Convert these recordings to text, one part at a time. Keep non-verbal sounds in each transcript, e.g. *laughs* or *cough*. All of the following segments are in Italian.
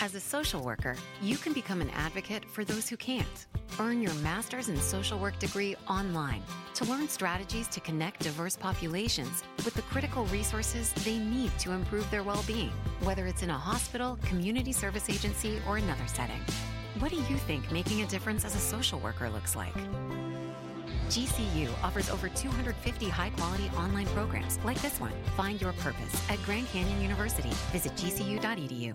As a social worker, you can become an advocate for those who can't. Earn your master's in social work degree online to learn strategies to connect diverse populations with the critical resources they need to improve their well being, whether it's in a hospital, community service agency, or another setting. What do you think making a difference as a social worker looks like? GCU offers over 250 high quality online programs like this one. Find your purpose at Grand Canyon University. Visit gcu.edu.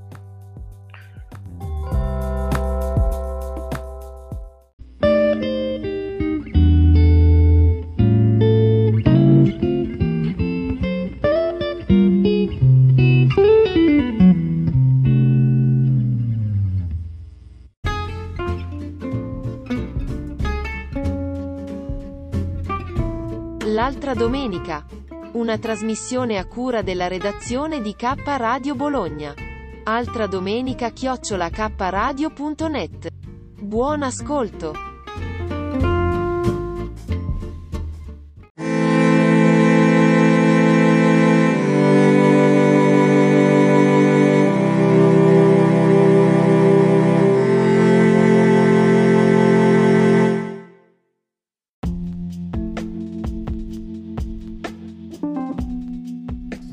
L'altra domenica. Una trasmissione a cura della redazione di K Radio Bologna. Altra domenica chiocciola kradio.net. Buon ascolto.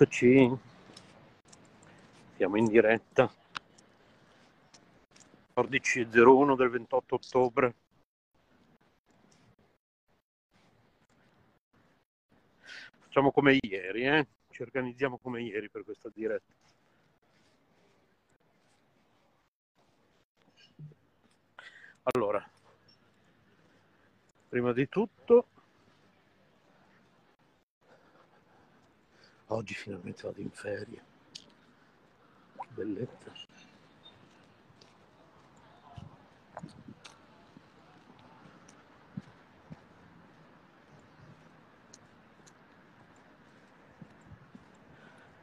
Eccoci, siamo in diretta. 14.01 del 28 ottobre. Facciamo come ieri, eh? ci organizziamo come ieri per questa diretta. Allora, prima di tutto, oggi finalmente vado in ferie. Che bellezza.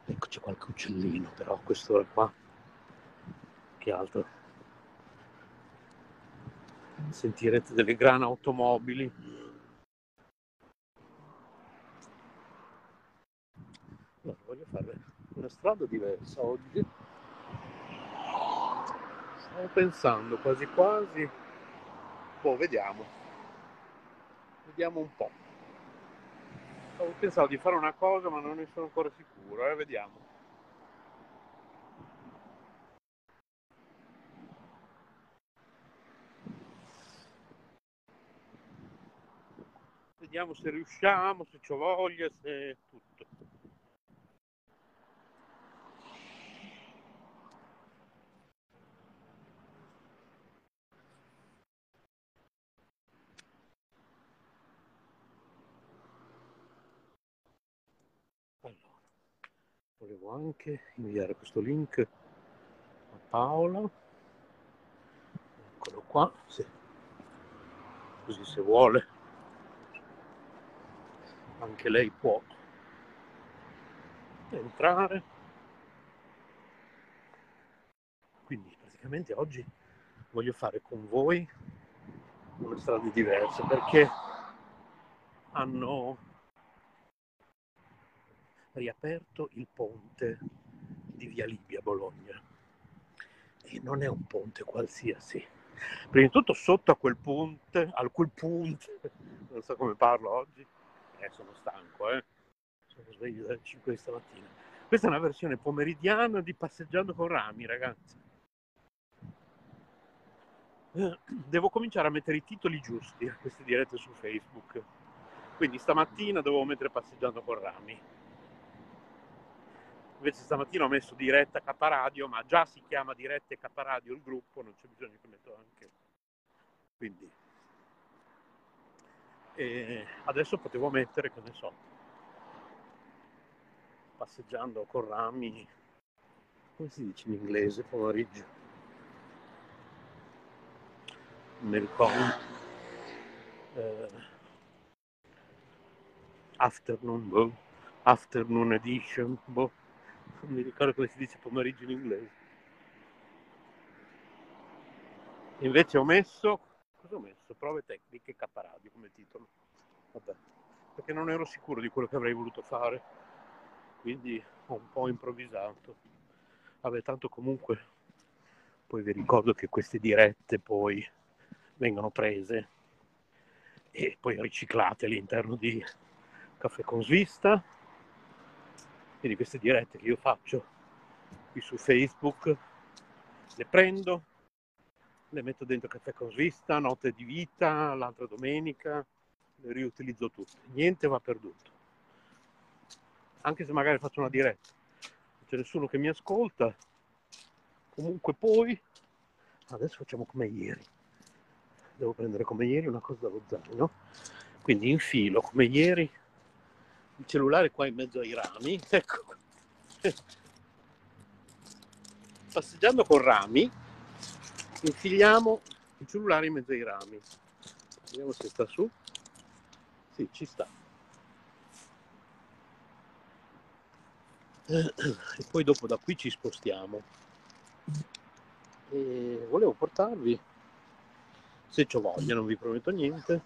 Ecco c'è qualche uccellino, però a quest'ora qua, che altro? Sentirete delle grane automobili. Allora, voglio fare una strada diversa oggi. Stavo pensando quasi quasi. Boh, vediamo. Vediamo un po'. Stavo pensando di fare una cosa, ma non ne sono ancora sicuro, eh, vediamo. Vediamo se riusciamo, se ho voglia, se tutto. Volevo anche inviare questo link a Paola. Eccolo qua, sì. Così se vuole anche lei può entrare. Quindi praticamente oggi voglio fare con voi una strada diversa perché hanno riaperto il ponte di Via Libia Bologna e non è un ponte qualsiasi. Prima di tutto sotto a quel ponte, a quel ponte, *laughs* non so come parlo oggi, eh, sono stanco, eh. sono sveglio dalle 5 di stamattina. Questa è una versione pomeridiana di Passeggiando con Rami, ragazzi. Eh, devo cominciare a mettere i titoli giusti a queste dirette su Facebook. Quindi stamattina dovevo mettere Passeggiando con Rami Invece stamattina ho messo diretta K Radio, ma già si chiama diretta K Radio il gruppo, non c'è bisogno che metto anche. Quindi e adesso potevo mettere, che ne so, passeggiando con rami, come si dice in inglese, pomeriggio? Mi ricordo. Eh, afternoon, boh. afternoon edition, boh non mi ricordo come si dice pomeriggio in inglese. Invece ho messo, cosa ho messo? Prove tecniche K Radio come titolo. Vabbè, perché non ero sicuro di quello che avrei voluto fare, quindi ho un po' improvvisato. Vabbè, tanto comunque poi vi ricordo che queste dirette poi vengono prese e poi riciclate all'interno di Caffè con Svista quindi queste dirette che io faccio qui su Facebook le prendo, le metto dentro caffè con svista, notte di vita, l'altra domenica, le riutilizzo tutte, niente va perduto. Anche se magari faccio una diretta, non c'è nessuno che mi ascolta, comunque poi adesso facciamo come ieri. Devo prendere come ieri una cosa dallo zaino, quindi infilo come ieri il cellulare qua in mezzo ai rami, *laughs* ecco. Passeggiando con rami, infiliamo il cellulare in mezzo ai rami. Vediamo se sta su. Sì, ci sta. E poi dopo da qui ci spostiamo. E volevo portarvi, se ho voglia, non vi prometto niente,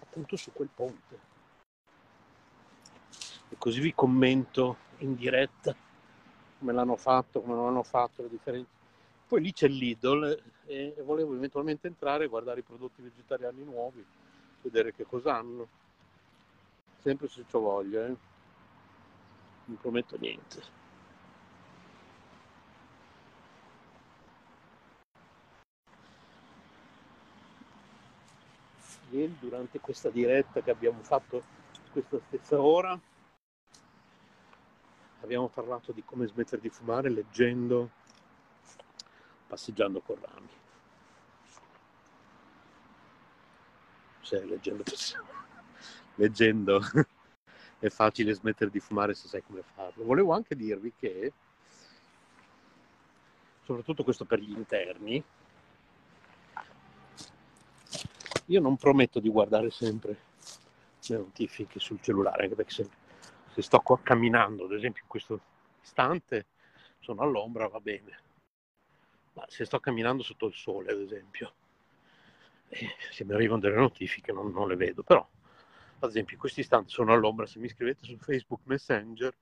appunto su quel ponte e così vi commento in diretta come l'hanno fatto, come non l'hanno fatto, le differenze. Poi lì c'è l'Idol e volevo eventualmente entrare e guardare i prodotti vegetariani nuovi, vedere che cosa hanno. Sempre se ho voglia, eh. non prometto niente. Ieri durante questa diretta che abbiamo fatto questa stessa ora abbiamo parlato di come smettere di fumare leggendo Passeggiando con rami. Cioè, leggendo, leggendo è facile smettere di fumare se sai come farlo. Volevo anche dirvi che, soprattutto questo per gli interni, io non prometto di guardare sempre le notifiche sul cellulare, anche perché se se sto camminando, ad esempio in questo istante, sono all'ombra, va bene. Ma se sto camminando sotto il sole, ad esempio, eh, se mi arrivano delle notifiche non, non, le vedo, però ad esempio in questo istante sono all'ombra, se mi scrivete su Facebook Messenger,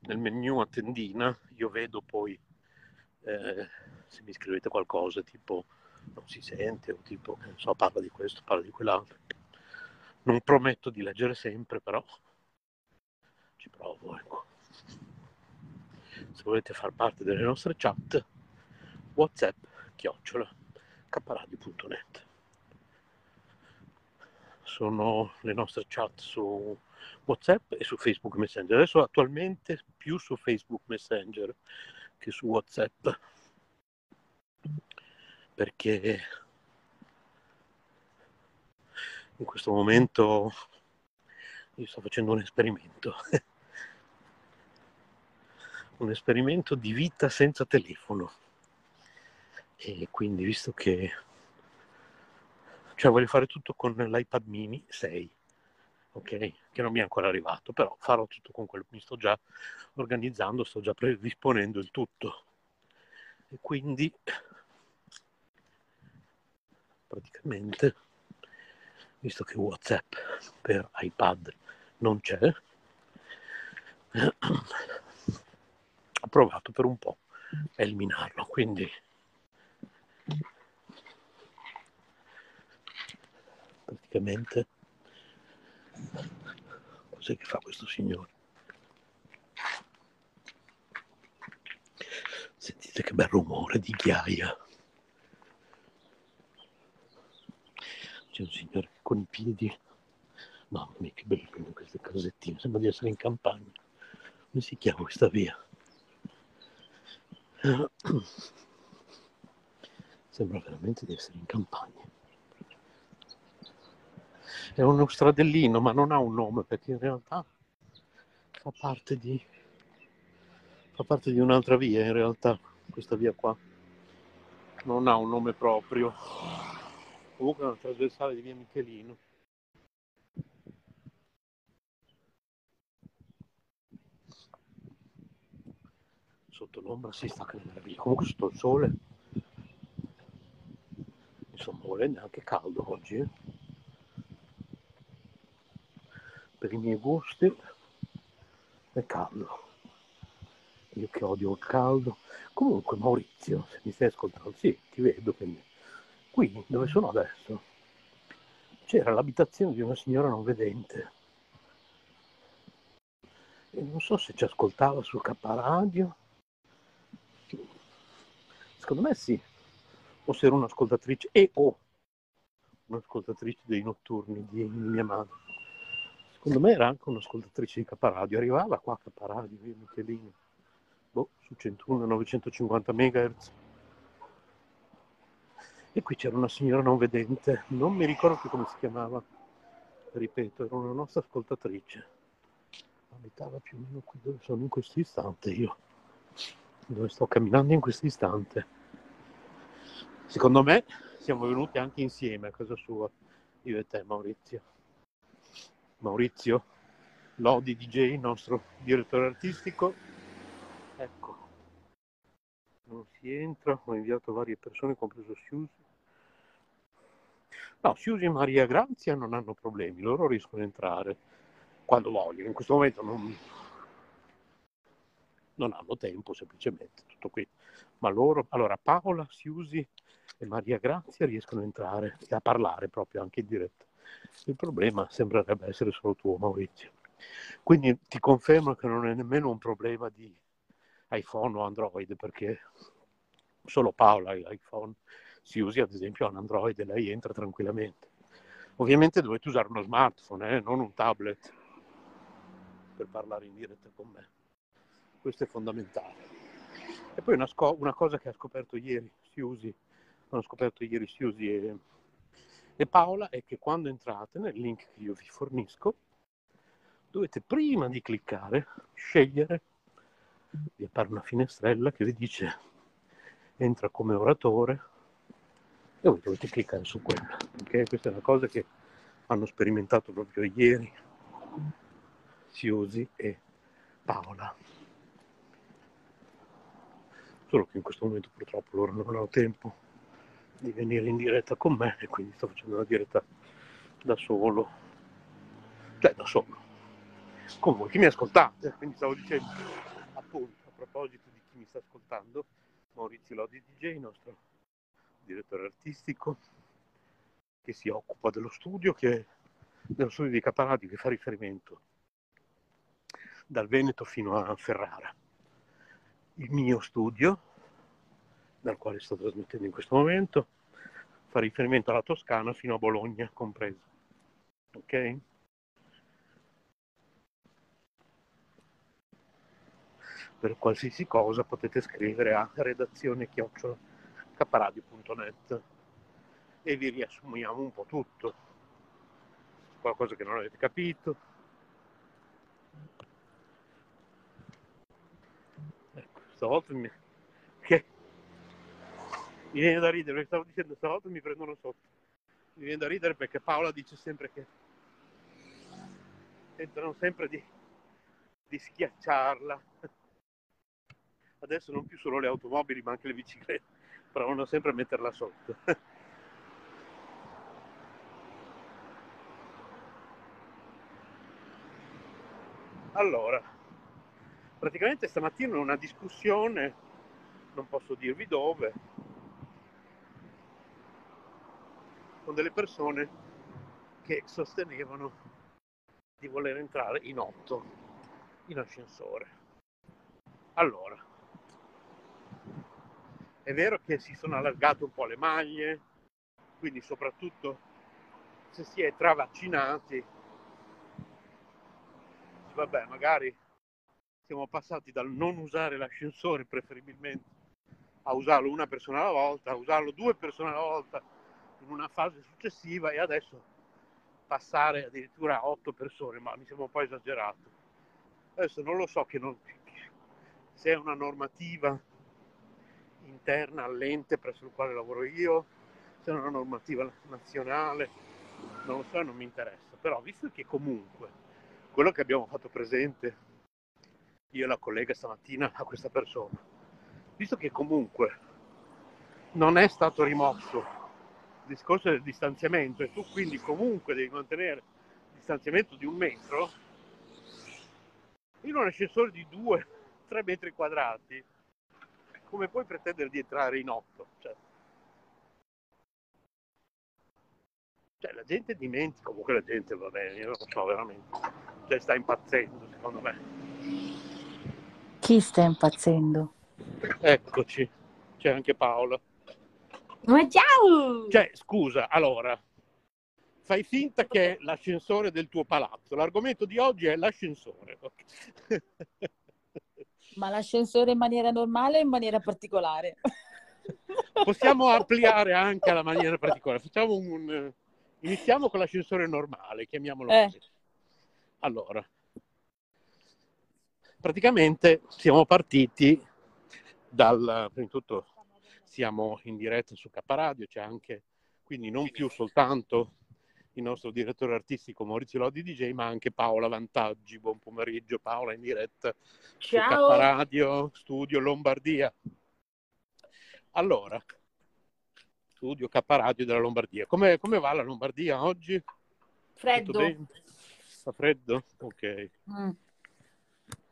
nel menu a tendina, io vedo poi eh, se mi scrivete qualcosa tipo non si sente o tipo, non so, parla di questo, parla di quell'altro. Non prometto di leggere sempre, però ci provo, ecco. Se volete far parte delle nostre chat, whatsapp chiocciola caparadio.net sono le nostre chat su whatsapp e su facebook messenger. Adesso attualmente più su facebook messenger che su whatsapp. Perché in questo momento io sto facendo un esperimento *laughs* un esperimento di vita senza telefono. E quindi, visto che cioè voglio fare tutto con l'iPad mini 6, ok? Che non mi è ancora arrivato, però farò tutto con quello. Mi sto già organizzando, sto già predisponendo il tutto. E quindi praticamente, visto che WhatsApp per iPad non c'è, *clears throat* ho provato per un po' a eliminarlo. Quindi praticamente cos'è che fa questo signore? Sentite che bel rumore di ghiaia. C'è un signore con i piedi. Mamma mia, che bello queste casettine. Sembra di essere in campagna. Come si chiama questa via? *coughs* Sembra veramente di essere in campagna. È uno stradellino, ma non ha un nome perché in realtà fa parte di, fa parte di un'altra via. In realtà, questa via qua non ha un nome proprio. Comunque è una trasversale di via Michelino. Sotto l'ombra si sta che meraviglia. Comunque sotto il sole. Insomma, non è neanche caldo oggi. Eh? Per i miei gusti è caldo. Io che odio il caldo. Comunque Maurizio, se mi stai ascoltando, sì, ti vedo, quindi qui dove sono adesso c'era l'abitazione di una signora non vedente e non so se ci ascoltava sul K Radio secondo me sì o se era un'ascoltatrice e o un'ascoltatrice dei notturni di mia madre secondo me era anche un'ascoltatrice di K Radio arrivava qua a K Radio io Michelino boh, su 101 950 MHz e qui c'era una signora non vedente, non mi ricordo più come si chiamava, ripeto, era una nostra ascoltatrice. Abitava più o meno qui dove sono in questo istante io, dove sto camminando in questo istante. Secondo me siamo venuti anche insieme a casa sua, io e te Maurizio. Maurizio, Lodi DJ, nostro direttore artistico. Ecco, non si entra, ho inviato varie persone, compreso Susi. No, Susi e Maria Grazia non hanno problemi, loro riescono a entrare quando vogliono. In questo momento non, non hanno tempo, semplicemente, tutto qui. Ma loro, allora Paola, Susi e Maria Grazia riescono a entrare e a parlare proprio anche in diretta. Il problema sembrerebbe essere solo tuo, Maurizio. Quindi ti confermo che non è nemmeno un problema di iPhone o Android, perché solo Paola ha l'iPhone si usi ad esempio un Android e lei entra tranquillamente. Ovviamente dovete usare uno smartphone, eh, non un tablet, per parlare in diretta con me. Questo è fondamentale. E poi una, sco- una cosa che ha scoperto ieri Siusi, hanno scoperto ieri Siusi e, e Paola, è che quando entrate nel link che io vi fornisco, dovete prima di cliccare scegliere, vi appare una finestrella che vi dice entra come oratore e voi dovete cliccare su quella. Okay? Questa è una cosa che hanno sperimentato proprio ieri Siusi e Paola. Solo che in questo momento purtroppo loro non hanno tempo di venire in diretta con me e quindi sto facendo una diretta da solo. Cioè da solo. Con voi che mi ascoltate, quindi stavo dicendo appunto a proposito di chi mi sta ascoltando, Maurizio Lodi DJ, nostro direttore artistico che si occupa dello studio, che, dello studio di Caparadio che fa riferimento dal Veneto fino a Ferrara. Il mio studio, dal quale sto trasmettendo in questo momento, fa riferimento alla Toscana fino a Bologna compreso. Ok? Per qualsiasi cosa potete scrivere a redazione chiocciola caparadio.net e vi riassumiamo un po' tutto, qualcosa che non avete capito. Ecco, stavolta mi... mi viene da ridere, stavo dicendo stavolta mi prendono sotto. Mi viene da ridere perché Paola dice sempre che tentano sempre di, di schiacciarla adesso non più solo le automobili ma anche le biciclette, provano sempre a metterla sotto. allora, praticamente stamattina una discussione, non posso dirvi dove, con delle persone che sostenevano di voler entrare in otto in ascensore. Allora, è vero che si sono allargate un po' le maglie, quindi soprattutto se si è travaccinati, vabbè, magari siamo passati dal non usare l'ascensore preferibilmente a usarlo una persona alla volta, a usarlo due persone alla volta in una fase successiva e adesso passare addirittura a otto persone, ma mi sembra un po' esagerato. Adesso non lo so che non, se è una normativa interna all'ente presso il quale lavoro io, se è una normativa nazionale, non lo so, non mi interessa, però visto che comunque quello che abbiamo fatto presente io e la collega stamattina a questa persona, visto che comunque non è stato rimosso discorso del distanziamento e tu quindi comunque devi mantenere il distanziamento di un metro, in un ascensore di 2-3 *laughs* metri quadrati come puoi pretendere di entrare in otto? Cioè, cioè, la gente dimentica, comunque la gente va bene, io lo so veramente, cioè sta impazzendo secondo me. Chi sta impazzendo? Eccoci, c'è anche Paola. Ma ciao! Cioè, scusa, allora, fai finta che è l'ascensore del tuo palazzo. L'argomento di oggi è l'ascensore. *laughs* Ma l'ascensore in maniera normale o in maniera particolare? *laughs* Possiamo ampliare anche alla maniera particolare. Facciamo un... Iniziamo con l'ascensore normale, chiamiamolo Eh. così. Allora, praticamente siamo partiti dal... Prima di tutto siamo in diretta su K Radio, c'è anche, quindi non più soltanto il nostro direttore artistico Maurizio Lodi DJ, ma anche Paola Vantaggi. Buon pomeriggio Paola in diretta su Ciao! Radio, studio Lombardia. Allora, studio K Radio della Lombardia. Come, come va la Lombardia oggi? Freddo. Fa freddo? Ok. Mm.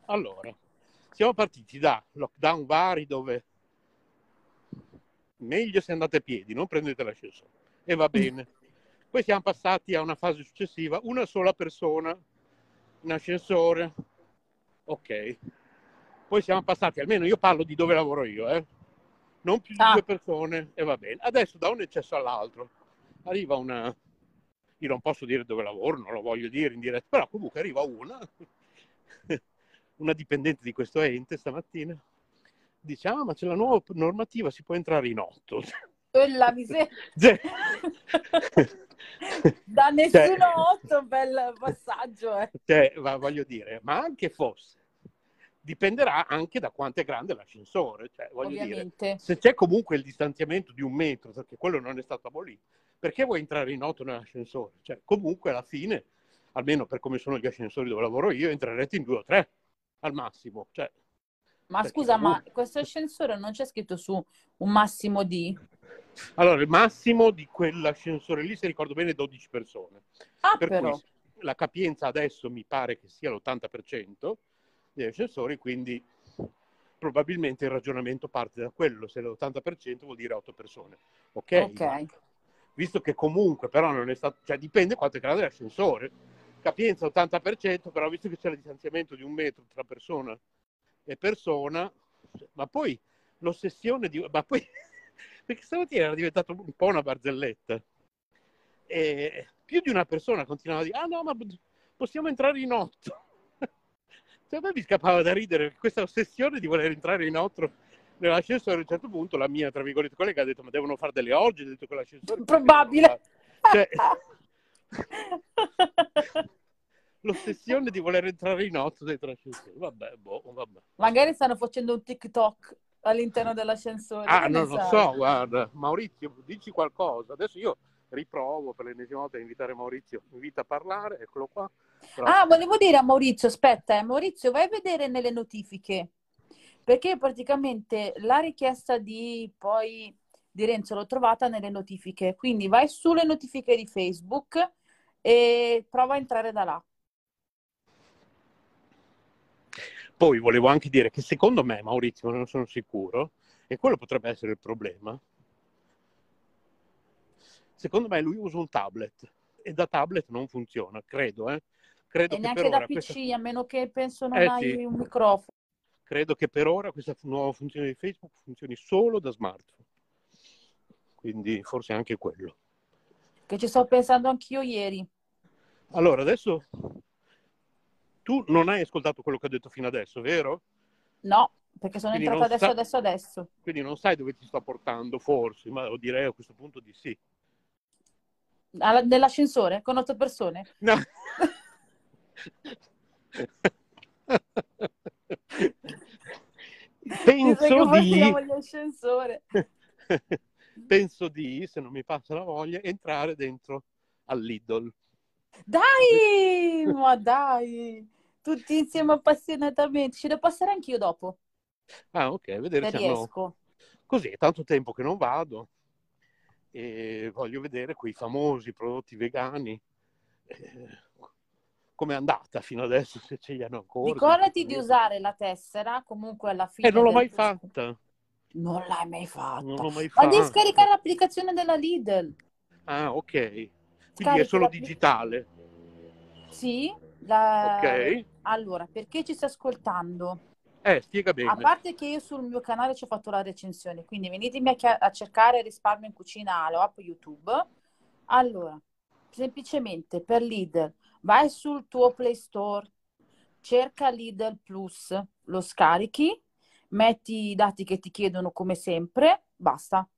Allora, siamo partiti da lockdown vari dove meglio se andate a piedi, non prendete l'ascensore. E va bene. Poi siamo passati a una fase successiva, una sola persona in ascensore. Ok. Poi siamo passati, almeno io parlo di dove lavoro io, eh. Non più di Ah. due persone e va bene. Adesso da un eccesso all'altro arriva una... Io non posso dire dove lavoro, non lo voglio dire in diretta, però comunque arriva una, *laughs* una dipendente di questo ente stamattina, dice, ah ma c'è la nuova normativa, si può entrare in otto. Quella *laughs* miseria. Cioè, *laughs* Da Cioè- nessuno otto, bel passaggio. Eh. cioè, voglio dire, ma anche fosse, dipenderà anche da quanto è grande l'ascensore. Cioè, voglio dire, Ovviamente. se c'è comunque il distanziamento di un metro, perché quello non è stato abolito, perché vuoi entrare in otto nell'ascensore? Cioè, comunque alla fine, almeno per come sono gli ascensori dove lavoro io, entrerete in due o tre al massimo. Cioè, Ma Perché scusa, ma comunque- questo ascensore non c'è scritto su un massimo di... allora, il massimo di quell'ascensore lì, se ricordo bene, è 12 persone. Ah, Per però. cui la capienza adesso mi pare che sia l'80% degli ascensori, quindi probabilmente il ragionamento parte da quello. Se è l'80% vuol dire 8 persone. Ok? Ok. Visto che comunque però non è stato, cioè dipende quanto è grande l'ascensore. Capienza 80%, però visto che c'è il distanziamento di un metro tra persona e persona, ma poi l'ossessione di... Ma poi, *laughs* perché stamattina era diventato un po' una barzelletta. E più di una persona continuava a dire, ah no, ma possiamo entrare in otto. *laughs* Cioè, a me mi scappava da ridere questa ossessione di voler entrare in otto nell'ascensore. A un certo punto la mia, tra virgolette, collega ha detto, ma devono fare delle oggi, ha detto che l'ascensore... Probabile. Cioè, *laughs* l'ossessione di voler entrare in otto dentro l'ascensore. Vabbè, boh, vabbè. Magari stanno facendo un TikTok all'interno dell'ascensore. Ah, non lo so, guarda. Maurizio, dici qualcosa. Adesso io riprovo per l'ennesima volta a invitare Maurizio. Invita a parlare, eccolo qua. Però- Ah, volevo dire a Maurizio, aspetta, eh, Maurizio, vai a vedere nelle notifiche. Perché praticamente la richiesta di poi di Renzo l'ho trovata nelle notifiche, quindi vai sulle notifiche di Facebook e prova a entrare da là. Poi volevo anche dire che secondo me, Maurizio, non sono sicuro, e quello potrebbe essere il problema, secondo me lui usa un tablet e da tablet non funziona, credo, eh. Credo e che neanche da PC, questa- a meno che penso non Eh, hai sì. un microfono. credo che per ora questa nuova funzione di Facebook funzioni solo da smartphone. Quindi forse anche quello. Che ci sto pensando anch'io ieri. Allora, adesso tu non hai ascoltato quello che ho detto fino adesso, vero? No, perché sono Quindi entrata non adesso, sa- adesso, adesso. Quindi non sai dove ti sto portando, forse, ma direi a questo punto di sì. Alla- nell'ascensore con otto persone. No. *laughs* *laughs* Penso di, *laughs* penso di, se non mi passa la voglia, entrare dentro al Lidl. Dai, ma dai, tutti insieme appassionatamente. Ci devo passare anch'io dopo, Ah, ok, vedere se se hanno... riesco. Così, è tanto tempo che non vado e voglio vedere quei famosi prodotti vegani. Eh, Com'è andata fino adesso, se ce li hanno ancora. Ricordati di usare la tessera, comunque alla fine. Eh, non l'ho mai tuo- fatta. Non l'hai mai fatta. Non l'ho mai Ma devi fatta. scaricare l'applicazione della Lidl. Ah, ok. Quindi è Scarichi solo digitale. Sì, la- Ok. allora, perché ci stai ascoltando? Eh, spiega bene. A parte che io sul mio canale ci ho fatto la recensione, quindi venitemi a, chia- a cercare risparmio in cucina alla app YouTube. Allora, semplicemente per Lidl, vai sul tuo Play Store, cerca Lidl Plus, lo scarichi, metti i dati che ti chiedono come sempre, basta.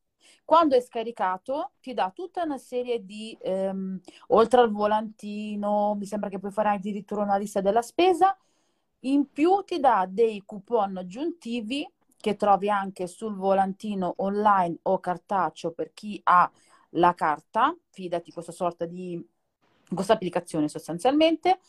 Quando è scaricato ti dà tutta una serie di, ehm, oltre al volantino, mi sembra che puoi fare addirittura una lista della spesa, in più ti dà dei coupon aggiuntivi che trovi anche sul volantino online o cartaceo per chi ha la carta, fidati, questa sorta di questa applicazione sostanzialmente,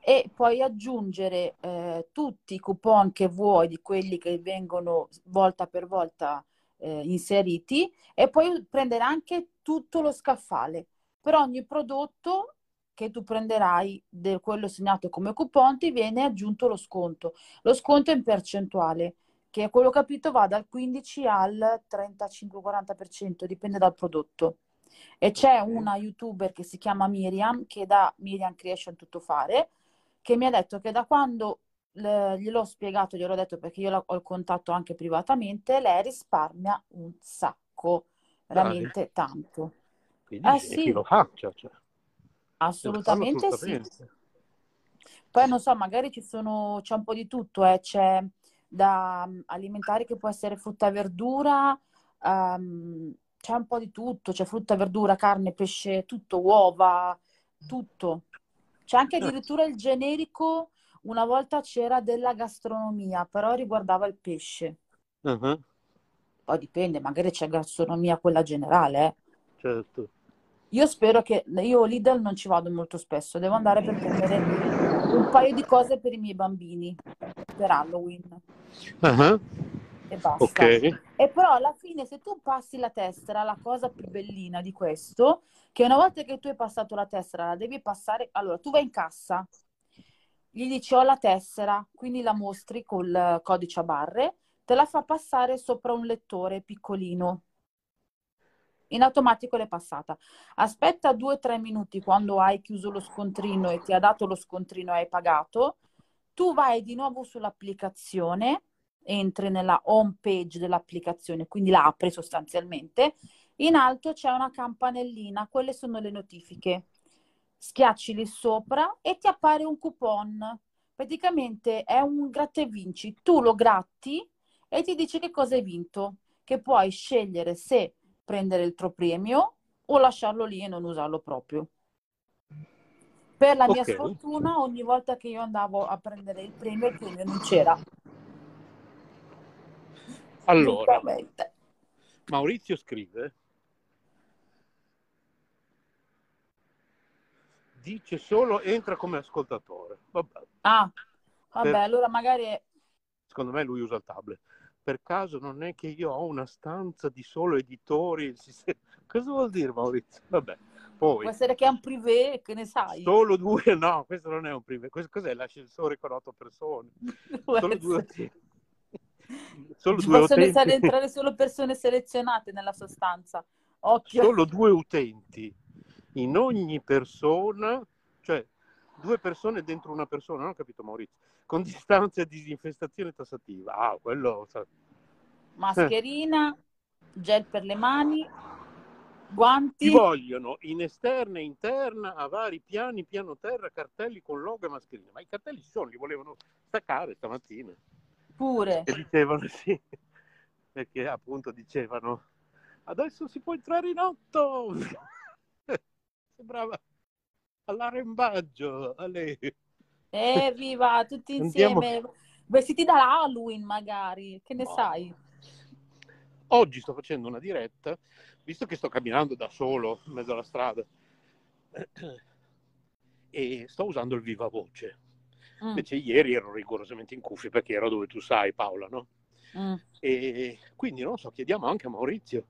e puoi aggiungere eh, tutti i coupon che vuoi di quelli che vengono volta per volta eh, inseriti e puoi prendere anche tutto lo scaffale. Per ogni prodotto che tu prenderai di quello segnato come coupon ti viene aggiunto lo sconto. Lo sconto è in percentuale, che a quello capito va dal 15 al 35-40%, dipende dal prodotto. E c'è una youtuber che si chiama Miriam, che da Miriam Creation Tuttofare, che mi ha detto che da quando le- gliel'ho spiegato, gliel'ho detto perché io la- ho il contatto anche privatamente, lei risparmia un sacco, veramente tanto. Quindi Eh sì, lo faccia. Cioè. Farlo Assolutamente sì. assolutamente. Poi non so, magari ci sono, c'è un po' di tutto, eh. C'è da mm, alimentare che può essere frutta e verdura, ehm, c'è un po' di tutto, c'è frutta, verdura, carne, pesce, tutto, uova, tutto. C'è anche Ah. addirittura il generico, una volta c'era della gastronomia, però riguardava il pesce. Ah, Poi dipende, magari c'è gastronomia quella generale, eh. certo. Io spero che io Lidl non ci vado molto spesso, devo andare per prendere un paio di cose per i miei bambini per Halloween Ah, e basta. Ok. E però alla fine se tu passi la tessera, la cosa più bellina di questo, che una volta che tu hai passato la tessera, la devi passare, allora tu vai in cassa, gli dici ho la tessera, quindi la mostri col codice a barre, te la fa passare sopra un lettore piccolino. In automatico l'è passata. Aspetta due o tre minuti quando hai chiuso lo scontrino e ti ha dato lo scontrino e hai pagato. Tu vai di nuovo sull'applicazione, entri nella home page dell'applicazione, quindi la apri sostanzialmente. In alto c'è una campanellina, quelle sono le notifiche. Schiacci lì sopra e ti appare un coupon. Praticamente è un gratta e vinci. Tu lo gratti e ti dice che cosa hai vinto, che puoi scegliere se prendere il tuo premio o lasciarlo lì e non usarlo proprio. Per la mia Ok. sfortuna, ogni volta che io andavo a prendere il premio, il premio non c'era. Allora. Maurizio scrive, dice solo entra come ascoltatore. Vabbè. Ah, vabbè, Per- allora magari secondo me lui usa il tablet. Per caso non è che io ho una stanza di solo editori? *laughs* Cosa vuol dire Maurizio? Vabbè. Poi, Può essere che è un privé, che ne sai? Solo due, *laughs* no, questo non è un privé. Questo cos'è l'ascensore con otto persone? *laughs* Solo due, solo due utenti. Possono entrare solo persone selezionate nella sostanza. Occhio. Solo due utenti in ogni persona, cioè due persone dentro una persona, non ho capito Maurizio, con distanza e disinfestazione tassativa. Ah, quello... Mascherina, gel per le mani, guanti. Ti vogliono in esterna e interna a vari piani, piano terra, cartelli con logo e mascherine. Ma i cartelli ci sono, li volevano staccare stamattina. Pure. E dicevano sì, perché appunto dicevano adesso si può entrare in otto. Sembrava all'arembaggio, a lei. Evviva, tutti insieme, Andiamo... vestiti da Halloween magari, che ne no. sai? Oggi sto facendo una diretta, visto che sto camminando da solo in mezzo alla strada, *clears throat* e sto usando il viva voce. Mm. Invece ieri ero rigorosamente in cuffie perché ero dove tu sai, Paola, no? Mm. E quindi non so, chiediamo anche a Maurizio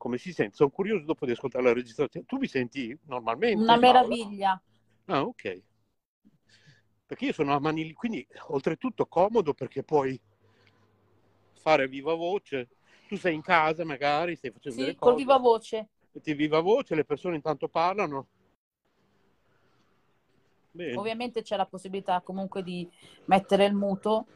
come si sente. Sono curioso dopo di ascoltare la registrazione. Tu mi senti normalmente? Una meraviglia. Ah, ok. Perché io sono a mani quindi oltretutto comodo perché puoi fare viva voce. Tu sei in casa magari, stai facendo sì, delle cose. Sì, col viva voce. Metti viva voce, le persone intanto parlano. Bene. Ovviamente c'è la possibilità comunque di mettere il muto.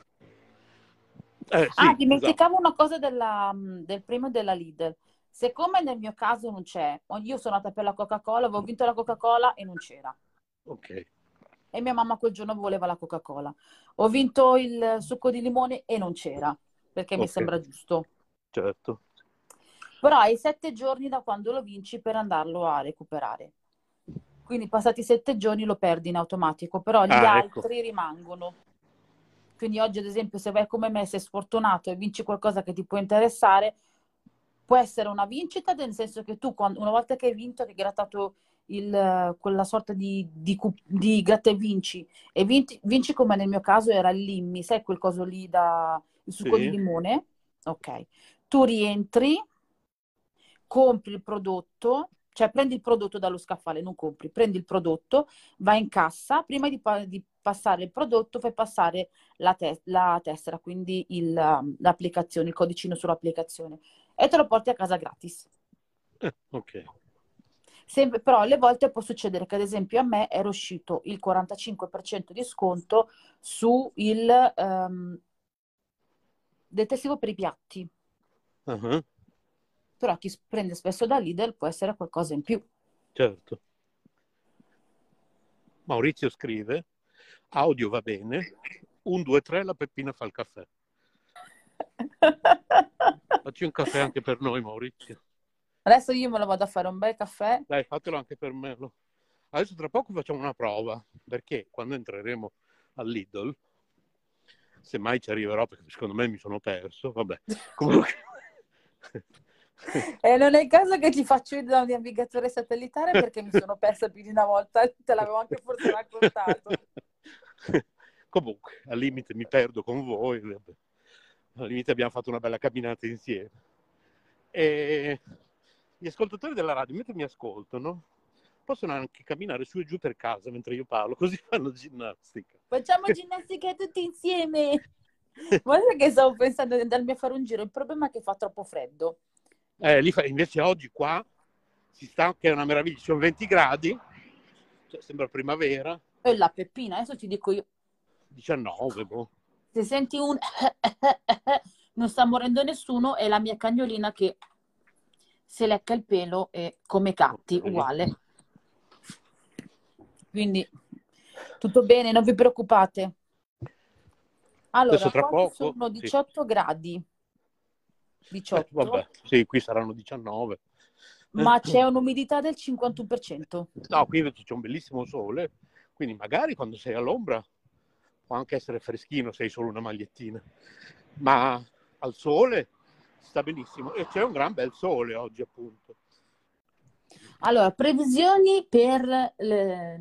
Eh, sì, ah, dimenticavo esatto. una cosa della, del premio della Lidl. Siccome nel mio caso non c'è, io sono andata per la Coca-Cola, avevo vinto la Coca-Cola e non c'era. Ok. E mia mamma quel giorno voleva la Coca-Cola. Ho vinto il succo di limone e non c'era, perché okay. mi sembra giusto. Certo. Però hai sette giorni da quando lo vinci per andarlo a recuperare. Quindi passati sette giorni lo perdi in automatico, però gli ah, ecco. altri ecco. rimangono. Quindi oggi, ad esempio, se vai come me, sei sfortunato e vinci qualcosa che ti può interessare, può essere una vincita, nel senso che tu, quando, una volta che hai vinto, che hai grattato il, quella sorta di, di, di gratta e vinci, e vinci, vinci, come nel mio caso era il limmi, sai quel coso lì da il succo sì. di limone? Ok. Tu rientri, compri il prodotto, cioè prendi il prodotto dallo scaffale, non compri, prendi il prodotto, vai in cassa, prima di, di passare il prodotto fai passare la, te- la tessera, quindi il, l'applicazione, il codicino sull'applicazione e te lo porti a casa gratis. Eh, ok. Sempre, però alle volte può succedere che ad esempio a me era uscito il 45% di sconto su il um, detersivo per i piatti. Uh-huh. Però chi prende spesso da Lidl può essere qualcosa in più. Certo. Maurizio scrive, audio va bene, un, due, tre, la Peppina fa il caffè. *laughs* Facci un caffè anche per noi, Maurizio. Adesso io me lo vado a fare un bel caffè. Dai, fatelo anche per me. Adesso tra poco facciamo una prova, perché quando entreremo al Lidl, se mai ci arriverò, perché secondo me mi sono perso, vabbè, *laughs* comunque... E non è il caso che ti faccio io da un navigatore satellitare perché mi sono persa più di una volta, te l'avevo anche forse raccontato. *laughs* Comunque, al limite mi perdo con voi. Vabbè all'inizio abbiamo fatto una bella camminata insieme. E gli ascoltatori della radio, mentre mi ascoltano, possono anche camminare su e giù per casa mentre io parlo, così *laughs* fanno ginnastica. Facciamo ginnastica tutti insieme. Guarda che stavo pensando di andarmi a fare un giro, il problema è che fa troppo freddo. Eh, fa... invece oggi qua si sta, che è una meraviglia, sono 20 gradi, cioè, sembra primavera. E la peppina, adesso ti dico io. 19, boh se senti un *laughs* non sta morendo nessuno, è la mia cagnolina che se lecca il pelo e come catti, uguale. Quindi tutto bene, non vi preoccupate. Allora, tra poco, sono 18 sì. gradi. 18. Eh, vabbè, sì, qui saranno 19. Ma c'è un'umidità del 51%. No, qui invece c'è un bellissimo sole, quindi magari quando sei all'ombra può anche essere freschino se hai solo una magliettina, ma al sole sta benissimo e c'è un gran bel sole oggi appunto. Allora, previsioni per le...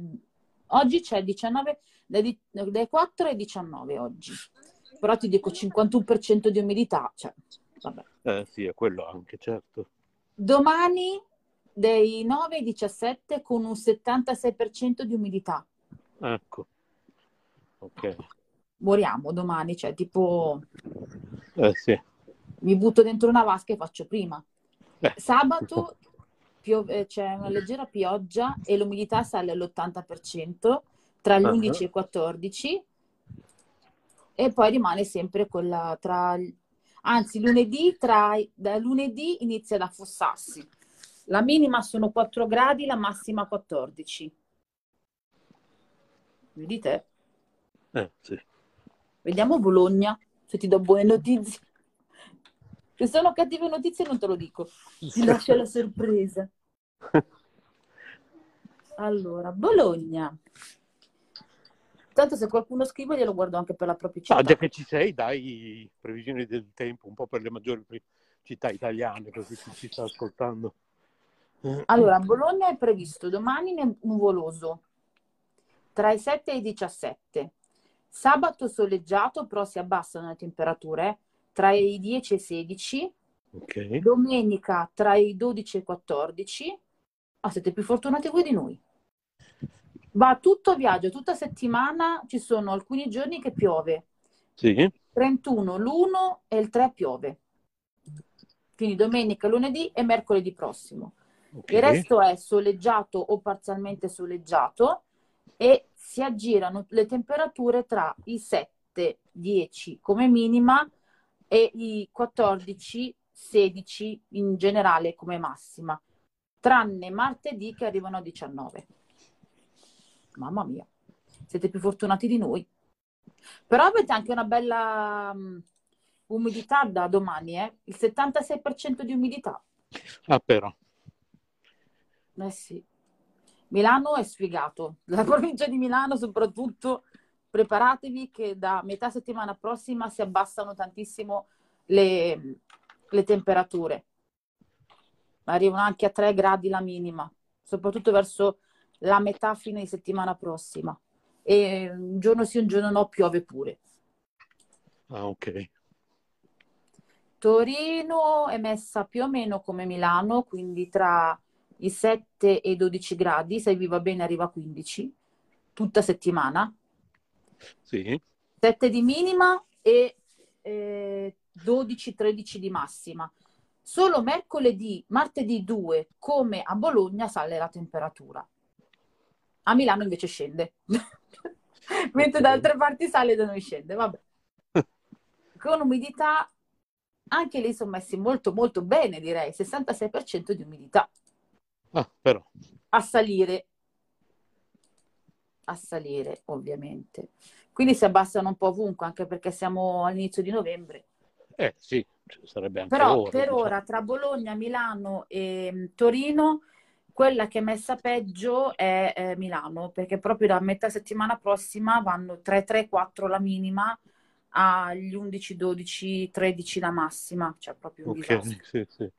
oggi c'è 19 dai 4 ai 19 oggi. però ti dico 51% di umidità, cioè, vabbè. Eh sì, è quello anche, certo. Domani dei 9 ai 17 con un 76% di umidità. Ecco. Ok. Moriamo domani, cioè tipo Eh sì. mi butto dentro una vasca e faccio prima. Eh. Sabato pio- eh, c'è una leggera pioggia e l'umidità sale all'80% tra gli Ah. 11 e i 14 e poi rimane sempre quella tra... Anzi, lunedì, tra... da lunedì inizia ad affossarsi. La minima sono 4 gradi, la massima 14. Vedi te? Eh sì. Vediamo Bologna, se ti do buone notizie. Se sono cattive notizie non te lo dico, ti lascio la sorpresa. Allora, Bologna. Tanto se qualcuno scrive glielo guardo anche per la propria città. Ah, già che ci sei, dai previsioni del tempo un po' per le maggiori città italiane, così chi ci sta ascoltando. Allora, a Bologna è previsto domani nuvoloso tra i 7 e i 17. Sabato soleggiato, però si abbassano le temperature tra i 10 e i 16. Ok. Domenica tra i 12 e i 14. Ah, siete più fortunati voi di noi. Va tutto a viaggio, tutta settimana ci sono alcuni giorni che piove. Sì. 31, l'1 e il 3 piove. Quindi domenica, lunedì e mercoledì prossimo. ok. Il resto è soleggiato o parzialmente soleggiato e si aggirano le temperature tra i 7, 10 come minima e i 14, 16 in generale come massima, tranne martedì che arrivano a 19. Mamma mia, siete più fortunati di noi. Però avete anche una bella mm, umidità da domani, eh? Il 76% di umidità. Ah, però. Eh sì. Milano è sfigato, *laughs* la provincia di Milano soprattutto, preparatevi che da metà settimana prossima si abbassano tantissimo le, le temperature. Arrivano anche a 3 gradi la minima, soprattutto verso la metà fine di settimana prossima. E un giorno sì, un giorno no, piove pure. Ah, ok. Torino è messa più o meno come Milano, quindi tra i 7 e i 12 gradi, se vi va bene arriva a 15, tutta settimana. Sì. 7 di minima e eh, 12-13 di massima. Solo mercoledì, martedì 2, come a Bologna, sale la temperatura. A Milano invece scende. *laughs* Mentre da altre parti sale, da noi scende. Vabbè. *laughs* Con umidità, anche lì sono messi molto molto bene, direi. 66% di umidità. Ah, però. A salire. A salire, ovviamente. Quindi si abbassano un po' ovunque, anche perché siamo all'inizio di novembre. Eh sì, sarebbe anche Però ora, per diciamo. ora tra Bologna, Milano e mm, Torino, quella che è messa peggio è eh, Milano, perché proprio da metà settimana prossima vanno 3-3-4 la minima agli 11, 12, 13 la massima, cioè proprio un disastro. Ok, sì, sì.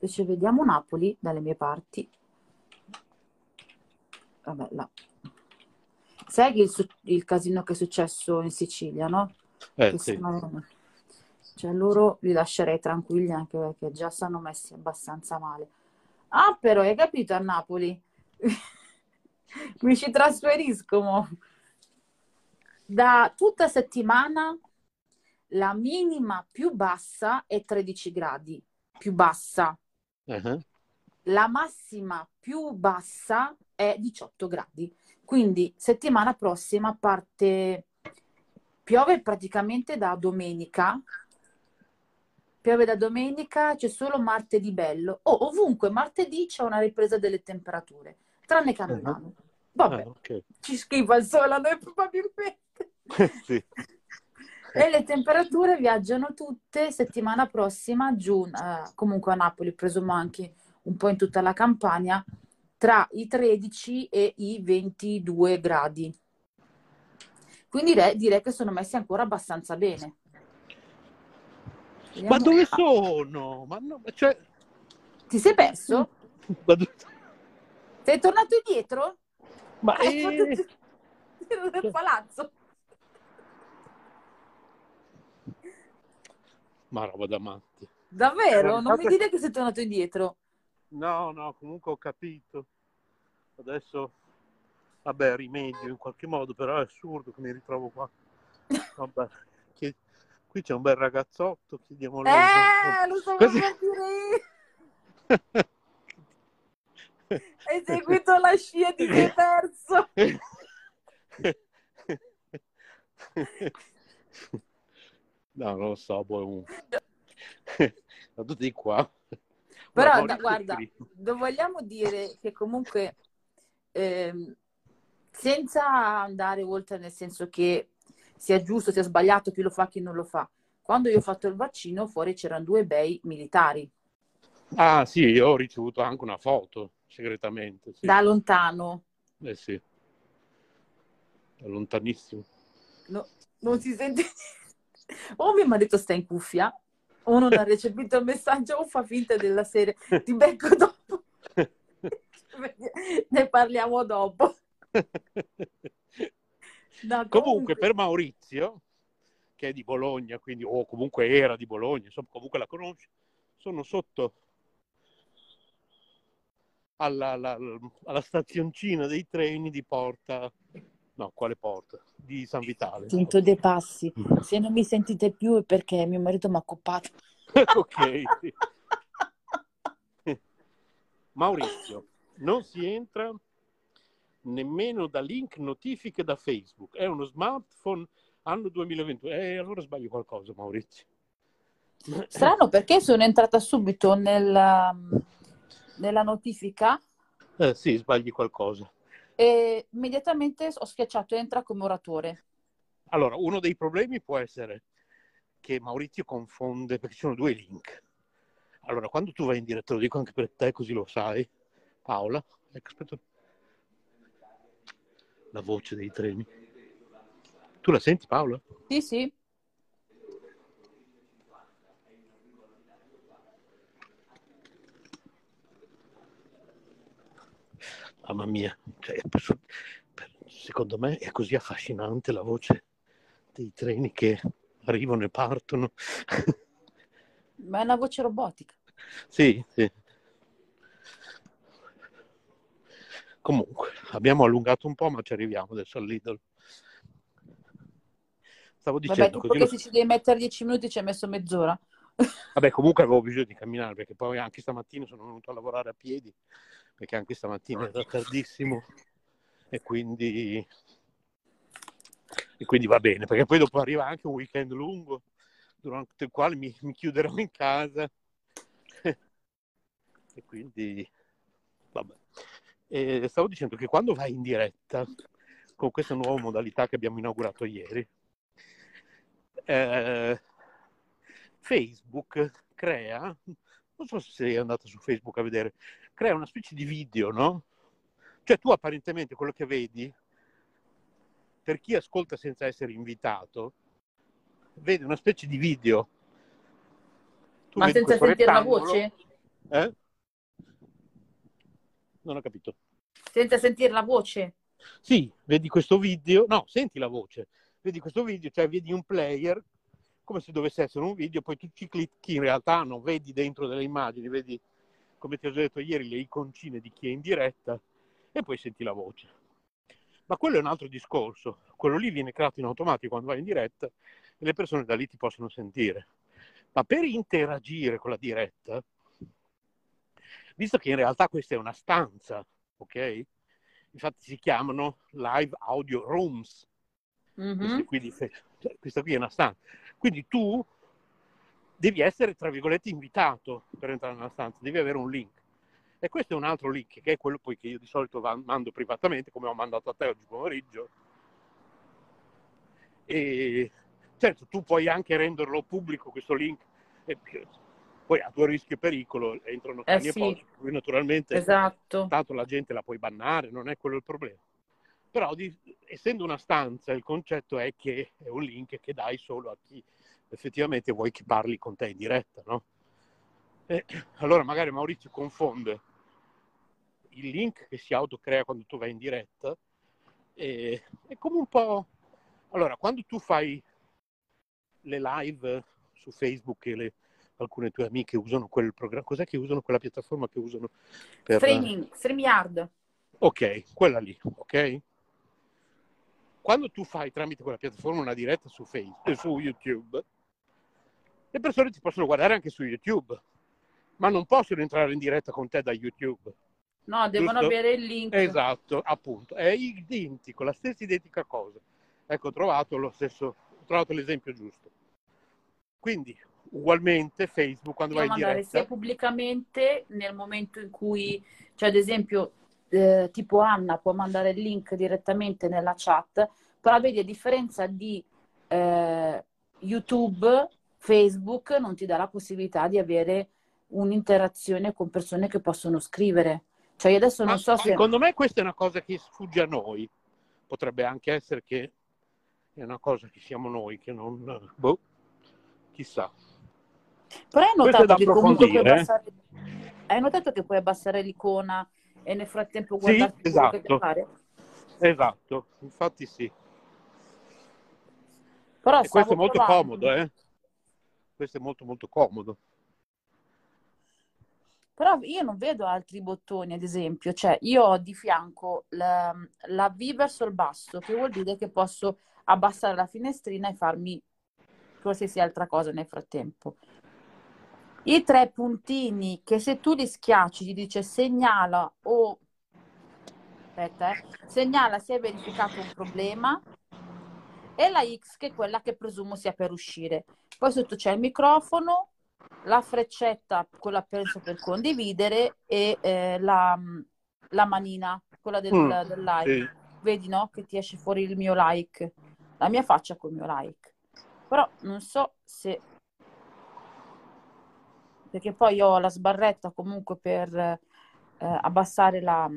Invece vediamo Napoli dalle mie parti. Vabbè, là. Sai che il, su- il casino che è successo in Sicilia, no? Eh Che sì. sono- Cioè loro li lascerei tranquilli anche perché già stanno messi abbastanza male. Ah, però hai capito a Napoli? *laughs* Mi ci trasferisco. mo. Da tutta settimana la minima più bassa è 13 gradi, più bassa. Ah, La massima più bassa è 18 gradi. Quindi settimana prossima parte piove praticamente da domenica. Piove da domenica, c'è solo martedì bello. Oh, ovunque martedì c'è una ripresa delle temperature, tranne che a. Milano. ah, Vabbè, ok. ci schifa il sole a noi probabilmente. *laughs* sì. E le temperature viaggiano tutte settimana prossima giù, eh, comunque a Napoli, presumo anche un po' in tutta la Campania, tra i 13 e i 22 gradi. Quindi direi, direi che sono messi ancora abbastanza bene. Ma Vediamo- dove Ah, sono? Ma no, ma cioè... ti sei perso? *laughs* ma dove- Sei tornato indietro? ma, hai eh, *laughs* giro del palazzo. Ma roba da matti. Davvero? Non mi dire che sei tornato indietro. No, no, comunque ho capito. Adesso, vabbè, rimedio in qualche modo, però è assurdo che mi ritrovo qua. Vabbè, *laughs* chi- qui c'è un bel ragazzotto, chiediamo lei. Eh, lo stavo Così- per dire. *laughs* Hai seguito la scia ti sei perso. *laughs* No, non lo so, boh, un... *laughs* Vado di qua. Però, da- guarda, vogliamo dire che comunque, ehm, senza andare oltre nel senso che sia giusto, sia sbagliato, chi lo fa, chi non lo fa. Quando io ho fatto il vaccino, fuori c'erano due bei militari, Ah, sì, io ho ricevuto anche una foto, segretamente. Sì. da lontano. Eh sì. Da lontanissimo. No- non si sente O mio marito sta in cuffia, o non ha recepito il messaggio, o fa finta della serie. Ti becco dopo. *laughs* ne parliamo dopo. No, Comunque, per Maurizio, che è di Bologna, quindi, o comunque era di Bologna, insomma, comunque la conosci, sono sotto alla, alla- alla stazioncina dei treni di Porta, no, quale Porta? Di San Vitale. Sento dei passi. Se non mi sentite più è perché mio marito mi ha coppato. *laughs* ok. *laughs* Maurizio, non si entra nemmeno da link notifiche da Facebook. È uno smartphone anno 2021. Eh, allora sbaglio qualcosa, Maurizio. *laughs* Strano perché sono entrata subito nella, nella notifica Eh, sì, sbagli qualcosa. E immediatamente ho schiacciato entra come oratore. Allora, uno dei problemi può essere che Maurizio confonde, perché ci sono due link. Allora, quando tu vai in diretta, lo dico anche per te, così lo sai, Paola, ecco, aspetta. La voce dei treni. Tu la senti, Paola? Sì, sì. Mamma mia, cioè, secondo me è così affascinante la voce dei treni che arrivano e partono. Ma è una voce robotica. Sì, sì. Comunque, abbiamo allungato un po', ma ci arriviamo adesso al Lidl. Stavo Vabbè, dicendo tu così. perché se ci devi mettere 10 minuti ci hai messo mezz'ora. Vabbè, comunque avevo bisogno di camminare perché poi anche stamattina sono venuto a lavorare a piedi perché anche stamattina era tardissimo e quindi, e quindi va bene perché poi dopo arriva anche un weekend lungo durante il quale mi, mi chiuderò in casa *laughs* e quindi vabbè. E stavo dicendo che quando vai in diretta con questa nuova modalità che abbiamo inaugurato ieri eh, Facebook crea, non so se sei andata su Facebook a vedere, crea una specie di video, no? Cioè tu apparentemente quello che vedi, per chi ascolta senza essere invitato, vede una specie di video. Tu Ma senza sentire la voce? Eh? Non ho capito. Senza sentire la voce? Sì, vedi questo video, no, senti la voce, vedi questo video, cioè vedi un player come se dovesse essere un video, poi tu ci clicchi, in realtà non vedi dentro delle immagini, vedi, come ti ho già detto ieri, le iconcine di chi è in diretta e poi senti la voce. Ma quello è un altro discorso, quello lì viene creato in automatico quando vai in diretta e le persone da lì ti possono sentire. Ma per interagire con la diretta, visto che in realtà questa è una stanza, ok? Infatti si chiamano live audio rooms, Mhm. queste qui di fe- cioè, questa qui è una stanza. Quindi tu devi essere, tra virgolette, invitato per entrare nella stanza, devi avere un link. E questo è un altro link, che è quello poi che io di solito mando privatamente, come ho mandato a te oggi pomeriggio. E certo, tu puoi anche renderlo pubblico questo link, e poi a tuo rischio e pericolo entrano Eh cani e sì. porci, quindi naturalmente Esatto. tanto la gente la puoi bannare, non è quello il problema. Però di- essendo una stanza, il concetto è che è un link che dai solo a chi effettivamente vuoi che parli con te in diretta, no? E allora magari Maurizio confonde il link che si autocrea quando tu vai in diretta e è come un po'... Allora, quando tu fai le live su Facebook che le, alcune tue amiche usano quel programma. Cos'è che usano quella piattaforma che usano per... Streaming, StreamYard. Ok, quella lì, ok? Quando tu fai tramite quella piattaforma una diretta su, Facebook, su YouTube, le persone ti possono guardare anche su YouTube, ma non possono entrare in diretta con te da YouTube. No, devono Giusto? avere il link. Esatto, appunto, è identico, la stessa identica cosa. Ecco, ho trovato lo stesso, ho trovato l'esempio giusto. Quindi, ugualmente, Facebook quando Devo vai in mandare sia diretta, pubblicamente nel momento in cui, cioè ad esempio, eh, tipo Anna può mandare il link direttamente nella chat, però vedi a differenza di eh, YouTube, Facebook non ti dà la possibilità di avere un'interazione con persone che possono scrivere. Cioè io adesso non Ma so se... secondo me questa è una cosa che sfugge a noi. Potrebbe anche essere che è una cosa che siamo noi, che non... Boh, chissà. Però hai notato che comunque puoi eh. abbassare... Hai notato che puoi abbassare l'icona e nel frattempo Sì, guardarti quello che esatto. pare? Esatto, infatti sì. Però questo è molto provando. comodo, eh? Questo è molto molto comodo. Però io non vedo altri bottoni, ad esempio, cioè io ho di fianco la, la V verso il basso, che vuol dire che posso abbassare la finestrina e farmi qualsiasi altra cosa nel frattempo. I tre puntini che se tu li schiacci ti dice segnala o aspetta, eh, segnala se hai verificato un problema e la X che è quella che presumo sia per uscire. Poi sotto c'è il microfono, la freccetta, quella penso per condividere, e eh, la, la manina, quella del, Mm, del like. Sì. Vedi, no? Che ti esce fuori il mio like, la mia faccia col mio like. Però non so se... Perché poi ho la sbarretta comunque per eh, abbassare la,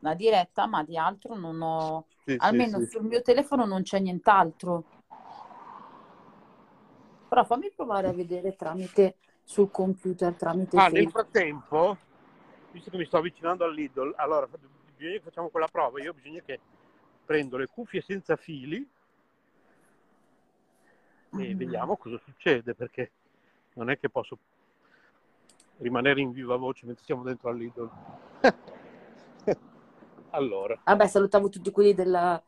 la diretta, ma di altro non ho... Sì, Almeno sì. sul mio telefono non c'è nient'altro. Però fammi provare a vedere tramite sul computer, tramite Ah, nel frattempo, visto che mi sto avvicinando al Lidl, allora bisogna che facciamo quella prova. Io bisogna che prendo le cuffie senza fili e Mm. vediamo cosa succede, perché non è che posso rimanere in viva voce mentre siamo dentro al Lidl. *laughs* allora, Vabbè, salutavo tutti quelli della,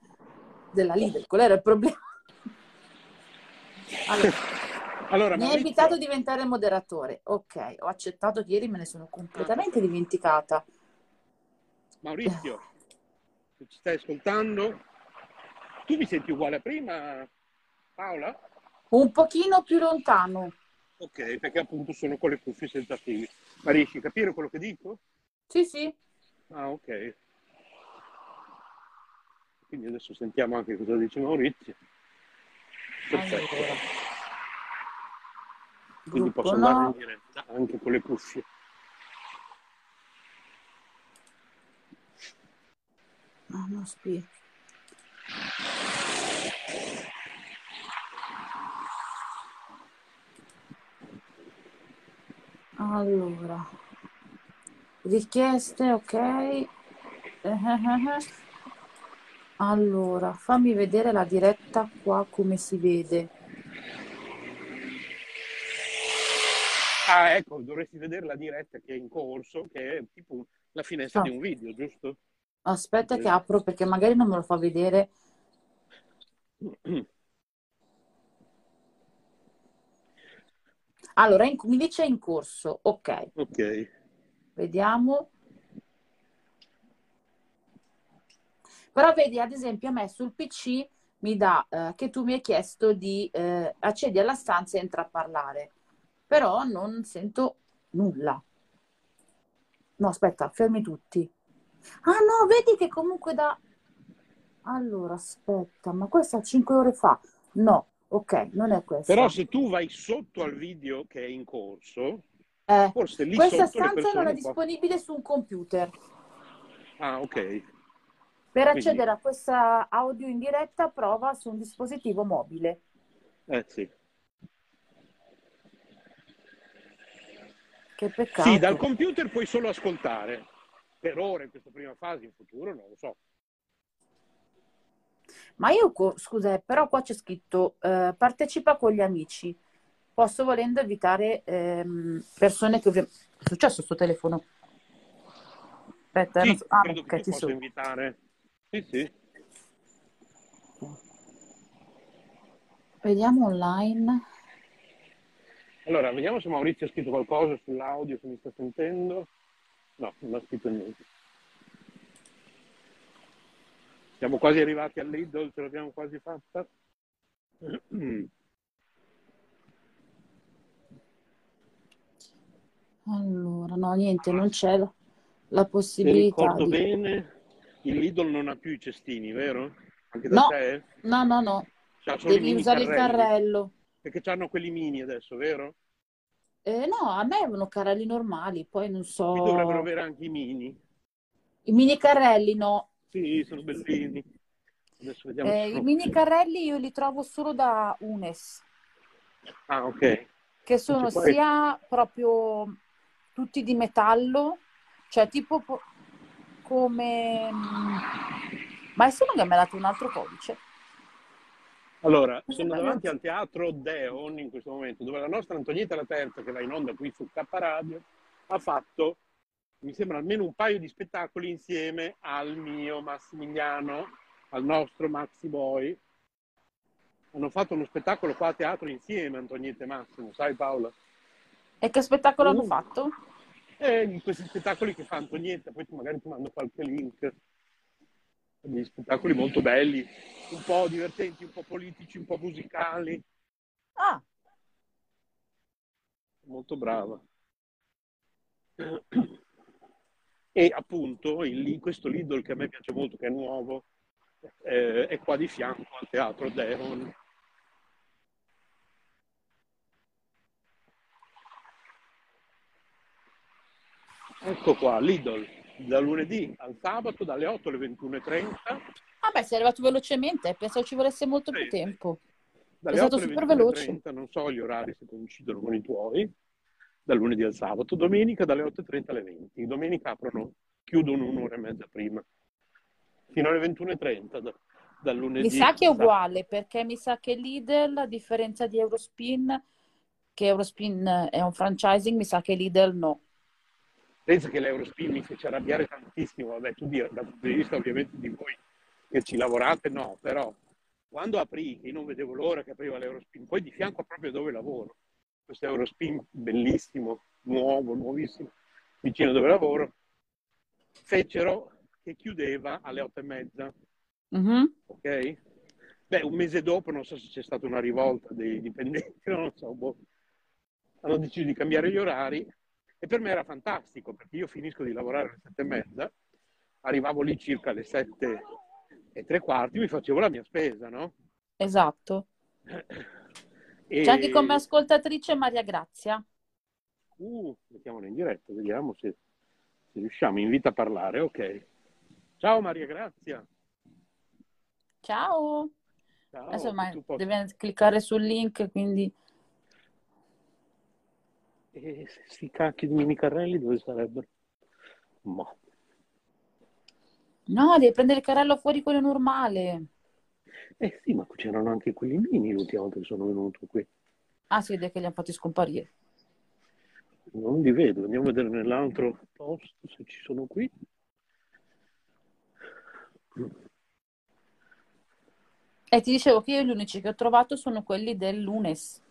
della Lidl, qual era il problema? Allora, *laughs* allora mi hai Maurizio, invitato a diventare moderatore. Ok, ho accettato ieri me ne sono completamente dimenticata. Maurizio, se ci stai ascoltando, tu mi senti uguale a prima, Paola? Un pochino più lontano. Ok, perché appunto sono con le cuffie senza fili. Ma riesci a capire quello che dico? Sì, sì. Ah, ok. Quindi adesso sentiamo anche cosa dice Maurizio. Perfetto. Allora. Quindi Gruppo posso andare no. in diretta anche con le cuffie. No, no, Allora, richieste, ok. Eh, eh, eh. Allora, fammi vedere la diretta qua come si vede. Ah, ecco, dovresti vedere la diretta che è in corso, che è tipo la finestra Ah. di un video, giusto? Aspetta che apro perché magari non me lo fa vedere. *clears throat* Allora, in- mi dice in corso, ok. ok. Vediamo. Però vedi, ad esempio, a me sul PC mi dà eh, che tu mi hai chiesto di eh, accedi alla stanza e entra a parlare. Però non sento nulla. No, aspetta, fermi tutti. Ah no, vedi che comunque da... Allora, aspetta, ma questa 5 ore fa? No, ok, non è questa. Però se tu vai sotto al video che è in corso, Eh, forse lì questa stanza non è disponibile su un computer. Ah, ok. Per Quindi- accedere a questa audio in diretta, prova su un dispositivo mobile. Eh sì. Che peccato. Sì, dal computer puoi solo ascoltare. Per ora, in questa prima fase, in futuro, non lo so. Ma io, co- scusa, eh, però qua c'è scritto eh, partecipa con gli amici. Posso volendo invitare ehm, persone che ovviamente... È successo sto telefono? Aspetta, Sì, non so- ah, credo ok, che tu ci possa sono. invitare. Sì, sì. Vediamo online. Allora, vediamo se Maurizio ha scritto qualcosa sull'audio, se mi sta sentendo. No, non ha scritto niente. Siamo quasi arrivati all'Idol, ce l'abbiamo quasi fatta. Allora, no, niente, non c'è la, la Se possibilità ricordo di... bene, il Lidl non ha più i cestini, vero? Anche da No, te? no, no, no. I Devi usare il carrelli. carrello. Perché hanno quelli mini adesso, vero? Eh, no, a me avevano carrelli normali, poi non so... Qui dovrebbero avere anche i mini. I mini carrelli no. Sì, sono bellini. Adesso vediamo. Eh, I mini carrelli io li trovo solo da Unes, Ah, ok. che sono poi- sia proprio tutti di metallo, cioè tipo po- come... mm, Ma adesso non mi ha dato un altro codice. Allora, sono davanti al teatro Deon in questo momento, dove la nostra Antonietta La Terza, che va in onda qui su K Radio, ha fatto, mi sembra, almeno un paio di spettacoli insieme al mio Massimiliano, al nostro Maxi Boy. Hanno fatto uno spettacolo qua a teatro insieme, Antonietta e Massimo, sai Paola? E che spettacolo hanno Uh. fatto? E in questi spettacoli che fa Antonietta, poi magari ti mando qualche link. Degli spettacoli molto belli, un po' divertenti, un po' politici, un po' musicali. Ah, molto brava. E appunto il- questo Lidl che a me piace molto, che è nuovo, eh, è qua di fianco al teatro Deon. Ecco qua, Lidl, da lunedì al sabato dalle 8 alle 21.30. vabbè, sei arrivato velocemente, pensavo ci volesse molto Sì, più tempo. Dalle È stato 8 alle super veloce. 21.30, non so gli orari se coincidono con i tuoi, dal lunedì al sabato, domenica dalle 8.30 alle 20. Domenica aprono, chiudono un'ora e mezza prima, fino alle 21.30 da- dal lunedì. Mi sa che è uguale, perché mi sa che Lidl, a differenza di Eurospin, che Eurospin è un franchising, mi sa che Lidl no. Pensa che l'Eurospin mi fece arrabbiare tantissimo, vabbè tu dire, dal punto di vista ovviamente di voi che ci lavorate, no, però quando aprì, che io non vedevo l'ora che apriva l'Eurospin, poi di fianco proprio dove lavoro, questo Eurospin bellissimo, nuovo, nuovissimo, vicino dove lavoro, fecero che chiudeva alle otto e mezza, Mhm. ok? Beh, un mese dopo, non so se c'è stata una rivolta dei dipendenti, *laughs* non lo so, boh. hanno deciso di cambiare gli orari e per me era fantastico perché io finisco di lavorare alle sette e mezza, arrivavo lì circa alle sette e tre quarti, mi facevo la mia spesa, no? Esatto. *laughs* E... C'è anche come ascoltatrice Maria Grazia. Uh, mettiamola in diretta, vediamo se, se riusciamo. Invita a parlare, ok. Ciao Maria Grazia. Ciao. Ciao, Adesso ma posso- deve cliccare sul link, quindi E sti cacchi di mini carrelli dove sarebbero? Ma. no, devi prendere il carrello fuori quello normale. Eh sì, ma c'erano anche quelli mini l'ultima volta che sono venuto qui. Ah, si vede che li hanno fatti scomparire. Non li vedo, andiamo a vedere nell'altro posto se ci sono qui. E ti dicevo che io gli unici che ho trovato sono quelli del Lunes,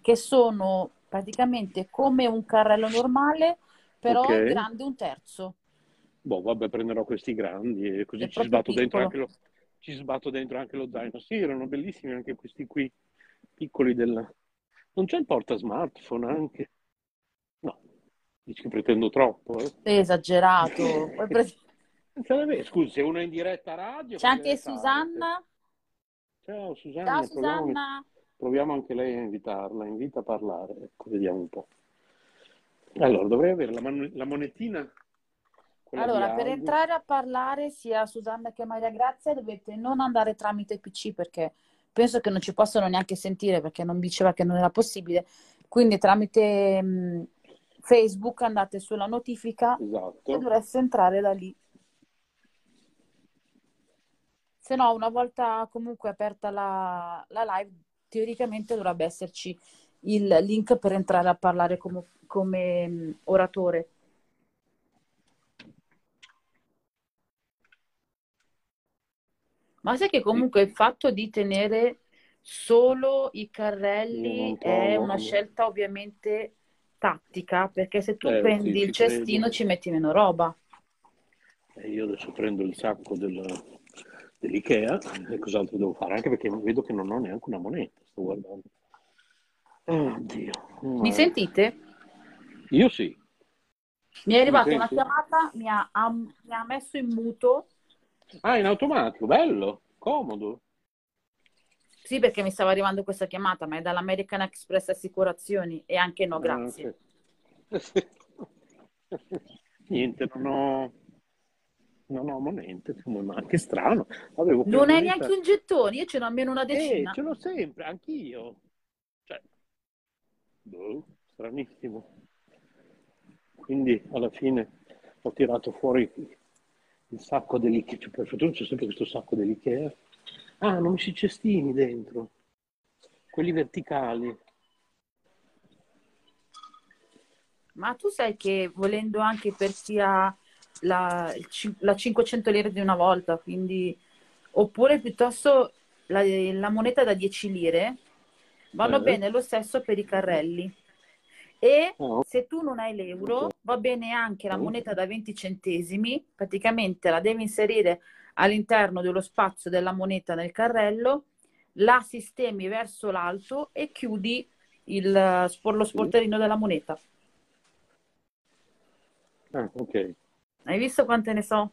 che sono praticamente come un carrello normale, però Ok. grande un terzo. Boh, vabbè, prenderò questi grandi e così È ci sbatto, dentro piccolo. anche lo, ci sbatto dentro anche lo zaino. Sì, erano bellissimi anche questi qui, piccoli della... Non c'è il porta smartphone anche? No, dici che pretendo troppo, eh? Sei esagerato. *laughs* Pre- Scusi, se uno è in diretta radio... C'è anche. Susanna. Ciao Susanna, Ciao proviamo, Susanna. proviamo anche lei a invitarla, invita a parlare, ecco, vediamo un po'. Allora, dovrei avere la, man- la monetina. Allora, per entrare a parlare sia Susanna che Maria Grazia dovete non andare tramite PC perché penso che non ci possano neanche sentire perché non diceva che non era possibile. Quindi tramite mh, Facebook andate sulla notifica e Esatto. dovreste entrare da lì. Se no, una volta comunque aperta la, la live, teoricamente dovrebbe esserci il link per entrare a parlare come, come mm, oratore. Ma sai che comunque il fatto di tenere solo i carrelli è una scelta ovviamente tattica, perché se tu Eh, prendi sì, il cestino credo. ci metti meno roba. E io adesso prendo il sacco del- dell'Ikea e cos'altro devo fare? Anche perché vedo che non ho neanche una moneta, sto guardando. Oddio. Mi sentite? Io sì. Mi è arrivata una chiamata, mi ha, ha- mi ha messo in muto. Ah, in automatico, bello, comodo. Sì, perché mi stava arrivando questa chiamata, ma è dall'American Express Assicurazioni e anche no, Ah, grazie. ok. *laughs* Niente, non ho, non ho monete, come mai? Che strano. Avevo Non hai neanche un gettone, io ce n'ho almeno una Eh, decina. ce l'ho sempre, anch'io. Cioè, boh, stranissimo. Quindi alla fine ho tirato fuori il sacco dell'Ikea. Cioè, per fortuna c'è sempre questo sacco dell'Ikea. Ah, non si cestini dentro. Quelli verticali. Ma tu sai che volendo anche per ha la, la 500 lire di una volta, quindi oppure piuttosto la, la moneta da 10 lire, vanno Eh. bene lo stesso per i carrelli. E Ah, se tu non hai l'euro, va bene anche la moneta da 20 centesimi, praticamente la devi inserire all'interno dello spazio della moneta nel carrello, la sistemi verso l'alto e chiudi il, lo sportellino della moneta. ah, ok. Hai visto quante ne so?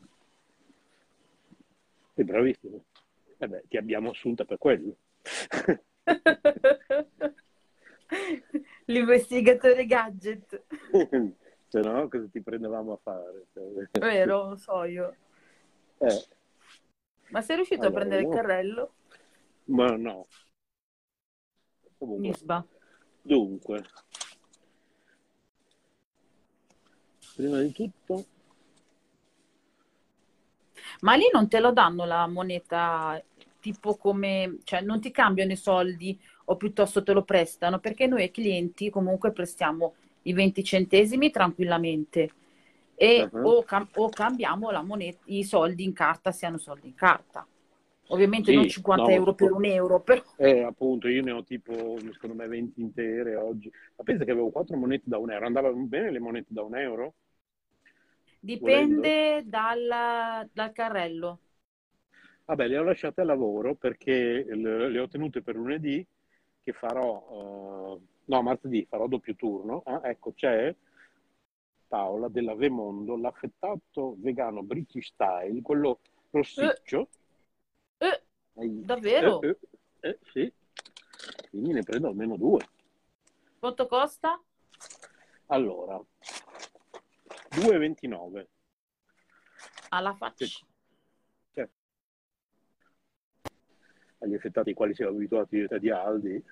Sei bravissimo. Eh beh, ti abbiamo assunta per quello. *laughs* L'investigatore gadget, *laughs* Se no, cosa ti prendevamo a fare? vero? Lo so io. Eh, Ma sei riuscito Allora, a prendere il vediamo. carrello? ma no. Comunque, Nisba. dunque, prima di tutto, Ma lì non te lo danno la moneta tipo come, cioè non ti cambiano i soldi o piuttosto te lo prestano, perché noi ai clienti comunque prestiamo i 20 centesimi tranquillamente e Mhm. o, cam- o cambiamo la moneta, i soldi in carta siano soldi in carta. Ovviamente Sì, non 50 no, euro per un euro, però eh, appunto, io ne ho tipo, secondo me, 20 intere oggi. Ma pensa che avevo quattro monete da un euro. Andavano bene le monete da un euro? dipende dal, dal carrello. Vabbè, le ho lasciate a lavoro perché le, le ho tenute per lunedì che farò, eh, no, martedì farò doppio turno. Ah, ecco, c'è Paola della Vemondo, l'affettato vegano British Style, quello rossiccio. Eh, Ai- davvero? Eh, eh, eh, sì. Quindi ne prendo almeno due. quanto costa? Allora, 2,29. Alla faccia. Cioè, agli affettati ai quali siamo abituati di Aldi,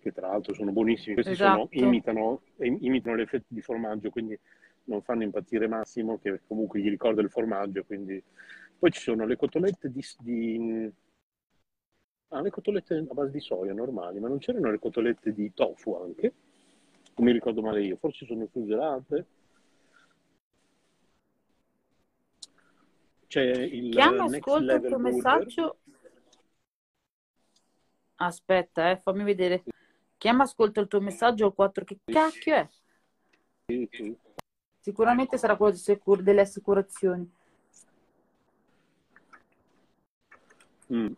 che tra l'altro sono buonissimi. Questi sono- Esatto. imitano, imitano gli effetti di formaggio, quindi non fanno impazzire Massimo, che comunque gli ricorda il formaggio. Quindi... Poi ci sono le cotolette di, di- Ah, le cotolette a base di soia normali, ma non c'erano le cotolette di tofu anche? Non mi ricordo male io, forse sono fuselate. C'è il Chiama, ascolta il tuo messaggio. Aspetta, eh, fammi vedere. Chiama, ascolta il tuo messaggio al 4. Che cacchio è? Sicuramente sarà quello sicur- delle assicurazioni. Mm.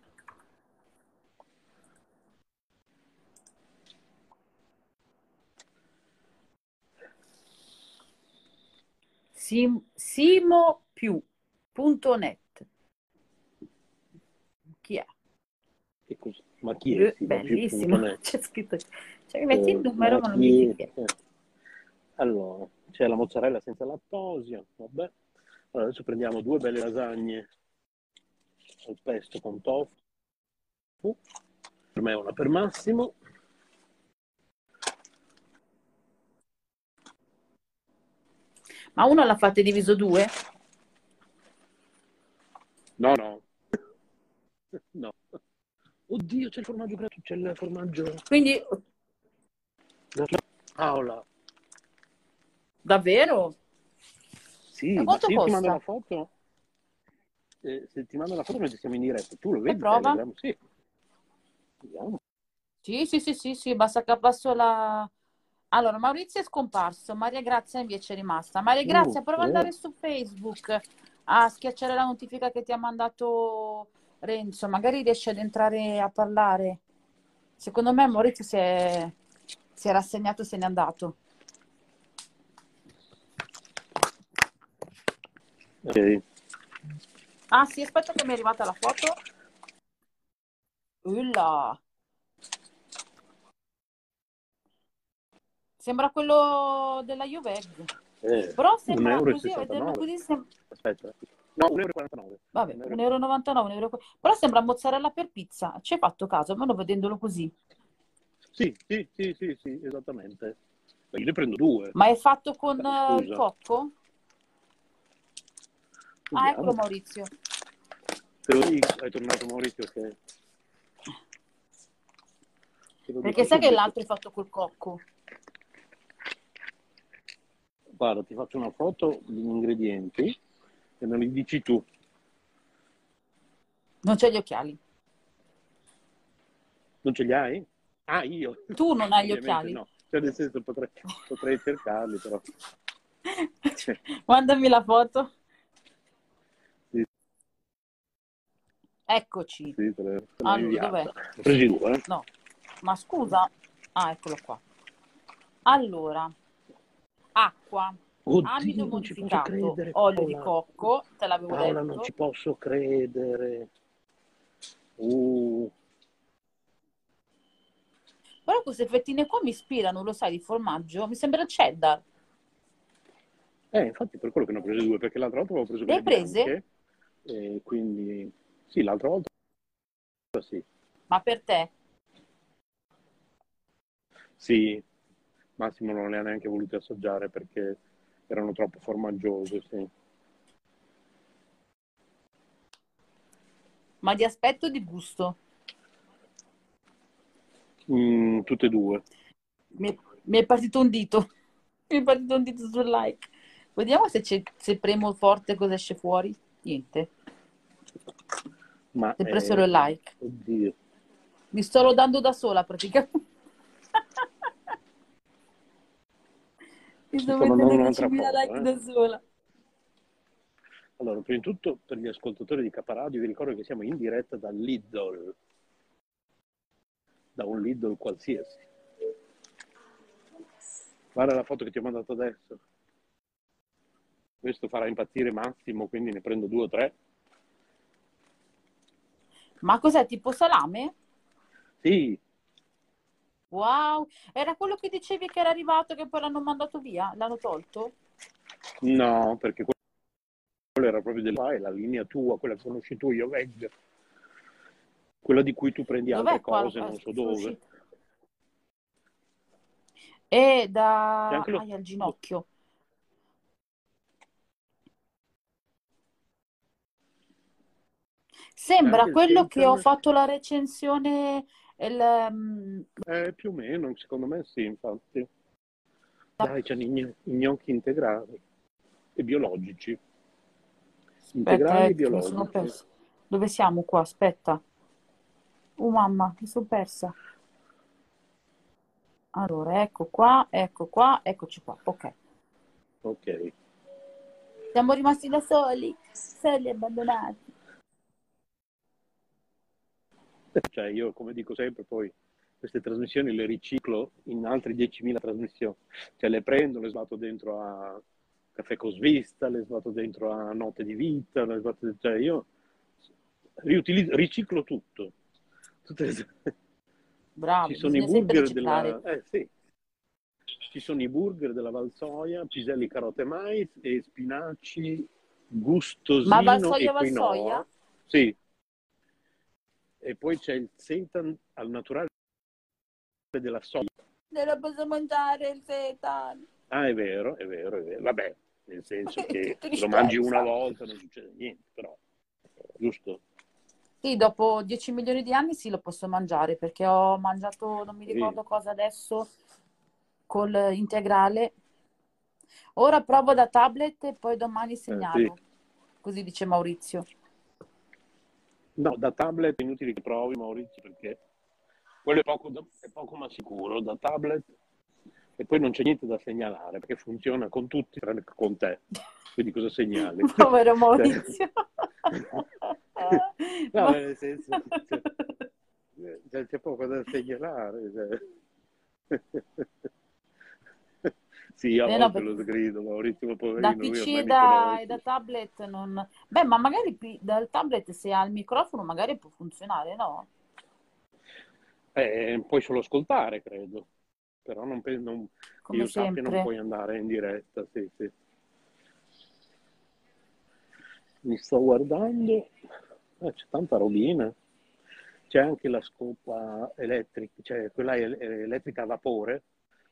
Sim- simopiù.net. Chi è? Che cos- Ma chi è? Sì, bellissimo. *laughs* C'è scritto. Cioè, mi metti il Eh, numero, ma ma non dici chi è. Allora, c'è la mozzarella senza lattosio, vabbè. Allora, adesso prendiamo due belle lasagne al pesto con tofu. Per me una per Massimo. Ma uno l'ha fatta diviso due? No, no. *laughs* c'è il formaggio gratuito, c'è il formaggio... Quindi, Paola, davvero? sì, E ma se io ti mando la foto, eh, se ti mando la foto noi siamo in diretta, tu lo vedi? prova? Telegram? Sì. Vediamo. Sì, sì, sì, sì, sì, basta che abbasso la... Allora, Maurizio è scomparso, Maria Grazia invece è rimasta. Maria Grazia, Uh, prova ad eh. andare su Facebook a schiacciare la notifica che ti ha mandato Renzo, magari riesci ad entrare a parlare. Secondo me Maurizio si è, si è rassegnato e se n'è andato. Ok. Ah sì, aspetta che mi è arrivata la foto. Ulla. Sembra quello della Juveg. Eh, Però sembra così, a vederlo 69. così sem- Aspetta. No, 1,49 euro. Vabbè, Un euro. 1,99 euro. Però sembra mozzarella per pizza. Ci hai fatto caso, almeno vedendolo così. Sì, sì, sì, sì, sì, esattamente. Ma io ne prendo due. Ma è fatto con eh, il Scusa. cocco? Ah, Vediamo. eccolo Maurizio. Te lo dico, è tornato Maurizio che... Perché sai che l'altro è fatto col cocco. Guarda, ti faccio una foto degli ingredienti e me li dici tu. Non c'è gli occhiali. Non ce li hai? Ah, io? Tu non hai gli occhiali? No, cioè nel senso potrei, potrei cercarli, però... *laughs* Mandami la foto. Sì. Eccoci. Sì, te le, te l'ho Allora, inviata. dov'è? Presi due, eh? No, ma scusa. Ah, eccolo qua. Allora, acqua, Oddio, amido credere, olio di Paola. cocco, te l'avevo Paola, detto. non ci posso credere. Uh, Però queste fettine qua mi ispirano, lo sai, di formaggio. Mi sembra cheddar. eh, infatti per quello che ne ho prese due, perché l'altra volta avevo preso Le quelle prese? bianche, e quindi sì, l'altra volta sì. Ma per te? Sì, Massimo non le ha neanche volute assaggiare perché erano troppo formaggiose, sì. Ma di aspetto o di gusto? Mm, tutte e due. Mi è, mi è partito un dito. Mi è partito un dito sul like. Vediamo se, se premo forte cosa esce fuori. Niente. Ma Sempre eh, solo il like. Oddio. Mi sto lodando da sola praticamente. Mi sto Sto mandando mettendo un'altra 10.000 foto, like eh. da sola. Allora, prima di tutto, per gli ascoltatori di Caparadio, vi ricordo che siamo in diretta da Lidl, da un Lidl qualsiasi. Guarda la foto che ti ho mandato adesso. Questo farà impazzire Massimo, quindi ne prendo due o tre. Ma cos'è tipo salame? Sì, Wow, era quello che dicevi che era arrivato che poi l'hanno mandato via? L'hanno tolto? no, perché quello era proprio del è la linea tua, quella che conosci tu, io veg. Quella di cui tu prendi altre Dov'è qua? cose, Eh, non so sono dove. E da lo- ai, al ginocchio. Sembra quello che ho fatto la recensione il, mm, Eh, più o meno, secondo me sì, infatti. Dai, c'è i gnocchi integrali e biologici. Integrali e eh, biologici. Dove siamo qua? Aspetta. Oh mamma, mi sono persa. Allora, ecco qua, ecco qua, eccoci qua. Ok. Ok. Siamo rimasti da soli, soli abbandonati. Cioè, io, come dico sempre, poi queste trasmissioni le riciclo in altre 10.000 trasmissioni. Cioè, le prendo, le sbatto dentro a Caffè Cosvista, le sbatto dentro a Notte di Vita, le sbatto. Cioè, io riciclo tutto. Tutte Bravo, Ci sono i burger della... Eh, sì. Ci sono i burger della Valsoia, piselli, carote, mais e spinaci gustosino Ma Valsoia, e quinoa. Valsoia? Sì. E poi c'è il seitan al naturale della soia. Non lo posso mangiare il setan. Ah, è vero, è vero, è vero. Vabbè, nel senso *laughs* Che lo mangi una volta non succede niente, però giusto? Sì, dopo 10 milioni di anni sì, lo posso mangiare perché ho mangiato, non mi Sì. ricordo cosa adesso, col integrale. Ora provo da tablet e poi domani segnalo. Così dice Maurizio. No, da tablet è inutile che provi Maurizio perché quello è poco, è poco ma sicuro, da tablet e poi non c'è niente da segnalare perché funziona con tutti tranne che con te. Quindi cosa segnali? *laughs* Povero Maurizio. *laughs* No, Ma- nel senso, cioè, cioè, c'è poco da segnalare. Sì, a Eh, no, volte lo sgrido, Maurizio, ma poverino, Da PC e da, e tablet non... Beh, ma magari dal tablet se ha il microfono magari può funzionare, no? Eh, puoi solo ascoltare, credo, però non, pe- non- Come io sappia non sempre. puoi andare in diretta, sì, sì. Mi sto guardando, eh, c'è tanta robina, c'è anche la scopa elettrica, cioè quella el- elettrica a vapore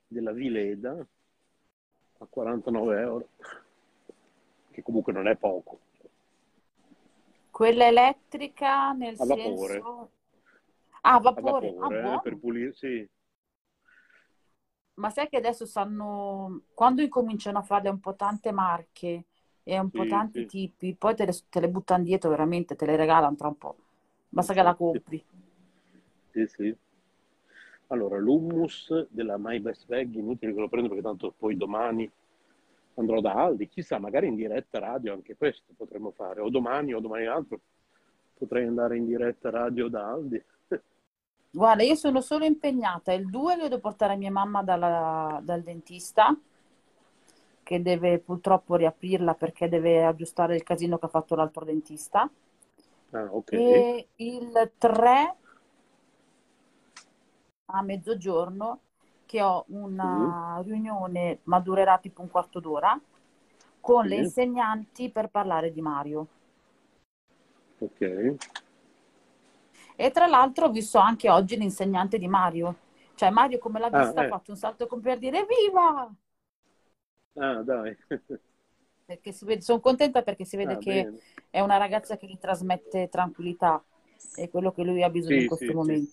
della Vileda a 49 euro, che comunque non è poco. Quella elettrica nel A vapore. senso... Ah, a A vapore. Ah, vapore, eh, per pulire, sì. Ma sai che adesso sanno... Quando incominciano a fare un po' tante marche e un po' Sì, tanti sì. tipi, poi te le, te le buttano dietro veramente, te le regalano tra un po'. Basta che la compri. Sì, sì. Allora, l'hummus della My Best Bag, inutile che lo prendo perché tanto poi domani andrò da Aldi, chissà, magari in diretta radio anche questo potremmo fare, o domani o domani l'altro potrei andare in diretta radio da Aldi. *laughs* Guarda, io sono solo impegnata. Il 2 lo devo portare mia mamma dalla- dal dentista, che deve purtroppo riaprirla perché deve aggiustare il casino che ha fatto l'altro dentista. Ah, ok. E il 3 a mezzogiorno che ho una riunione, ma durerà tipo un quarto d'ora, con le Sì. insegnanti per parlare di Mario. Ok. E tra l'altro ho visto anche oggi l'insegnante di Mario. Cioè Mario come l'ha Ah, vista ha eh. fatto un salto con per dire viva! Ah, dai. *laughs* Perché vede, sono contenta perché si vede Ah, che bene. è una ragazza che gli trasmette tranquillità. È quello che lui ha bisogno Sì, in questo sì, sì.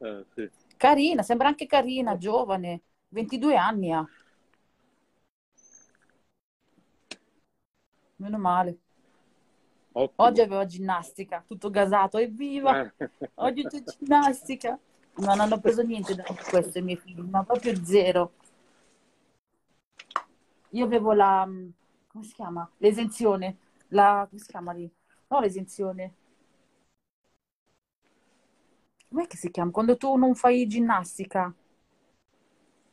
Ah, sì. Carina, sembra anche carina, giovane, 22 anni ha. Meno male. Ottimo. Oggi aveva ginnastica, tutto gasato, evviva! Ah. Oggi c'è ginnastica. Non hanno preso niente da questo i miei figli, ma proprio zero. Io avevo la, come si chiama? L'esenzione. La, come si chiama lì? No, l'esenzione. Com'è che si chiama? Quando tu non fai ginnastica.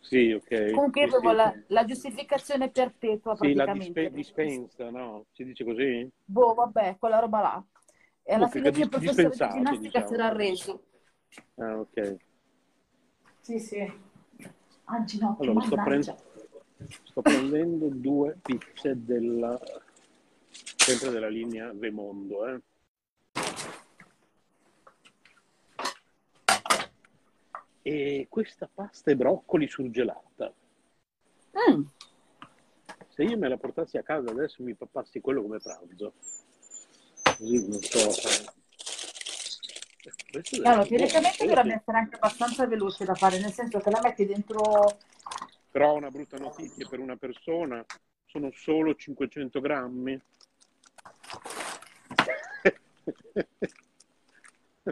Sì, ok. Comunque Sì, sì. la, la giustificazione perpetua Sì, la dispe- dispensa, no? Si dice così? Boh, vabbè, quella roba là. E alla Ok, fine che il professore di ginnastica diciamo. si era arreso. Ah, ok. Sì, sì. Ah, ginocchio, Allora, sto, prend- sto prendendo due pizze della... sempre della linea Vemondo, eh. E questa pasta e broccoli surgelata. Mm. Se io me la portassi a casa adesso mi pappassi quello come pranzo. Così non so. eh. Allora, buono, teoricamente quello dovrebbe essere anche abbastanza veloce da fare, nel senso che la metti dentro... Però una brutta notizia per una persona, sono solo 500 grammi.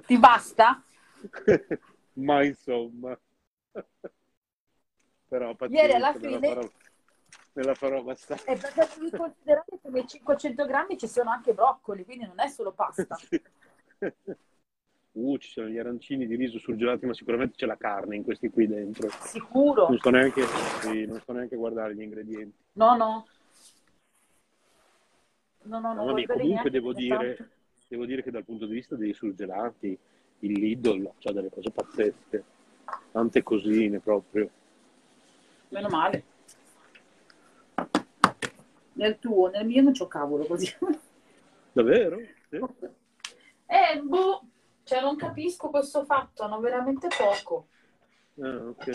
Ti basta? *laughs* Ma insomma, *laughs* però Ieri alla pazienza, me la fine- farò, me la farò abbastanza. E perché devi considerare che nei 500 grammi ci sono anche broccoli, quindi non è solo pasta. *laughs* Uh, ci sono gli arancini di riso surgelati, ma sicuramente c'è la carne in questi qui dentro. Sicuro? Non sto neanche, sì, non sto neanche a guardare gli ingredienti. No, no. No, no, no. No, vabbè, comunque devo dire, tanto- devo dire che dal punto di vista dei surgelati, il Lidl ha delle cose pazzesche, tante cosine proprio. Meno male. Nel tuo, nel mio non c'ho cavolo così. Davvero? Sì? Eh, boh, cioè non capisco questo fatto, hanno veramente poco. Ah, ok.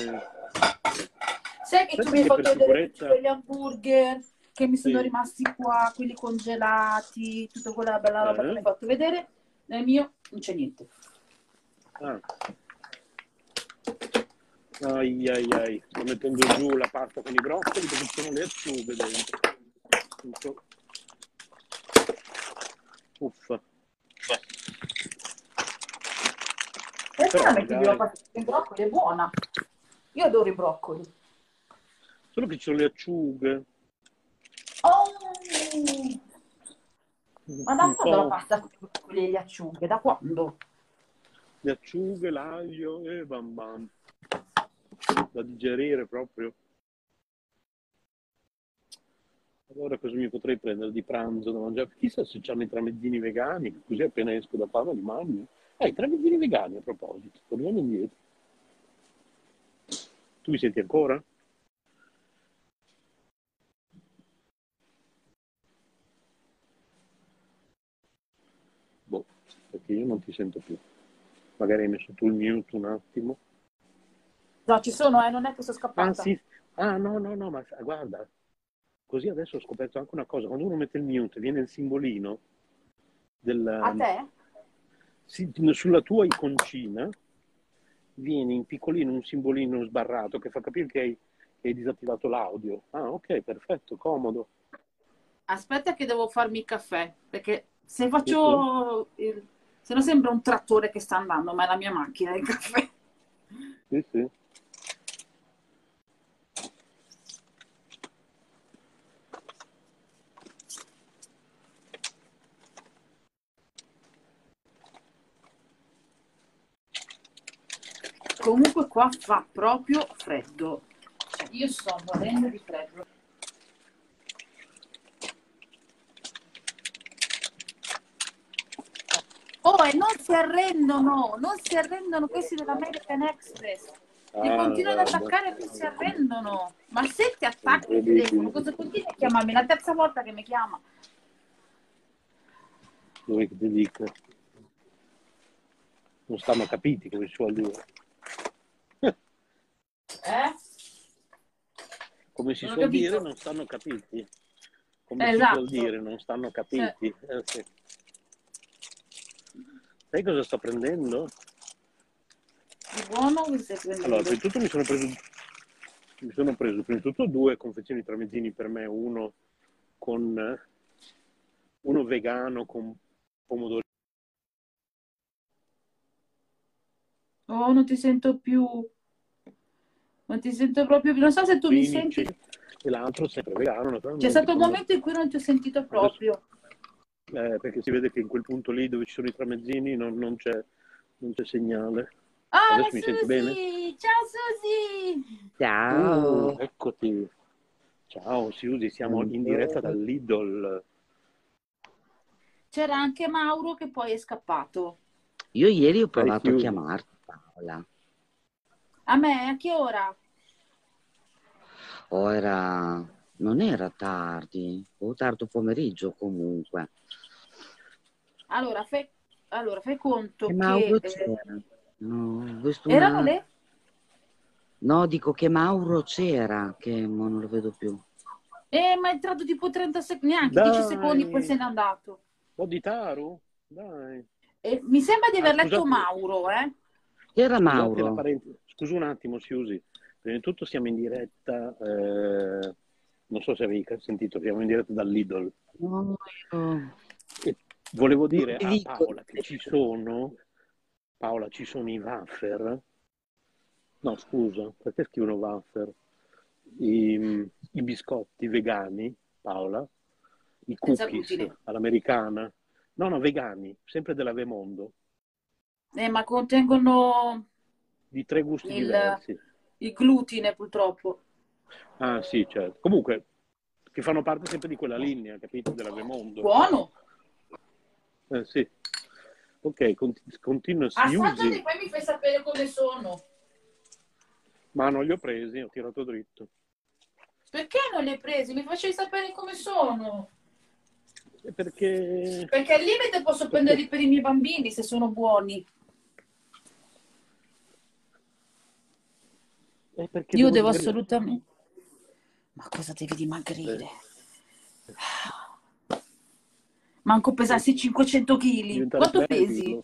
Sai che tu Pensa mi hai fatto vedere tutti quegli hamburger che mi sono Sì. rimasti qua, quelli congelati, tutta quella bella roba Eh. che mi hai fatto vedere. Nel mio non c'è niente. Ah. Ai ai ai, sto mettendo giù la pasta con i broccoli perché ci sono le acciughe dentro. Tutto. Uffa. Perché la metti giù la pasta con i broccoli? È buona. Io adoro i broccoli. Solo che ci sono le acciughe. Oh! Ma da quando la pasta con i broccoli e le acciughe? Da quando? Le acciughe, l'aglio e bam bam. Da digerire proprio. Allora cosa mi potrei prendere di pranzo da mangiare? Chissà se c'hanno i tramezzini vegani, così appena esco da Parma li mangio. Eh, i tramezzini vegani a proposito, torniamo indietro. Tu mi senti ancora? Boh, perché io non ti sento più. Magari hai messo tu il mute un attimo. No, ci sono, eh, non è che sono scappata. Ah, sì. Ah, no, no, no, ma guarda, così adesso ho scoperto anche una cosa. Quando uno mette il mute, viene il simbolino del... A te? Sì, sulla tua iconcina viene in piccolino un simbolino sbarrato che fa capire che hai, che hai disattivato l'audio. Ah, ok, perfetto, comodo. Aspetta che devo farmi il caffè, perché se faccio... il- Se no sembra un trattore che sta andando, ma è la mia macchina, il caffè. Sì, sì. Comunque qua fa proprio freddo. Io sto morendo di freddo. Oh, e non si arrendono, non si arrendono questi dell'American Express. Li Ah, continuano ad attaccare e non si arrendono. Ma se ti attacchi il telefono, cosa continui a chiamarmi? La terza volta che mi chiama. Dove che ti dico? Non stanno capiti come si suol dire. Eh? Come si Non ho suol capito. dire, non stanno capiti. Come Esatto. si suol dire, non stanno capiti. Eh, sì. Sai cosa sto prendendo? Di buono che stai prendendo? Allora, prima di tutto mi sono preso, mi sono preso prima di tutto due confezioni di tramezzini per me, uno con uno vegano con pomodori. Oh, non ti sento più. Non ti sento proprio più. Non so se tu mi Quinici, senti. e l'altro sempre vegano. C'è stato un momento in cui non ti ho sentito proprio. Eh, perché si vede che in quel punto lì dove ci sono i tramezzini non, non c'è, non c'è segnale. Ah, Adesso mi senti Susi! bene? Ciao Susi! Ciao. Uh, eccoti. Ciao Siusi, siamo in diretta dal Lidl. C'era anche Mauro che poi è scappato. Io ieri ho provato a chiamarti, Paola. A me? A che ora? O era... Non era tardi, o tardo pomeriggio comunque. Allora, fai, allora, fai conto Che che... Mauro eh, c'era. No, erano una- le... No, dico che Mauro c'era, che mo non lo vedo più. Eh, ma è entrato tipo 30 secondi, neanche Dai. 10 secondi, poi se n'è andato. Oh, di Taru? Dai. E mi sembra di aver Ah, letto scusate. Mauro, eh? Era Mauro? Scusa un attimo, Siusi. Prima di tutto siamo in diretta, eh, non so se avevi sentito, siamo in diretta dal Lidl. No, io- E volevo dire a Paola che ci sono, Paola, ci sono i wafer. No, scusa, perché scrivono wafer? I, i biscotti vegani, Paola, i cookies all'americana. No, no, vegani, sempre della Vemondo, Eh, ma contengono di tre gusti Il- diversi. il glutine, purtroppo. Ah, sì, certo. Comunque, che fanno parte sempre di quella linea, capito? Della Vemondo. Buono! Eh, sì. Ok, cont- continua Assaggiali, Siusi. poi mi fai sapere come sono. Ma non li ho presi, ho tirato dritto. Perché non li hai presi? Mi facevi sapere come sono. E Perché... Perché al limite posso prenderli per i miei bambini se sono buoni. eh, perché Io devo dimagrire. assolutamente. Ma cosa devi dimagrire? Manco pesassi 500 kg. Quanto pesi?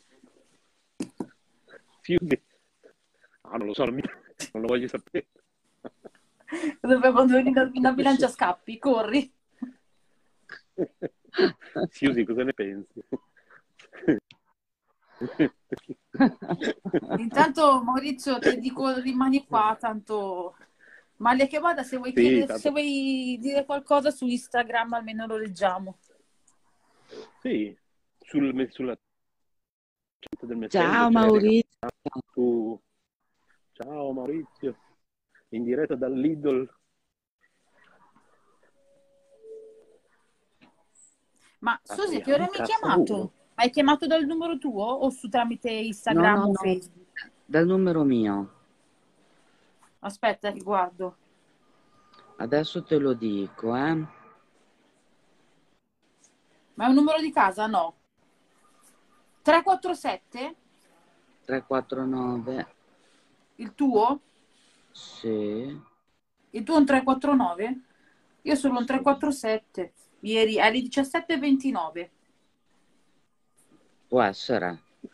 Fiusi. Ah, non lo so, non, mi- non lo voglio sapere. Vedi una, una bilancia scappi, corri. Fiusi, cosa ne pensi? Intanto Maurizio ti dico rimani qua, tanto male che vada, se vuoi, Sì, chiedere- tanto- se vuoi dire qualcosa su Instagram almeno lo leggiamo. Sì, sul, sulla chat del Messenger Ciao c'è Maurizio. tu- Ciao Maurizio, in diretta dal Lidl. Ma Ah, Susi, sì, che ora mi hai chiamato? uno. Hai chiamato dal numero tuo o su tramite Instagram No, no, o no. Facebook? Dal numero mio. Aspetta, che guardo. Adesso te lo dico, eh. Ma è un numero di casa? No. 347? 349. Il tuo? Sì. Il tuo è un 349? Io sono un 347. Ieri alle 17.29. Può essere. Come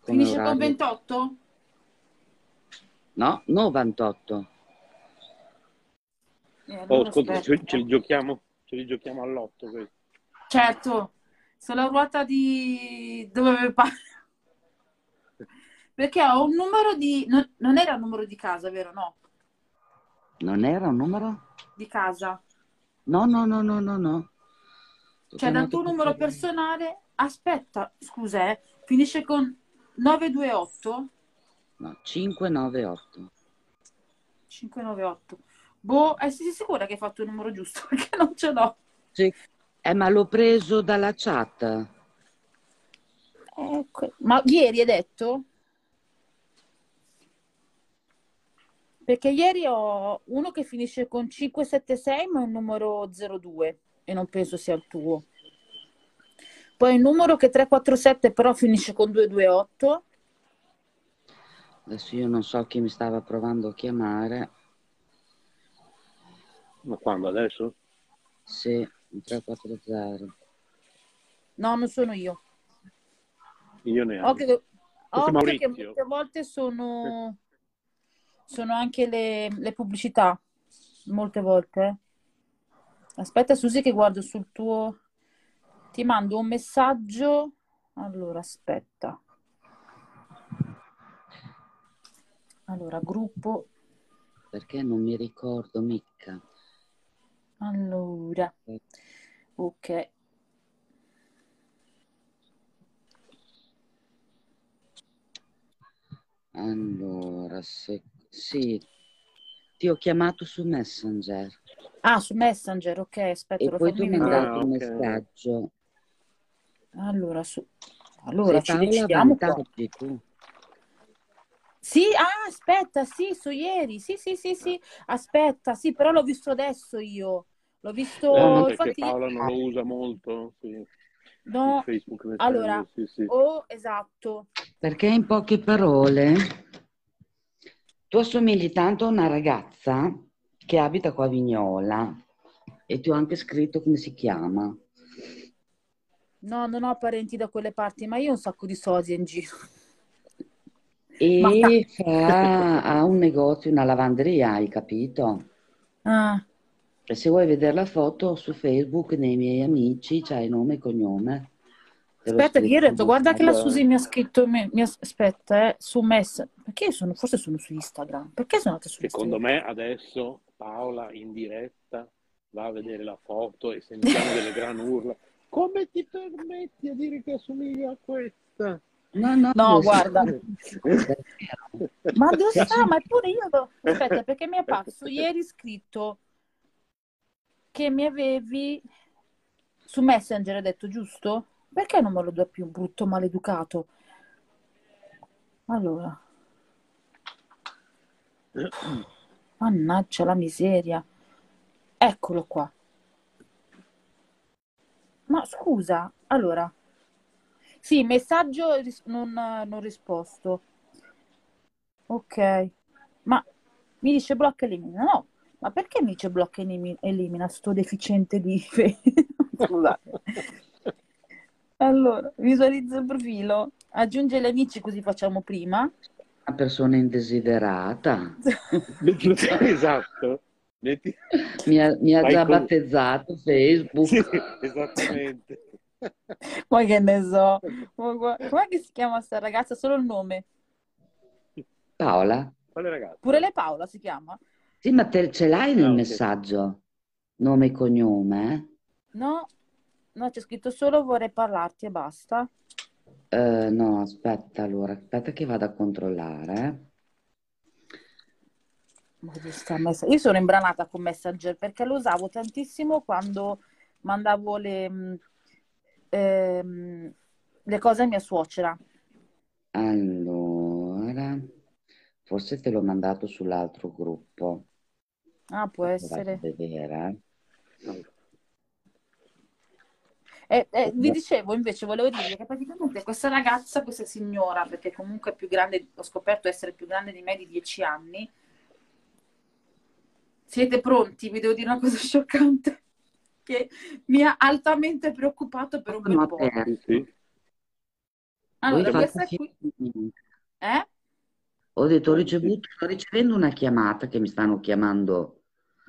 Finisce con orario- 28? No, 98. Eh, Oh, ascolta, aspetta. ce, ce li giochiamo, ce li giochiamo all'otto questi. Certo, sulla ruota di dove pare. Perché ho un numero di... Non, non era il numero di casa, vero? No, Non era un numero? di casa. No, no, no, no, no, no. Cioè, dal tuo numero per- personale... Aspetta, scusa, eh, finisce con 928 No, 598. 598. Boh, eh, sei sicura che hai fatto il numero giusto? *laughs* Perché non ce l'ho. Sì. Eh, ma l'ho preso dalla chat. Ecco. Ma ieri hai detto? Perché ieri ho uno che finisce con 576, ma è un numero 02 e non penso sia il tuo. Poi un numero che è 347 però finisce con 228. Adesso io non so chi mi stava provando a chiamare. Ma quando adesso? Sì, 340. No, non sono io. Io ne Occhio ho. che, occhio che molte volte sono, sono anche le, le pubblicità. Molte volte. Aspetta, Susi, che guardo sul tuo. Ti mando un messaggio. Allora, aspetta. Allora, gruppo. Perché non mi ricordo mica. Allora, ok. Allora, se... sì, ti ho chiamato su Messenger Ah, su Messenger, ok. Aspetta, e lo poi tu mi hai mandato Ah, un ok. messaggio. Allora, su... allora ci decidiamo tu. Sì, ah, aspetta, sì, su ieri, sì, sì, sì, sì, aspetta, sì, però l'ho visto adesso io, l'ho visto, Eh, perché infatti, Paola non lo usa molto, sì, no, Facebook allora, sì, sì. oh, esatto, Perché in poche parole tu assomigli tanto a una ragazza che abita qua a Vignola e ti ho anche scritto come si chiama. no, non ho parenti da quelle parti, ma io ho un sacco di sosia in giro, E Ma- fa, ha un negozio, una lavanderia, hai capito? ah, E se vuoi vedere la foto su Facebook nei miei amici, c'hai nome e cognome. Aspetta, io ho detto, guarda che la Susi mi ha scritto, mi, mi aspetta, eh, su Messenger, perché io sono, forse sono su Instagram, perché sono andata su Secondo Instagram? me adesso Paola in diretta va a vedere la foto e sentiamo delle gran urla. Come ti permetti a dire che assomiglia a questa? No, no, No, guarda. *laughs* Ma lo sa, ma pure io. Aspetta, perché mi è apparso ieri scritto che mi avevi su Messenger, hai detto, giusto? Perché non me lo do più, brutto maleducato? Allora. Mannaggia la miseria. Eccolo qua. Ma scusa, allora. Sì, messaggio ris- non, non risposto. Ok. Ma mi dice blocca elimina. No, ma perché mi dice blocca e elimi- elimina sto deficiente di *laughs* Scusate. Allora, visualizza il profilo, aggiunge gli amici così facciamo prima. Una persona indesiderata. *laughs* esatto. Metti... Mi ha, mi ha già con- battezzato Facebook. Sì, esattamente. *laughs* Ma che ne so. Che si chiama sta ragazza? Solo il nome. Paola? Quale ragazzo? Pure lei Paola si chiama? Sì, ma te ce l'hai nel Ah, ok. messaggio? Nome e cognome? eh? No, no, c'è scritto solo vorrei parlarti e basta. Eh, no, aspetta allora, aspetta che vado a controllare. Io sono imbranata con Messenger perché lo usavo tantissimo quando mandavo le, mh, ehm, le cose a mia suocera. Allora, forse te l'ho mandato sull'altro gruppo. Ah, può essere. vedere. E, e vi dicevo invece, volevo dirvi che praticamente questa ragazza, questa signora, perché comunque è più grande, ho scoperto essere più grande di me di dieci anni. Siete pronti? Vi devo dire una cosa *laughs* scioccante che mi ha altamente preoccupato per un bel po'. aperti. Allora, questa qui, eh? Ho detto, ho ricevuto, sto ricevendo una chiamata che mi stanno chiamando,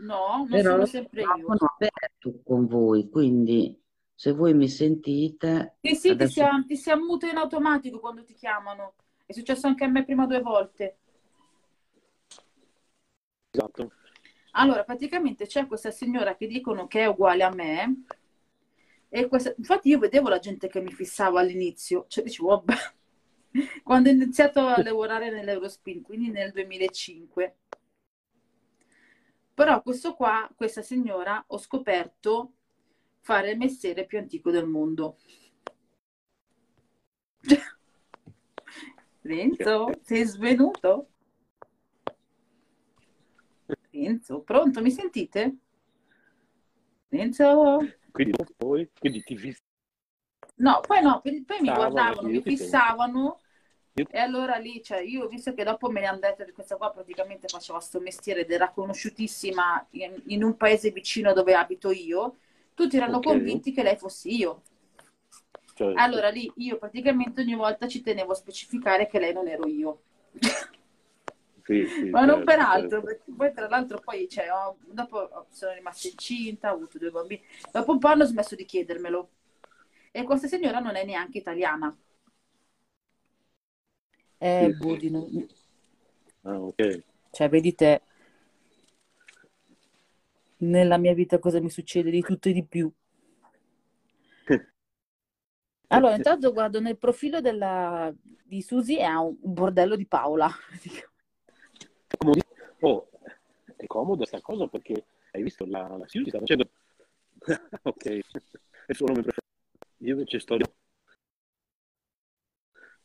No, non però sono sempre io. microfono aperto con voi, quindi se voi mi sentite, Sì, sì, ti adesso si, ti si ammuta in automatico quando ti chiamano. È successo anche a me prima due volte. Esatto. Allora, praticamente c'è questa signora che dicono che è uguale a me. E questa... Infatti io vedevo la gente che mi fissava all'inizio. Cioè dicevo, vabbè. *laughs* Quando ho iniziato a lavorare nell'Eurospin, quindi nel 2005. Però questo qua, questa signora, ho scoperto fare il mestiere più antico del mondo. *laughs* Renzo, sei svenuto? Renzo, pronto? Mi sentite? Renzo? Quindi poi, quindi ti fissi. No, poi no, poi mi guardavano, mi fissavano Io- e allora lì, cioè, io visto che dopo me ne hanno detto che questa qua praticamente faceva sto mestiere ed era conosciutissima in, in un paese vicino dove abito io, tutti erano Ok. convinti che lei fossi io. Cioè, Allora lì io praticamente ogni volta ci tenevo a specificare che lei non ero io. sì, sì, *laughs* Ma non certo, per altro, certo. perché poi tra l'altro poi cioè, ho- dopo sono rimasta incinta, ho avuto due bambini, dopo un po' hanno smesso di chiedermelo. E questa signora non è neanche italiana. Eh, Sì, boh, sì. non- Ah, ok. Cioè, vedi te, nella mia vita cosa mi succede di tutto e di più. *laughs* Allora, intanto guardo nel profilo della, di Susi e ha un, bordello di Paola. *laughs* Oh, è comoda sta cosa perché hai visto la, la Suzy sta facendo. *laughs* ok, è solo nome preferito. Io invece sto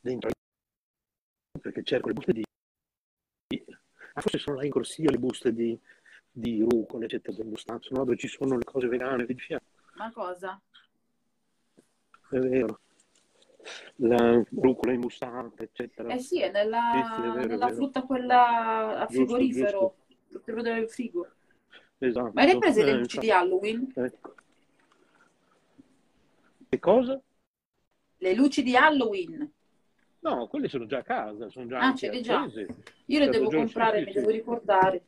dentro perché cerco le buste di. Ah, forse sono là in corsia le buste di, di rucola, eccetera, del bustato, no, dove ci sono le cose vegane, di fianco. Ma cosa? È vero. La rucola in mustante, eccetera. Eh sì, è nella, Sì, sì, è vero, è nella vero. frutta quella a frigorifero, frutta del frigo. Esatto. Ma hai ripreso le luci di. Halloween? Ecco. Che cosa? Le luci di Halloween. No, quelle sono già a casa, sono già Ah, ce li già. Io le devo comprare, mi sì. devo ricordare.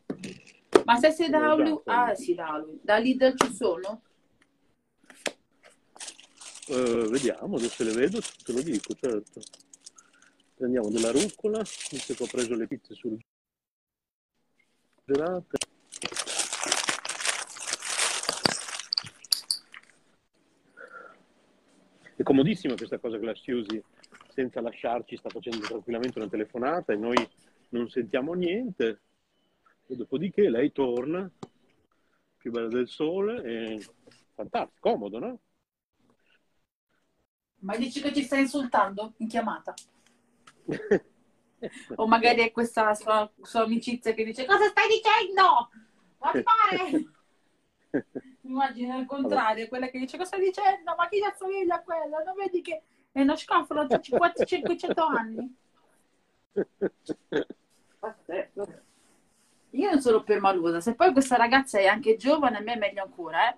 Ma se sei da Halloween... Ah, sì, da Halloween. Da Lidl ci sono? Eh, vediamo, adesso le vedo, te lo dico, certo. Prendiamo della rucola, visto che ho preso le pizze surgelate. È comodissima questa cosa che la Suzy, senza lasciarci, sta facendo tranquillamente una telefonata e noi non sentiamo niente. E dopodiché lei torna, più bella del sole, e fantastico, comodo, no? Ma dici che ci stai insultando in chiamata? *laughs* O magari è questa sua, sua amicizia che dice cosa stai dicendo? Ma fare! *laughs* Immagino al contrario, quella che dice cosa stai dicendo? Ma chi cazzo è quella? Non vedi che è uno scaffolo da 50 500 anni? Pazzesco. Io non sono permalosa, se poi questa ragazza è anche giovane, a me è meglio ancora, eh?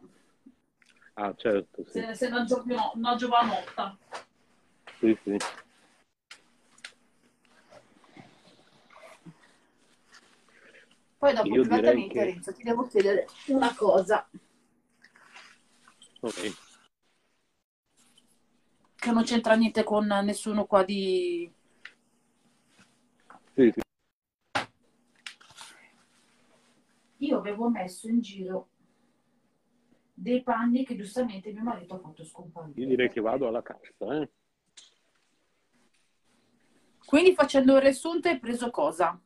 Ah, certo, sì. se, se non, giovano, non giovanotta. Sì, sì. Poi dopo Io privatamente che- Renzo ti devo chiedere una cosa Ok. Che non c'entra niente con nessuno qua di... Sì, sì. Io avevo messo in giro dei panni che giustamente mio marito ha fatto scomparire. Io direi che vado alla cassa, eh. Quindi facendo il riassunto hai preso cosa?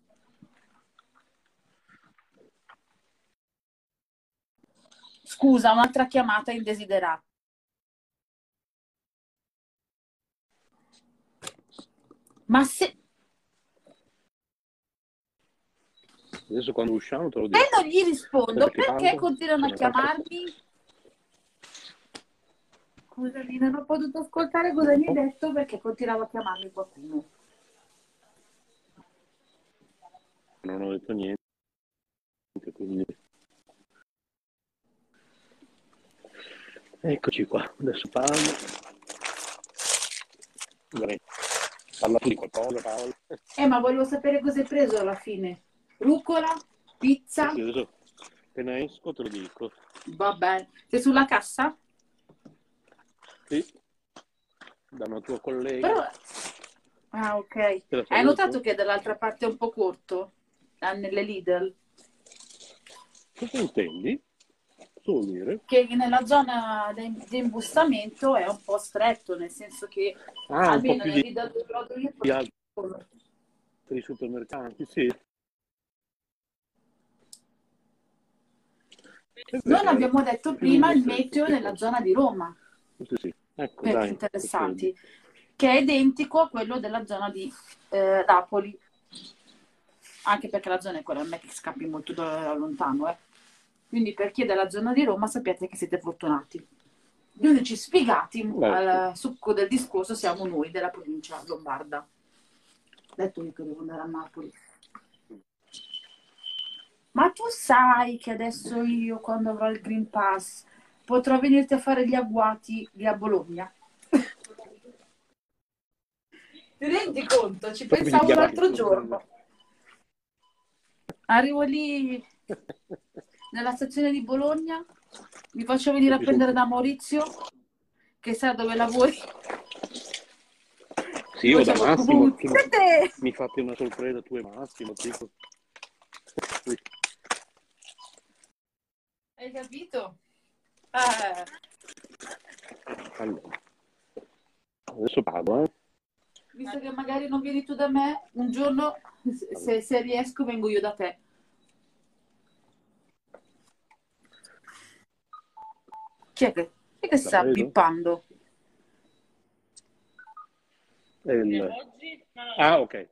Scusa, un'altra chiamata indesiderata. Ma se... Adesso quando usciamo te lo dico. E non gli rispondo, Perché perché continuano a chiamarmi? Scusami, non ho potuto ascoltare cosa mi hai detto perché continuava a chiamarmi qualcuno. Non ho detto niente, quindi... Eccoci qua, adesso parlo. Dai, Parla tu di qualcosa, Paolo. Eh, ma volevo sapere cosa hai preso alla fine. Rucola? Pizza? Sì, adesso appena esco te lo dico. Va bene. Sei sulla cassa? Sì, da una tua collega. Però... Ah, ok. Hai notato che dall'altra parte è un po' corto? Ah, Nelle Lidl? Cosa intendi? Solo dire? Che nella zona di imbustamento è un po' stretto, nel senso che Ah, un po' almeno più nelle di, dove io di altri supermercati, sì. Non abbiamo detto prima il meteo nella zona di Roma, Sì, sì. Ecco, per dai. interessanti, che è identico a quello della zona di eh, Napoli. Anche perché la zona è quella, non è che scappi molto da lontano, eh. Quindi per chi è della zona di Roma sappiate che siete fortunati. Gli unici sfigati Beh, al succo del discorso siamo noi della provincia lombarda. Detto io che devo andare a Napoli. Ma tu sai che adesso io, quando avrò il Green Pass, potrò venirti a fare gli agguati lì a Bologna? *laughs* Ti rendi conto? Ci pensavo l'altro giorno. Arrivo lì *laughs* nella stazione di Bologna, mi faccio venire a prendere da Maurizio, che sa dove lavori. Sì, io da Massimo, "Uh, siete!" mi fate una sorpresa tu e Massimo, tipo. Sì. Hai capito? Eh, Allora. Adesso pago, eh. visto che magari non vieni tu da me, un giorno, se, se riesco, vengo io da te. Chi è che, chi è che sta vedo. il- Ah, ok.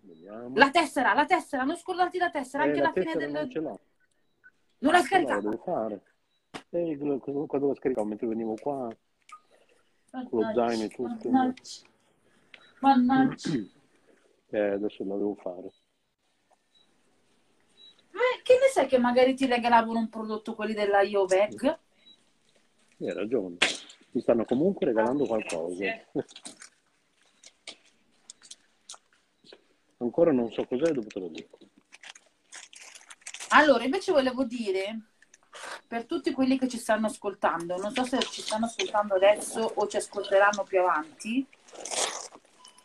Vediamo. La tessera, la tessera, non scordarti la tessera, Eh, anche la la fine del... Non ce l'ho. Non la scaricata? devo fare. Eh, quando la scaricavo mentre venivo qua, con lo zaino e tutto. Mannaggia. Mannaggia. *clears throat* Eh, adesso la devo fare. Ne sai che magari ti regalavano un prodotto quelli della IOVEC? Hai ragione. Mi stanno comunque regalando qualcosa. *laughs* Ancora non so cos'è, dopo te lo dico. Allora, invece volevo dire, per tutti quelli che ci stanno ascoltando, non so se ci stanno ascoltando adesso o ci ascolteranno più avanti,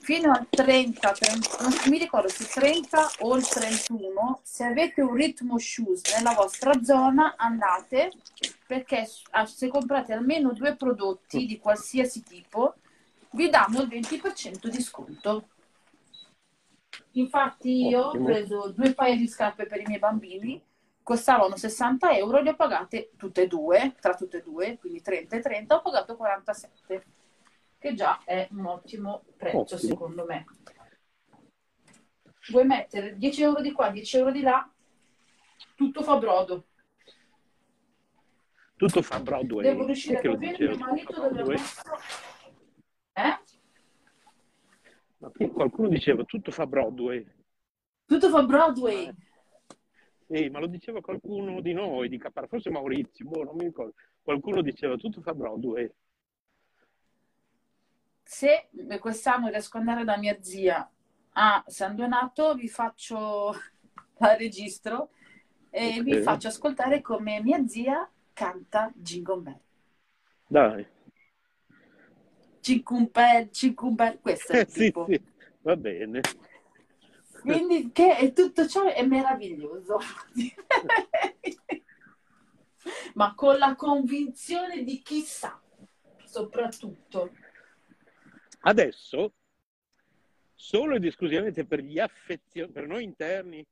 fino al 30, 30 non mi ricordo se 30 o il 31, se avete un ritmo shoes nella vostra zona, andate, perché se comprate almeno due prodotti di qualsiasi tipo, vi danno il 20% di sconto. Infatti io ho preso due paia di scarpe per i miei bambini, costavano 60 euro, le ho pagate tutte e due, tra tutte e due, quindi 30 e 30, ho pagato 47, che già è un ottimo prezzo Ottimo. secondo me. Vuoi mettere 10 euro di qua, 10 euro di là, tutto fa brodo. Tutto fa Broadway. Devo riuscire a capire mio marito dove ha Broadway? messo... Eh? Ma Qualcuno diceva tutto fa Broadway. Tutto fa Broadway. Ehi, ma lo diceva qualcuno di noi, di Capara, forse Maurizio, boh, non mi ricordo. Qualcuno diceva tutto fa Broadway. Se quest'anno riesco ad andare da mia zia a San Donato, vi faccio *laughs* la registro e Ok. vi faccio ascoltare come mia zia canta Jingle Bell. Dai. Jingle Bell, questo è Eh, il sì, tipo. sì, va bene. Quindi che è tutto ciò è meraviglioso. *laughs* Ma con la convinzione di chi sa, soprattutto. Adesso, solo ed esclusivamente per gli affezionati, per noi interni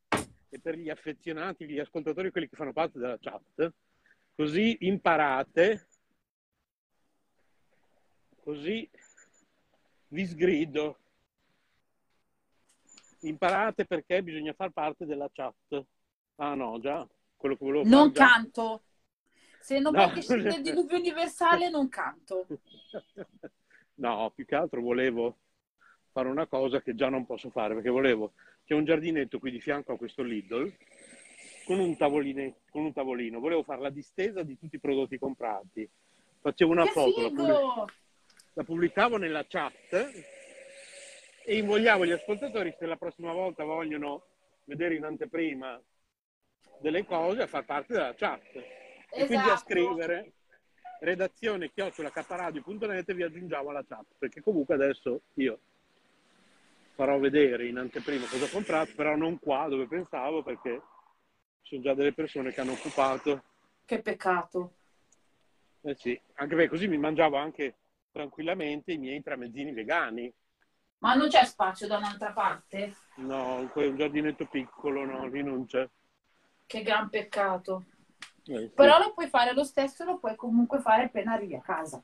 e per gli affezionati, gli ascoltatori, quelli che fanno parte della chat, così imparate, così vi sgrido. Imparate perché bisogna far parte della chat. Ah no, già, quello che volevo Non fare canto. Se non No. vuoi che scenda il diluvio universale, non canto. *laughs* No, più che altro volevo fare una cosa che già non posso fare, perché volevo... C'è un giardinetto qui di fianco a questo Lidl, con un, con un tavolino. Volevo fare la distesa di tutti i prodotti comprati. Facevo una che foto, la, pubblic- la pubblicavo nella chat e invogliavo gli ascoltatori, se la prossima volta vogliono vedere in anteprima delle cose, a far parte della chat. E quindi a Esatto. scrivere redazione chiocciolacaparadio.net vi aggiungiamo alla chat perché comunque adesso io farò vedere in anteprima cosa ho comprato però non qua dove pensavo perché ci sono già delle persone che hanno occupato Che peccato. eh sì, anche perché così mi mangiavo anche tranquillamente i miei tramezzini vegani Ma non c'è spazio da un'altra parte? no, un giardinetto piccolo no, lì non c'è Che gran peccato. Eh, sì. Però lo puoi fare lo stesso, lo puoi comunque fare appena arrivi a casa.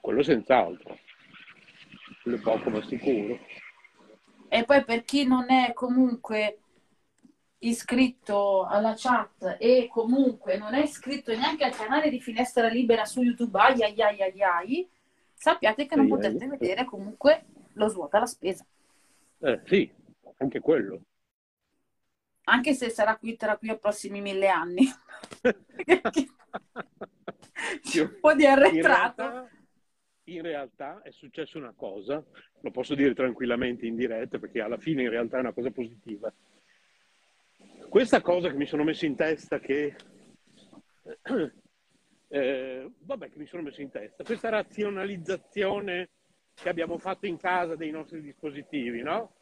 quello senz'altro quello è poco ma sicuro E poi per chi non è comunque iscritto alla chat e comunque non è iscritto neanche al canale di Finestra Libera su YouTube, ai ai ai ai ai, sappiate che non Ai, ai. potete vedere comunque lo svuota la spesa. eh sì, anche quello Anche se sarà qui tra qui ai prossimi mille anni. C'è un po' di In arretrato. realtà, in realtà è successa una cosa, lo posso dire tranquillamente in diretta perché alla fine in realtà è una cosa positiva. Questa cosa che mi sono messo in testa che... *clears throat* eh, vabbè, che mi sono messo in testa, questa razionalizzazione che abbiamo fatto in casa dei nostri dispositivi, no?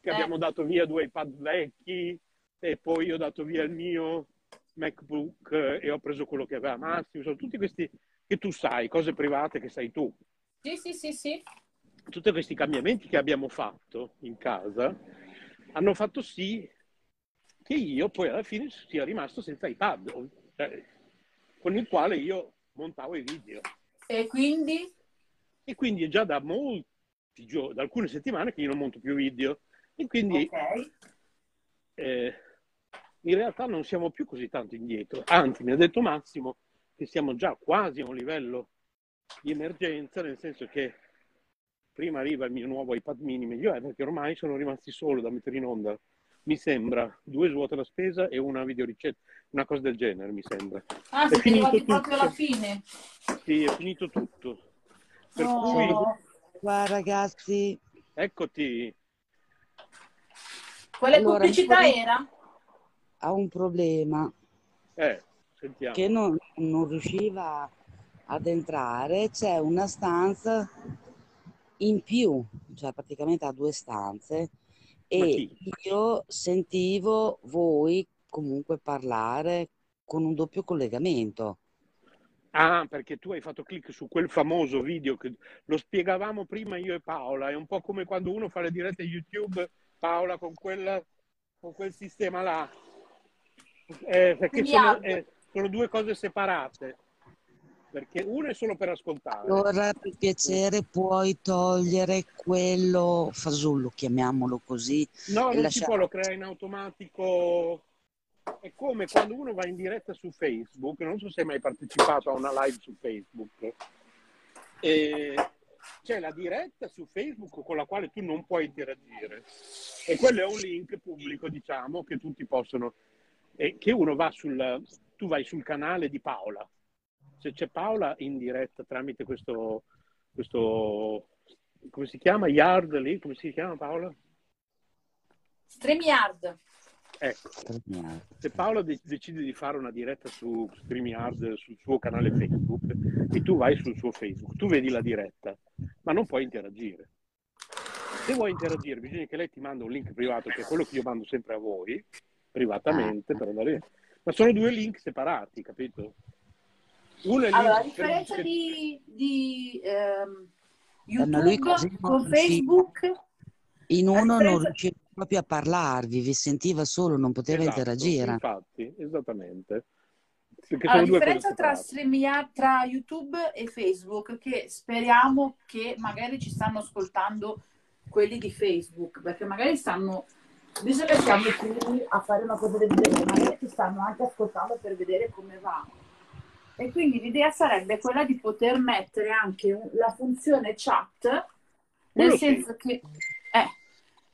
Che Eh. abbiamo dato via due iPad vecchi e poi ho dato via il mio MacBook eh, e ho preso quello che aveva Massimo, sono tutti questi che tu sai, cose private che sai tu. Sì, sì, sì, sì. Tutti questi cambiamenti che abbiamo fatto in casa hanno fatto sì che io poi alla fine sia rimasto senza iPad, cioè, con il quale io montavo i video. E quindi E quindi è già da molti giorni, da alcune settimane che io non monto più video. E quindi ok. eh, in realtà non siamo più così tanto indietro. Anzi, mi ha detto Massimo che siamo già quasi a un livello di emergenza, nel senso che prima arriva il mio nuovo iPad mini meglio è perché ormai sono rimasti solo da mettere in onda. Mi sembra due svuota la spesa e una videoricetta, una cosa del genere, mi sembra. Ah, È siete finito arrivati tutto. proprio alla fine. Sì, è finito tutto. Per Oh. cui, Qua ragazzi, eccoti. Quale Allora, pubblicità era? Ha un problema Eh, che non, non riusciva ad entrare. C'è una stanza in più, cioè praticamente ha due stanze e io sentivo voi comunque parlare con un doppio collegamento. Ah, perché tu hai fatto clic su quel famoso video che lo spiegavamo prima io e Paola. È un po' come quando uno fa le dirette YouTube, Paola, con, quella, con quel sistema là. Eh, perché sono, eh, sono due cose separate. Perché una è solo per ascoltare. Allora, per piacere, puoi togliere quello fasullo, chiamiamolo così. No, non lascia- si può, lo crea in automatico. È come quando uno va in diretta su Facebook, non so se hai mai partecipato a una live su Facebook. E c'è la diretta su Facebook con la quale tu non puoi interagire. E quello è un link pubblico, diciamo, che tutti possono. È che uno va sul, tu vai sul canale di Paola, se c'è Paola in diretta tramite questo, questo come si chiama? Yard lì? Come si chiama Paola? StreamYard. Ecco, se Paola de- decide di fare una diretta su StreamYard sul suo canale Facebook e tu vai sul suo Facebook, tu vedi la diretta, ma non puoi interagire. Se vuoi interagire, bisogna che lei ti manda un link privato, che è quello che io mando sempre a voi, privatamente, per andare Ma sono due link separati, capito? Uno è allora, a differenza per... di, di ehm, YouTube con Facebook... In uno differenza... non riusciva proprio a parlarvi, vi sentiva solo, non poteva esatto, interagire. Infatti, esattamente. La differenza tra, StreamYard, tra YouTube e Facebook, che speriamo che magari ci stanno ascoltando quelli di Facebook, perché magari stanno, visto che siamo qui a fare una cosa del genere, magari ci stanno anche ascoltando per vedere come va. E quindi l'idea sarebbe quella di poter mettere anche la funzione chat, nel Quello senso sì. che, eh,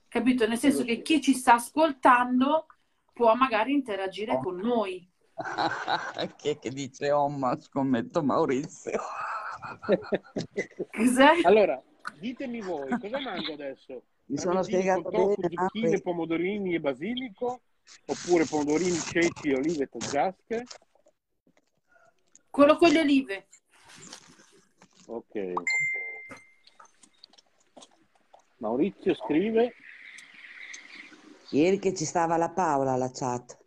capito? Nel senso che chi ci sta ascoltando può magari interagire oh. con noi. *laughs* che, che dice Omma, scommetto Maurizio. *laughs* *laughs* Cos'è? Allora, ditemi voi, cosa mangio adesso? Mi sono spiegato bene. Zucchine, pomodorini e basilico? Oppure pomodorini, ceci, olive e taggiasche? Quello con le olive. Ok. Maurizio scrive. Ieri che ci stava la Paola alla chat.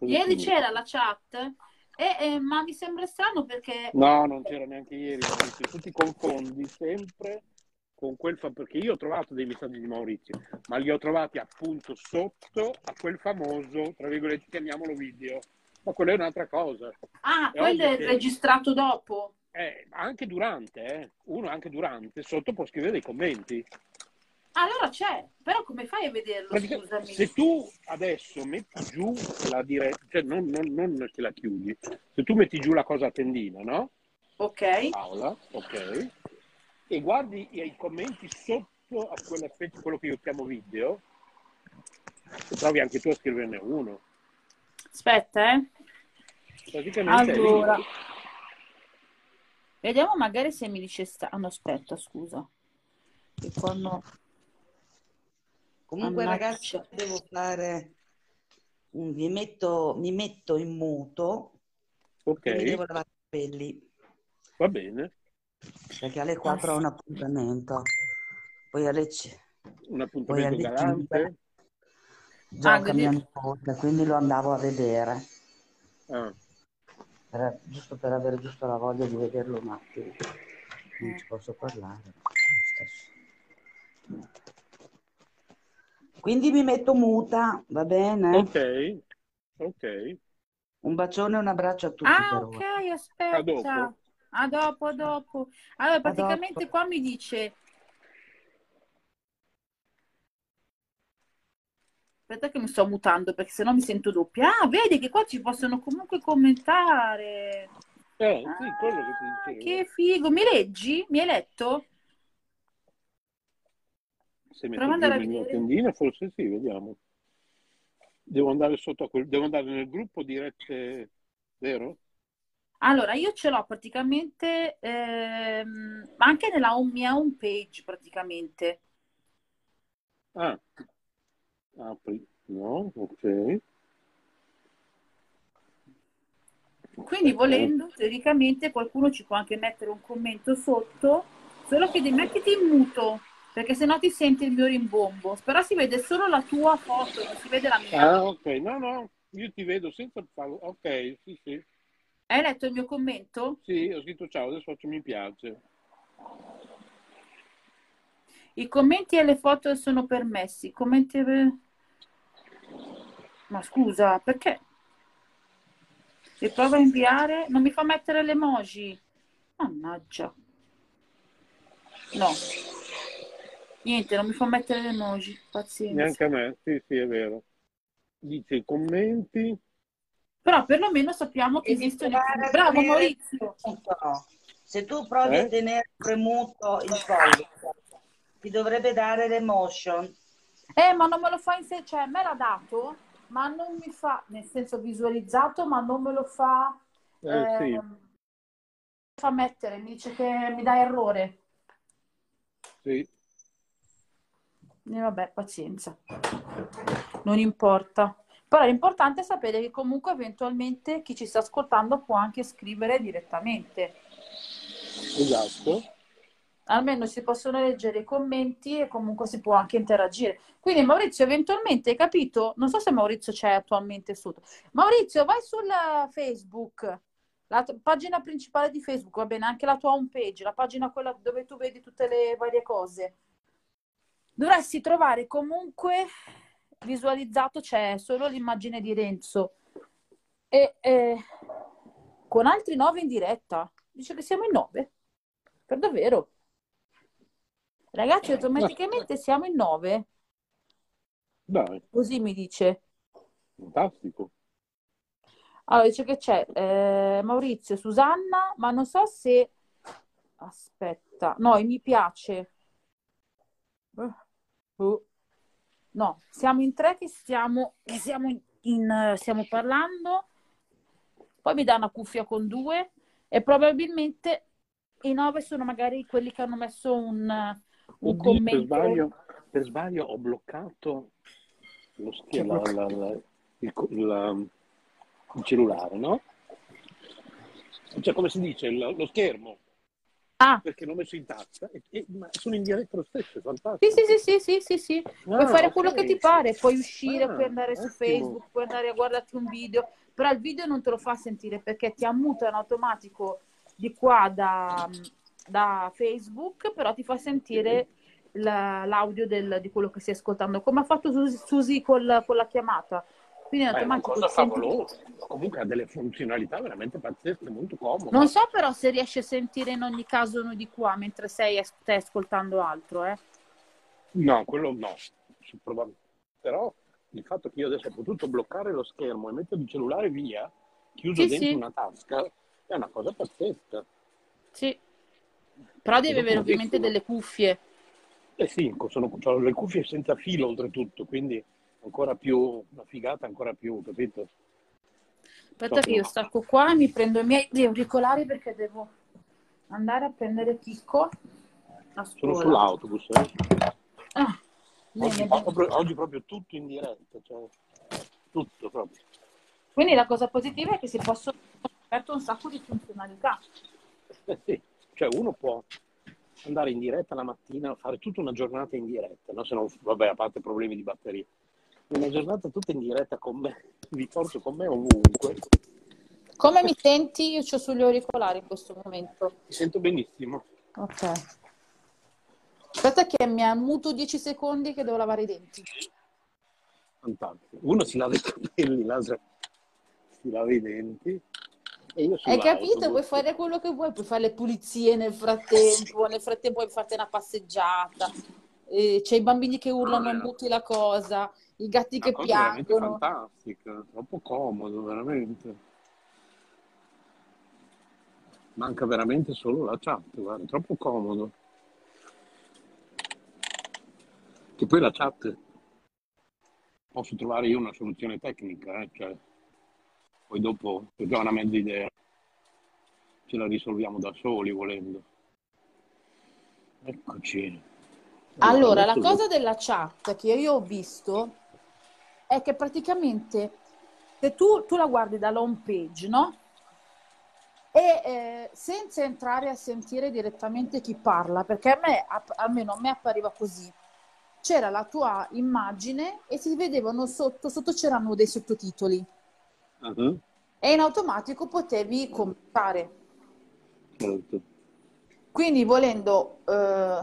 Ieri c'era la chat, e, eh, ma mi sembra strano perché... No, non c'era neanche ieri. Maurizio. Tu ti confondi sempre con quel fa... perché io ho trovato dei messaggi di Maurizio, ma li ho trovati appunto sotto a quel famoso, tra virgolette, chiamiamolo video ma quello è un'altra cosa. Ah, è quello è che... registrato dopo? Eh, anche durante, eh. uno anche durante, sotto può scrivere dei commenti. Allora c'è, però come fai a vederlo? Scusami. Se tu adesso metti giù la diretta, cioè non, non, non, che la chiudi, se tu metti giù la cosa a tendina, no? Ok. Paola, ok. E guardi i commenti sotto a quella specie, quello che io chiamo video, trovi anche tu a scriverne uno. Aspetta, eh. Allora. Vediamo magari se mi dice sta... Ah, no, aspetta, scusa. Che quando... Comunque Annaccia. ragazzi, devo fare un... Vi metto, mi metto in muto. Ok. Mi devo lavare i capelli. Va bene. Perché alle 4 ho un appuntamento. Poi alle 5. Un appuntamento galante? Gioca ah, mia nipote, quindi lo andavo a vedere. Ah. Per, giusto per avere giusto la voglia di vederlo un attimo. Non ci posso parlare. Quindi mi metto muta, va bene? Ok, ok. Un bacione e un abbraccio a tutti. Ah, ok, aspetta. A dopo. A dopo, a dopo. Allora, praticamente dopo. qua mi dice Aspetta che mi sto mutando perché sennò mi sento doppia. Ah, vedi che qua ci possono comunque commentare. Eh, sì, ah, quello che ti dicevo. Che figo. Mi leggi? Mi hai letto? Se metto andare a tendina, forse sì, vediamo. Devo andare sotto a quel... Devo andare nel gruppo dirette, vero? Allora, io ce l'ho praticamente, ehm, anche nella mia home page praticamente. Ah, apri, no, ok. Quindi volendo, teoricamente qualcuno ci può anche mettere un commento sotto, solo che devi mettiti in muto, perché sennò ti senti il mio rimbombo. Però si vede solo la tua foto, non si vede la mia. Ah, ok, no, no, io ti vedo senza farlo. Ok, sì, sì. Hai letto il mio commento? Sì, ho scritto ciao, adesso faccio mi piace. I commenti e le foto sono permessi. Commenti... Ma scusa, perché? Se provo a inviare, non mi fa mettere le emoji. Mannaggia. No. Niente, non mi fa mettere le emoji. Pazienza. Neanche a me, sì, sì, è vero. Dice i commenti. Però perlomeno sappiamo che esistono. Bravo Maurizio. Se tu provi eh? a tenere premuto il pollice, ti dovrebbe dare l'emotion. Eh, ma non me lo fa in sé, cioè me l'ha dato, ma non mi fa, nel senso visualizzato, ma non me lo fa, Eh, eh, sì. fa mettere, mi dice che mi dà errore. Sì. E vabbè, pazienza, non importa. Però l'importante è sapere che comunque eventualmente chi ci sta ascoltando può anche scrivere direttamente. Esatto. Almeno si possono leggere i commenti e comunque si può anche interagire. Quindi Maurizio, eventualmente hai capito? Non so se Maurizio c'è attualmente sotto. Maurizio, vai sul Facebook, la t- pagina principale di Facebook, va bene, anche la tua home page, la pagina quella dove tu vedi tutte le varie cose. Dovresti trovare comunque visualizzato, c'è solo l'immagine di Renzo e eh, con altri nove in diretta. Dice che siamo in nove. Per davvero. Ragazzi, automaticamente siamo in nove. Dai, Così mi dice. fantastico. Allora, dice che c'è eh, Maurizio, Susanna, ma non so se... Aspetta, no, mi piace. Oh. No, siamo in tre che stiamo, che siamo, in, in, eh, stiamo parlando. Poi mi dà una cuffia con due e probabilmente i nove sono magari quelli che hanno messo un, un Oddio, per commento. sbaglio, per sbaglio ho bloccato lo schermo, Che la- la- la- il, il cellulare, no? Cioè, come si dice, il- lo schermo, Ah, perché l'ho messo in tasca, e, e- ma sono in diretta lo stesso, è fantastico. sì, sì, sì, sì, sì, sì. Puoi Ah, fare ok. quello che ti pare, puoi uscire, Ah, puoi andare su ottimo. Facebook, puoi andare a guardarti un video, però il video non te lo fa sentire perché ti ammuta in automatico di qua da, da Facebook, però ti fa sentire la- l'audio del- di quello che stai ascoltando, come ha fatto Susi, Susi col- con la chiamata. Quindi in Ma è una cosa favolosa, comunque ha delle funzionalità veramente pazzesche, molto comode. Non so però se riesci a sentire in ogni caso noi di qua mentre sei, stai ascoltando altro, eh. No, quello no, però il fatto che io adesso ho potuto bloccare lo schermo e mettere il cellulare via, chiuso Sì, dentro sì. una tasca, è una cosa pazzesca. Sì. Però devi avere ovviamente delle cuffie. Eh sì, sono, ho le cuffie senza filo oltretutto, quindi ancora più, una figata ancora più, capito? Aspetta che io stacco qua e mi prendo i miei auricolari perché devo andare a prendere Chicco a Sono sull'autobus, eh. Ah, Oggi, proprio, oggi proprio tutto in diretta, cioè, tutto proprio. Quindi la cosa positiva è che si possono aperto un sacco di funzionalità. *laughs* Sì, cioè uno può andare in diretta la mattina, fare tutta una giornata in diretta, no? Se non, vabbè, a parte problemi di batteria. Una giornata tutta in diretta con me, *laughs* vi porto con me ovunque. Come mi senti? Io ho sugli auricolari in questo momento. Mi sento benissimo. Ok. Aspetta che mi ammuto 10 secondi che devo lavare i denti. Fantastico. Uno si lava i capelli, l'altro si lava i denti. Hai capito? Puoi fare quello che vuoi, puoi fare le pulizie nel frattempo, nel frattempo puoi farti una passeggiata. Eh, c'è i bambini che urlano, muti la cosa, i gatti che piangono. fantastica, troppo comodo, veramente. Manca veramente solo la chat, guarda, troppo comodo. Che poi la chat posso trovare io una soluzione tecnica, eh, cioè, poi dopo, ho già una mezza idea, ce la risolviamo da soli volendo. Eccoci. Allora, la adesso- cosa della chat che io ho visto è che praticamente se tu, tu la guardi dalla home page, no? E eh, senza entrare a sentire direttamente chi parla, perché a me, a- almeno a me appariva così, c'era la tua immagine e si vedevano sotto, sotto c'erano dei sottotitoli Ah, e in automatico potevi commentare. certo. Quindi volendo, eh,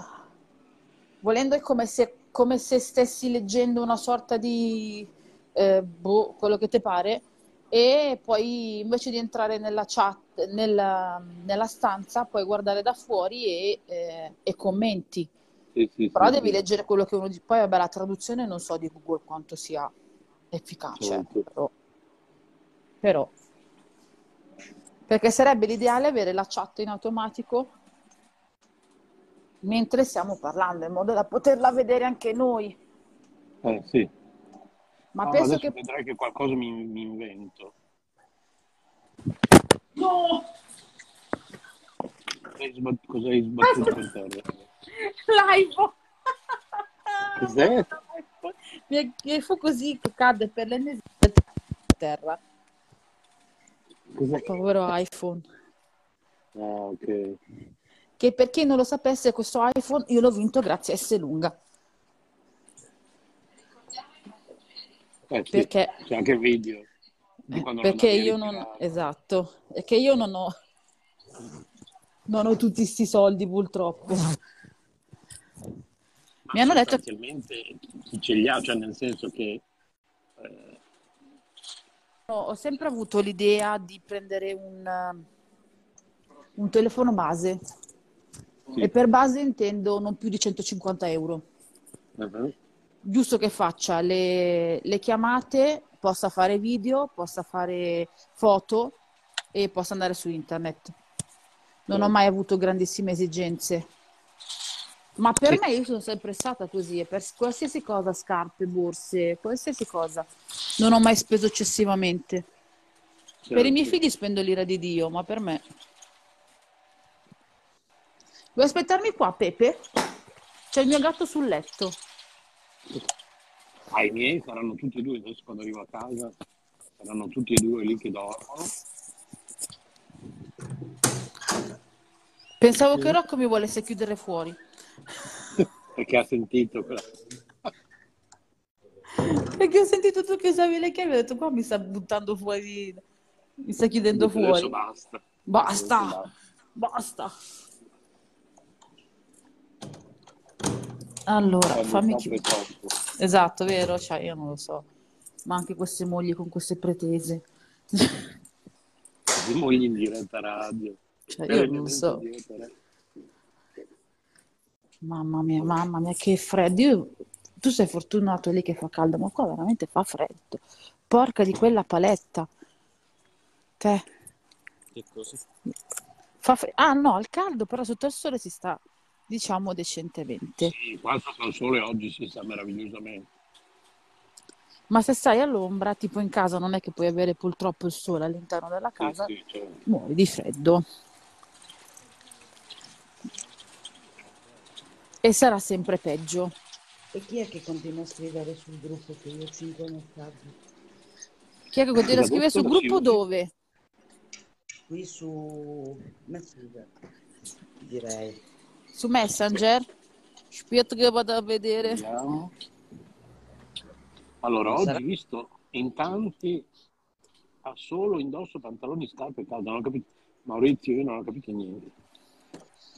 volendo è come se, come se stessi leggendo una sorta di, eh, boh, quello che ti pare, e poi invece di entrare nella chat, nella, nella stanza, puoi guardare da fuori e, eh, e commenti. Sì, sì, Però sì, devi leggere quello che uno dice. Poi, vabbè, la traduzione non so di Google quanto sia efficace, Certo. però, però. Perché sarebbe l'ideale avere la chat in automatico mentre stiamo parlando, in modo da poterla vedere anche noi. Eh, sì. Ma No, penso adesso che... vedrai che qualcosa mi, mi invento. No! Sbat- Cosa hai sbattuto per terra? L'iPhone! Cos'è? Mi mi fu così che cadde per l'ennesima terra. Cos'è? Povero iPhone. Ah, ok. Che per chi non lo sapesse, questo iPhone io l'ho vinto grazie a S lunga. Eh, sì, Perché, C'è anche il video eh, perché io non... Esatto. È che io non ho... Non ho tutti sti soldi purtroppo. Ma Mi hanno detto sostanzialmente chi ce li ha, cioè nel senso che eh, Ho ho sempre avuto l'idea di prendere un, un telefono base sì. e per base intendo non più di 150 euro, Mhm. Giusto che faccia le, le chiamate, possa fare video, possa fare foto e possa andare su internet. Non ho mai avuto grandissime esigenze, ma per Sì. me io sono sempre stata così e per qualsiasi cosa, scarpe, borse, qualsiasi cosa, non ho mai speso eccessivamente. Per i miei Certo. figli spendo l'ira di Dio, ma per me. Vuoi aspettarmi qua, Pepe? C'è il mio gatto sul letto. Ah, i miei saranno tutti e due, adesso quando arrivo a casa, saranno tutti e due lì che dormono. Pensavo che Rocco mi volesse chiudere fuori. *laughs* perché ha sentito quella... *laughs* Perché ho sentito tu che usavi le chiavi e ho detto qua mi sta buttando fuori, mi sta chiudendo Adesso fuori. basta. Basta, Adesso basta. Allora, fammi chiudere. Esatto, vero? Cioè, io non lo so. Ma anche queste mogli con queste pretese. Di mogli in diretta radio. Cioè, io non lo so. radio. Mamma mia, mamma mia, che freddo. Io- tu sei fortunato lì che fa caldo, ma qua veramente fa freddo. Porca di quella paletta. Te. Che cosa? Fa fre- ah no, al caldo, però sotto il sole si sta, diciamo, decentemente. Sì, qua sotto il sole oggi si sta meravigliosamente. Ma se stai all'ombra, tipo in casa, non è che puoi avere purtroppo il sole all'interno della Sì, casa, sì, certo. muori di freddo. E sarà sempre peggio. E chi è che continua a scrivere sul gruppo che io ho 5 messaggi? Chi è che continua a scrivere sul gruppo dove? Qui su Messenger, direi. Su Messenger? Aspetta che vado a vedere. Vediamo. Allora, oggi sarà- ho visto in tanti ha solo indosso pantaloni, scarpe e caldo. Non ho capito. Maurizio, io non ho capito niente.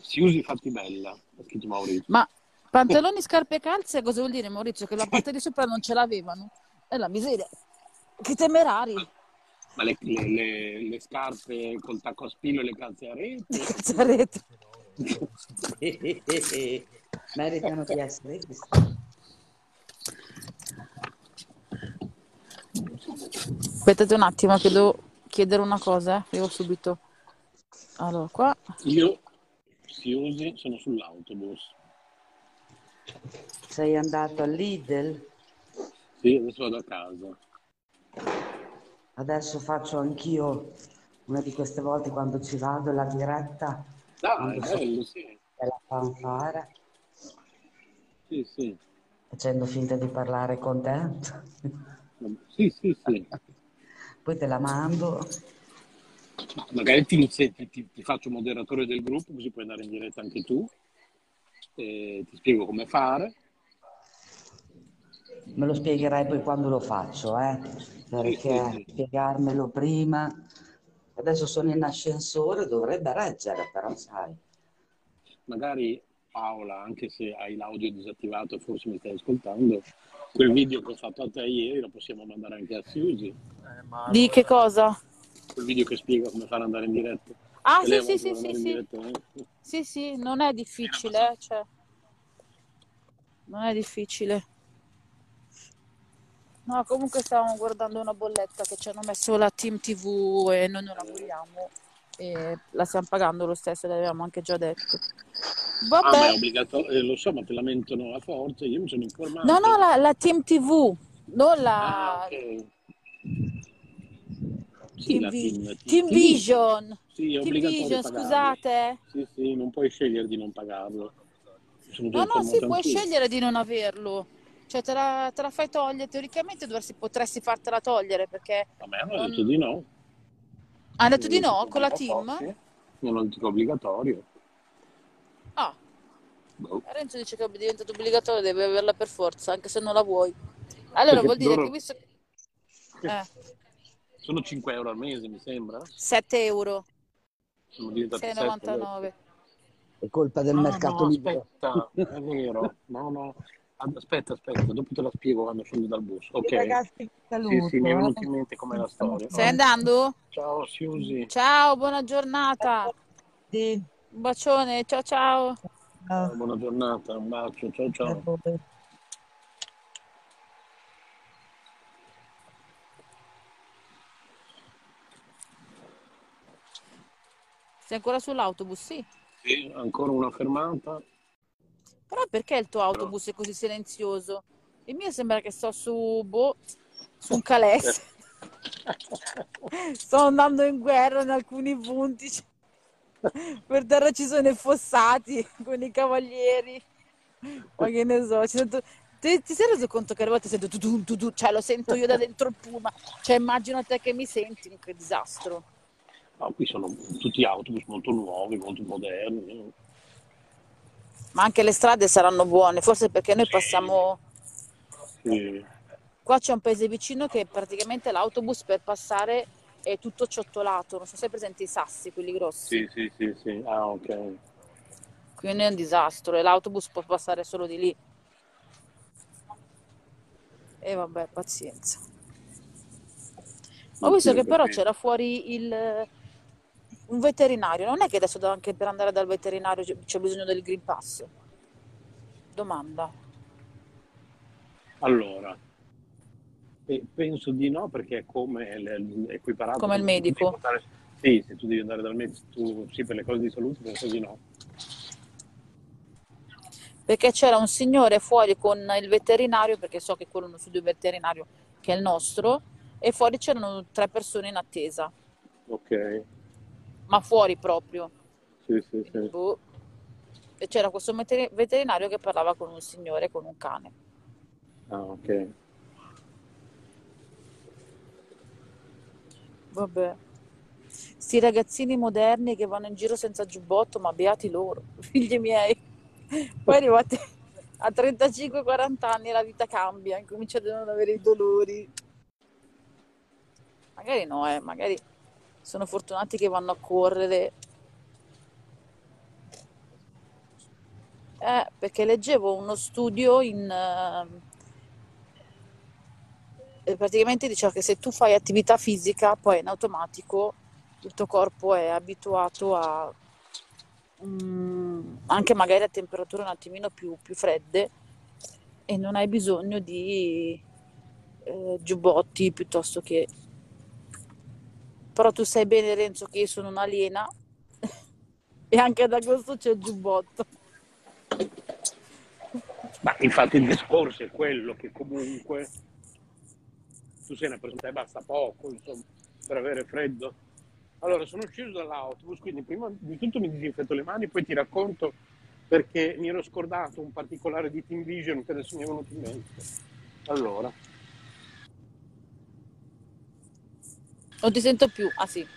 Si usi fatti bella, ha scritto Maurizio. Ma pantaloni, scarpe e calze, cosa vuol dire Maurizio? Che la parte di sopra non ce l'avevano? È la miseria. Che temerari. Ma le, le- le- le scarpe col tacco a spillo e le calze a rete? *laughs* Cazzarete. *laughs* Meritano di essere visti. Aspettate un attimo che devo chiedere una cosa, eh. Arrivo subito. Allora, qua. Io, si usi, sono sull'autobus. Sei andato al Lidl? Sì, adesso vado a casa. Adesso faccio anch'io una di queste volte quando ci vado la diretta Dai, quando so bello, sì. che la fanfara, Sì, sì. facendo finta di parlare con te. Sì, sì, sì. Poi te la mando. Ma magari ti, ti- ti- faccio moderatore del gruppo, così puoi andare in diretta anche tu. E ti spiego come fare. Me lo spiegherai poi quando lo faccio, eh? Perché sì, sì. spiegarmelo prima. Adesso sono in ascensore, dovrebbe reggere, però sai. Magari Paola, anche se hai l'audio disattivato e forse mi stai ascoltando, quel video che ho fatto a te ieri lo possiamo mandare anche a Susi. Di che cosa? Quel video che spiega come fare ad andare in diretta. Ah, sì, sì, sì, sì, sì. eh? Sì, sì, non è difficile, eh, cioè. Non è difficile. No, comunque stavamo guardando una bolletta che ci hanno messo la Team TV e noi non la vogliamo e la stiamo pagando lo stesso, l'avevamo anche già detto. Ah, ma è Vabbè. obbligatorio, eh, lo so, ma te la mentono a forza, io mi sono informato. No, no, la, la Team TV. Non Ah, la ok. Sì, la Team, Team, Team Team Vision. Sì, Team Vision, scusate. Sì, sì, non puoi scegliere di non pagarlo. Sono No, no, sì, puoi anch'io. scegliere di non averlo. Cioè, te la, te la fai togliere. Teoricamente dovresti, potresti fartela togliere perché A me hanno non... detto di no. Hai detto di no con la non team? hanno detto che è obbligatorio. Ah, Boh. Renzo dice che è diventato obbligatorio, devi averla per forza, anche se non la vuoi. Allora Perché vuol dire loro che visto... Eh, sono 5 euro al mese, mi sembra. 7 euro, Sono diventati 7 adesso. 6,99. È colpa del Ah, mercato no, libero. aspetta, è vero. *laughs* No, no. Aspetta, aspetta, dopo te la spiego quando scendi dal bus. Ok. Ragazzi, vi Sì, saluto. sì, mi è venuto in mente com'è la storia. Stai andando? Ciao, Susi. Ciao, buona giornata. Sì, Un bacione, ciao ciao. ciao. Buona giornata, un bacio, ciao ciao. Sei ancora sull'autobus? Sì. Sì, ancora una fermata. Però perché il tuo autobus è così silenzioso? Il mio sembra che sto su, boh, su un calesse. *laughs* Sto andando in guerra in alcuni punti. cioè, Per terra ci sono i fossati con i cavalieri. Ma che ne so, sento- Ti, ti sei reso conto che a volte sento tutù, tutù, cioè lo sento io da dentro il puma, cioè immagino te che mi senti, che disastro. No, qui sono tutti autobus molto nuovi, molto moderni. Ma anche le strade saranno buone, forse perché noi passiamo, sì, qua c'è un paese vicino che praticamente l'autobus per passare è tutto ciottolato, non so se hai presente i sassi, quelli grossi, sì, sì, sì, sì. Ah, ok. quindi è un disastro e l'autobus può passare solo di lì. E vabbè, pazienza. Ho visto che però c'era fuori il, un veterinario, non è che adesso anche per andare dal veterinario c'è bisogno del Green Pass? Domanda. Allora, pe- penso di no perché è come è equiparato Come il medico. andare... Sì, se tu devi andare dal medico, tu, sì, per le cose di salute penso di no. Perché c'era un signore fuori con il veterinario, perché so che quello è uno studio veterinario che è il nostro, e fuori c'erano tre persone in attesa, Ok, ma fuori proprio. sì, sì, sì. boh. E c'era questo veter- veterinario che parlava con un signore, con un cane. Ah, ok. Vabbè. Sti ragazzini moderni che vanno in giro senza giubbotto, ma beati loro, *laughs* figli miei. Poi arrivati a 35-40 anni la vita cambia, incominciate a non avere i dolori. Magari no, eh, magari sono fortunati che vanno a correre. Eh, perché leggevo uno studio in... eh, e praticamente diceva che se tu fai attività fisica, poi in automatico il tuo corpo è abituato a mm, anche magari a temperature un attimino più, più fredde e non hai bisogno di eh, giubbotti piuttosto che... Però tu sai bene Renzo che io sono un'aliena e anche ad agosto c'è il giubbotto. Ma infatti il discorso è quello che comunque tu sei una persona, te basta poco, insomma, per avere freddo. Allora, sono sceso dall'autobus, quindi prima di tutto mi disinfetto le mani, poi ti racconto perché mi ero scordato un particolare di Team Vision che adesso mi è venuto in mente. Allora, Non ti sento più. Ah sì.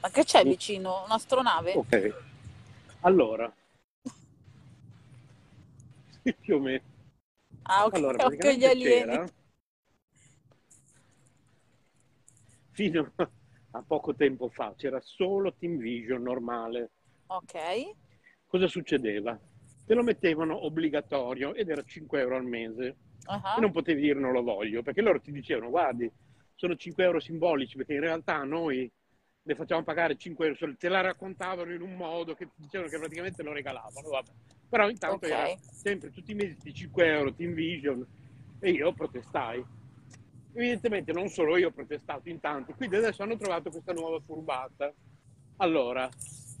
Ma che c'è vicino? Un'astronave? ok, allora, *laughs* sì, più o meno. Ah, ok, Allora, *laughs* occhio praticamente alieni. c'era, fino a poco tempo fa, c'era solo Team Vision normale. Ok. Cosa succedeva? Te lo mettevano obbligatorio ed era 5 euro al mese. Ah, E non potevi dire non lo voglio, perché loro ti dicevano, guardi, sono 5 euro simbolici, perché in realtà noi le facciamo pagare 5 euro, te la raccontavano in un modo che dicevano che praticamente lo regalavano, vabbè. Però intanto era Ok. sempre tutti i mesi di 5 euro Team Vision e io protestai. Evidentemente non solo io ho protestato in tanti, quindi adesso hanno trovato questa nuova furbata. Allora,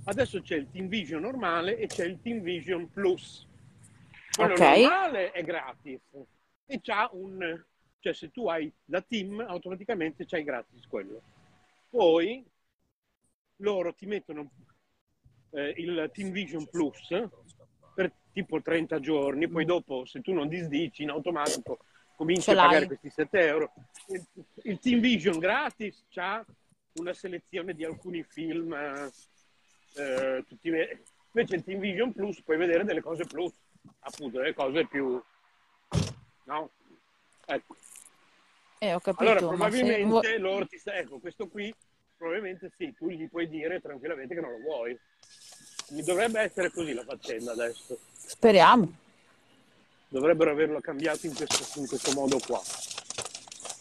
adesso c'è il Team Vision normale e c'è il Team Vision Plus. Quello Ok. normale è gratis, e c'ha un... cioè se tu hai da team automaticamente c'hai gratis quello. Poi loro ti mettono eh, il Team Vision Plus per tipo 30 giorni, poi dopo se tu non disdici in automatico cominci a pagare questi 7 euro. Il, il Team Vision gratis c'ha una selezione di alcuni film, eh, eh, tutti ve- invece il Team Vision Plus puoi vedere delle cose plus, appunto delle cose più... No? Ecco. Eh, ho capito, Allora ma se probabilmente loro ti sta- ecco, questo qui probabilmente sì, tu gli puoi dire tranquillamente che non lo vuoi. Mi dovrebbe essere così la faccenda adesso. speriamo, Dovrebbero averlo cambiato in questo, in questo modo qua.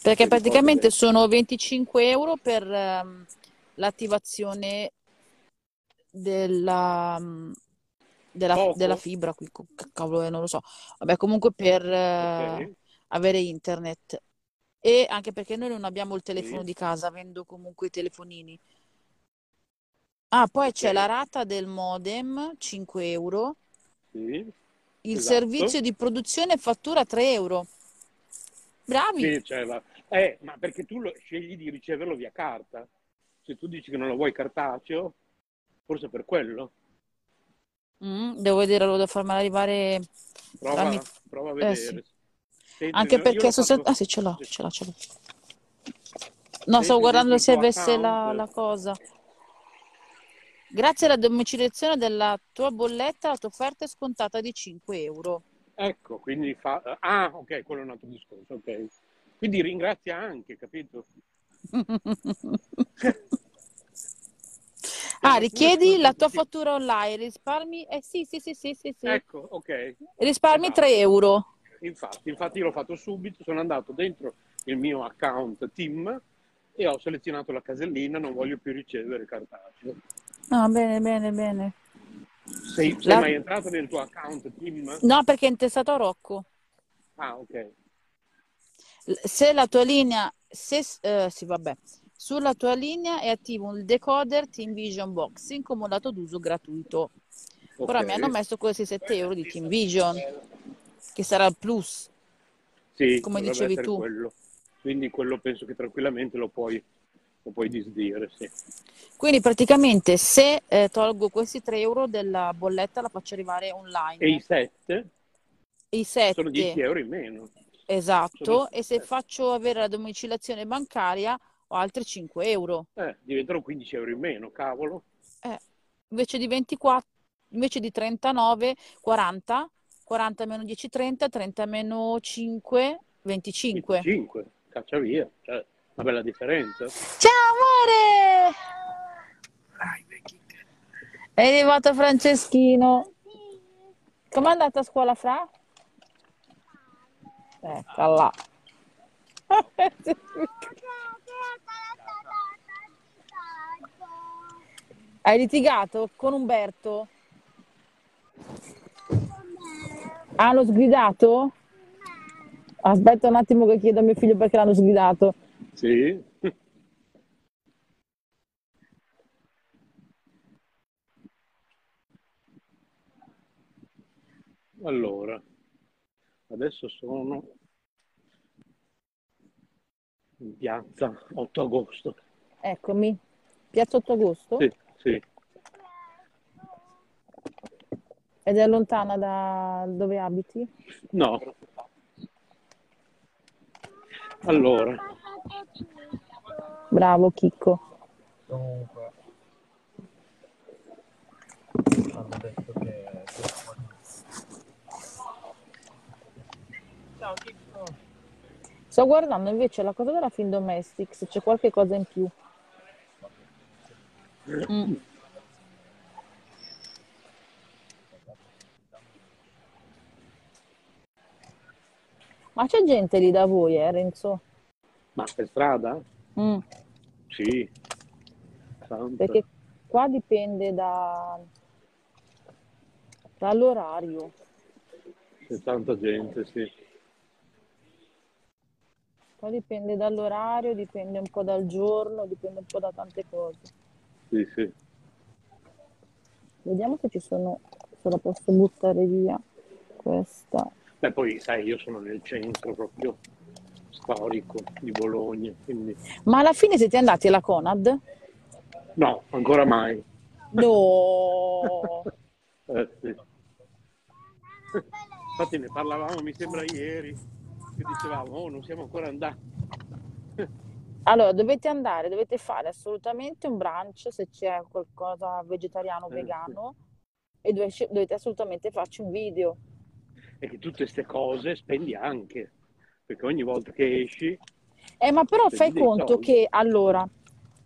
perché praticamente sono 25 euro per ehm, l'attivazione della, mm, della, della fibra, qui, cavolo è, non lo so. Vabbè, comunque per eh, Ok? avere internet. E anche perché noi non abbiamo il telefono Sì. di casa, avendo comunque i telefonini. Ah, poi c'è la rata del modem, 5 euro. Sì, Il esatto. servizio di produzione fattura 3 euro. Bravi! Sì, cioè, va- eh, ma perché tu lo- scegli di riceverlo via carta. Se tu dici che non lo vuoi cartaceo, forse per quello. Mm, devo vedere, lo devo farmela arrivare Prova, tramite... prova a Eh vedere. sì. Anche perché l'ho sostanzi- fatto- Ah sì, ce l'ho, ce l'ho, ce l'ho. No, stavo guardando se avesse la, la cosa. Grazie alla domiciliazione della tua bolletta, la tua offerta è scontata di 5 euro. Ecco, quindi fa... Ah, ok, quello è un altro discorso, ok. Quindi ringrazia anche, capito? *laughs* Ah, richiedi la tua fattura online, risparmi? Eh sì, sì, sì, sì, sì, sì. Ecco, ok. Risparmi Esatto. 3 euro. Infatti, infatti io l'ho fatto subito, sono andato dentro il mio account team e ho selezionato la casellina, non voglio più ricevere cartaceo. Ah, bene, bene, bene. Sei, sei La- mai entrato nel tuo account team? No, perché è intestato a Rocco. Ah, ok. Se la tua linea, se, eh, sì, vabbè, sulla tua linea è attivo il decoder Team Vision Box in comodato d'uso gratuito. Ora ok. mi hanno messo questi 7 euro di Team Vision, che sarà il plus. Sì, come dicevi tu. quello. Quindi quello penso che tranquillamente lo puoi, lo puoi disdire, sì. Quindi praticamente se eh, tolgo questi 3 euro della bolletta la faccio arrivare online. E i 7 I sono 7, 10 euro in meno. esatto, sono- e se faccio avere la domiciliazione bancaria ho altri 5 euro. Eh, diventano 15 euro in meno, cavolo. Eh, invece di 24, invece di 39, 40, 40 meno 10, 30, 30 meno 5, 25. 25, caccia via. Cioè, una bella differenza. Ciao amore! È arrivato Franceschino. Com'è andata a scuola, Fra? Eccola. Hai litigato con Umberto? Ah, l'ho sgridato? Aspetta un attimo che chiedo a mio figlio perché l'hanno sgridato. Sì. Allora, adesso sono in piazza 8 agosto. Eccomi. Piazza 8 agosto? Sì, sì. Ed è lontana da dove abiti? No. Allora, Bravo Chicco. Comunque, hanno detto che Ciao Chicco. Sto guardando invece la cosa della Film Domestic, se c'è qualche cosa in più. Mm. Ma c'è gente lì da voi, eh, Renzo? ma per strada? Mm, Sì. Tanto. Perché qua dipende da... dall'orario. C'è tanta gente, sì. Qua dipende dall'orario, dipende un po' dal giorno, dipende un po' da tante cose. Sì, sì. Vediamo se ci sono, se la posso buttare via questa. Beh, poi sai, io sono nel centro proprio storico di Bologna, quindi Ma alla fine siete andati alla Conad? no, ancora mai. No! *laughs* Eh, sì. Infatti ne parlavamo, mi sembra ieri, che dicevamo, oh, non siamo ancora andati. Allora, dovete andare, dovete fare assolutamente un brunch se c'è qualcosa vegetariano o Eh, sì. vegano e dove- dovete assolutamente farci un video. E che tutte queste cose spendi anche, perché ogni volta che esci, Eh, ma però fai conto soldi. che allora,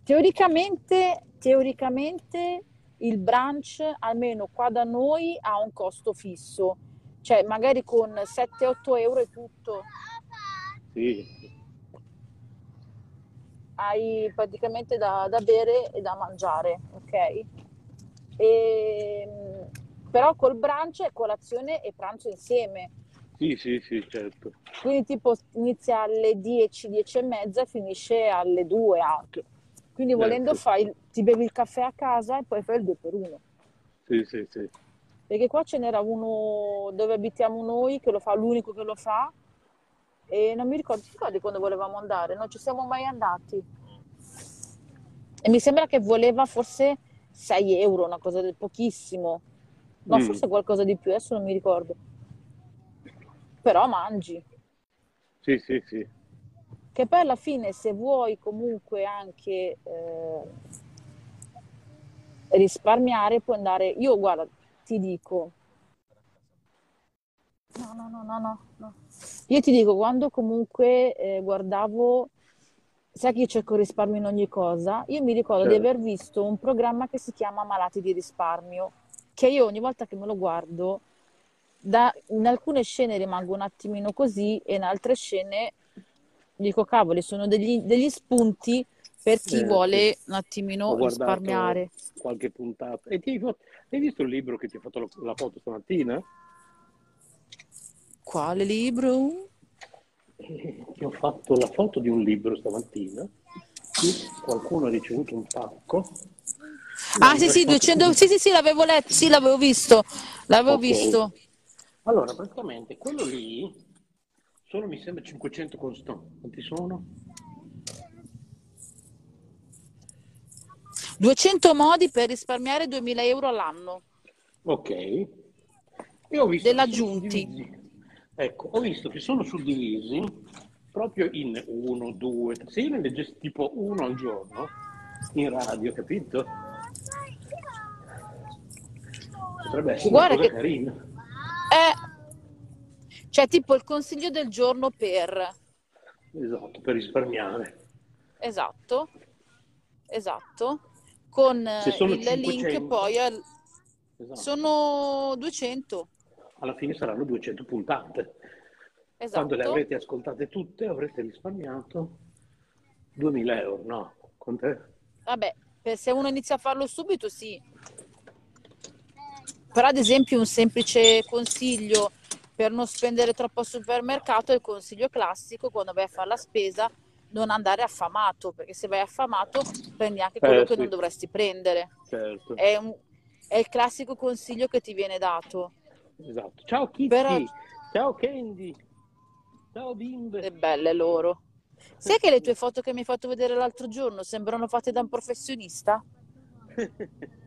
teoricamente, teoricamente il brunch, almeno qua da noi, ha un costo fisso, cioè magari con 7-8 euro è tutto, Sì, hai praticamente da, da bere e da mangiare, ok? E, però col brunch è colazione e pranzo insieme, sì, sì, sì, certo. quindi tipo inizia alle 10, 10 e mezza e finisce alle 2 anche. Quindi volendo Certo. fai, ti bevi il caffè a casa e poi fai il 2 per 1. Sì, sì, sì. Perché qua ce n'era uno dove abitiamo noi che lo fa, l'unico che lo fa. E non mi ricordo, ti ricordi quando volevamo andare? Non ci siamo mai andati. E mi sembra che voleva forse 6 euro, una cosa del pochissimo. No, Mm. forse qualcosa di più, adesso non mi ricordo. Però mangi. Sì, sì, sì. Che poi alla fine, se vuoi comunque anche eh, risparmiare, puoi andare. Io, guarda, ti dico. No, no, no, no, no, no. Io ti dico, quando comunque eh, guardavo, sai che io cerco risparmio in ogni cosa, io mi ricordo di Certo. aver visto un programma che si chiama Malati di risparmio, che io ogni volta che me lo guardo, da- in alcune scene rimango un attimino così e in altre scene dico, cavoli, sono degli, degli spunti per chi Eh, vuole un attimino Ho risparmiare. qualche puntata. E ti hai, hai visto il libro che ti ha fatto la, la foto stamattina? Quale libro? Eh, Ti ho fatto la foto di un libro stamattina. Qualcuno ha ricevuto un pacco. Ah, sì, sì, mi hai fatto 200, sì, sì, sì, l'avevo letto, sì, l'avevo visto, l'avevo Ok. visto. Allora, praticamente quello lì sono, mi sembra, 500 costo. Quanti sono? 200 modi per risparmiare 2000 euro all'anno. Ok. E ho visto Della che sono Giunti. suddivisi. Ecco, ho visto che sono suddivisi proprio in uno, due, tre. Se io ne leggessi tipo uno al giorno in radio, capito? Potrebbe essere Guarda una cosa che- carina. Eh, cioè tipo il consiglio del giorno per... Esatto, per risparmiare. Esatto, esatto, con eh, il link 500. poi al- Esatto. sono 200, Alla fine saranno 200 puntate. Quando le esatto. avrete ascoltate tutte avrete risparmiato 2000 euro, no? Con te? Vabbè, se uno inizia a farlo subito, sì. Però ad esempio un semplice consiglio per non spendere troppo al supermercato è il consiglio classico quando vai a fare la spesa non andare affamato, perché se vai affamato prendi anche quello Eh, che sì. non dovresti prendere. Certo. È, un- è il classico consiglio che ti viene dato. Esatto. Ciao Kitty, Però- ciao Candy, ciao bimbe. È belle loro. Sai che le tue foto che mi hai fatto vedere l'altro giorno sembrano fatte da un professionista? *laughs*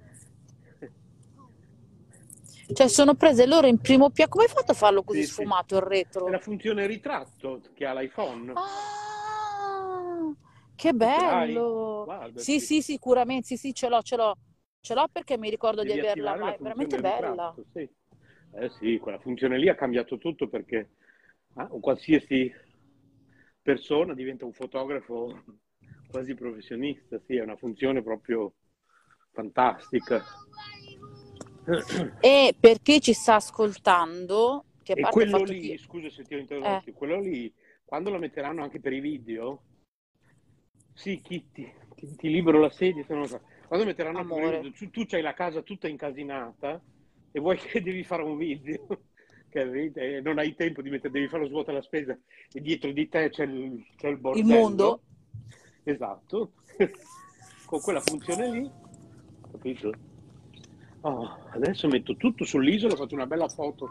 Cioè sono prese loro in primo piano. Come hai fatto a farlo così Sì, sì. sfumato il retro? È la funzione ritratto che ha l'iPhone. Ah, che bello! Guarda, Sì, sì, sicuramente, sì, sì, ce l'ho, ce l'ho. Ce l'ho perché mi ricordo di Devi averla, attivare ma la è veramente bella. ritratto, sì. Eh sì, quella funzione lì ha cambiato tutto perché ah, un qualsiasi persona diventa un fotografo quasi professionista, sì, è una funzione proprio fantastica. E *clears throat* per chi ci sta ascoltando, che a E parte il quello lì, che... scusa se ti ho interrotto, Eh. quello lì, quando lo metteranno anche per i video, sì, Kitty, ti, ti libero la sedia, se non lo so. Quando metteranno anche per i Amore. video, tu, tu c'hai la casa tutta incasinata e vuoi che devi fare un video, *laughs* capito? E non hai tempo di mettere, devi fare lo svuota la spesa e dietro di te c'è il, c'è il bordello. mondo. Esatto. *laughs* Con quella funzione lì, capito? Oh, adesso metto tutto sull'isola, ho fatto una bella foto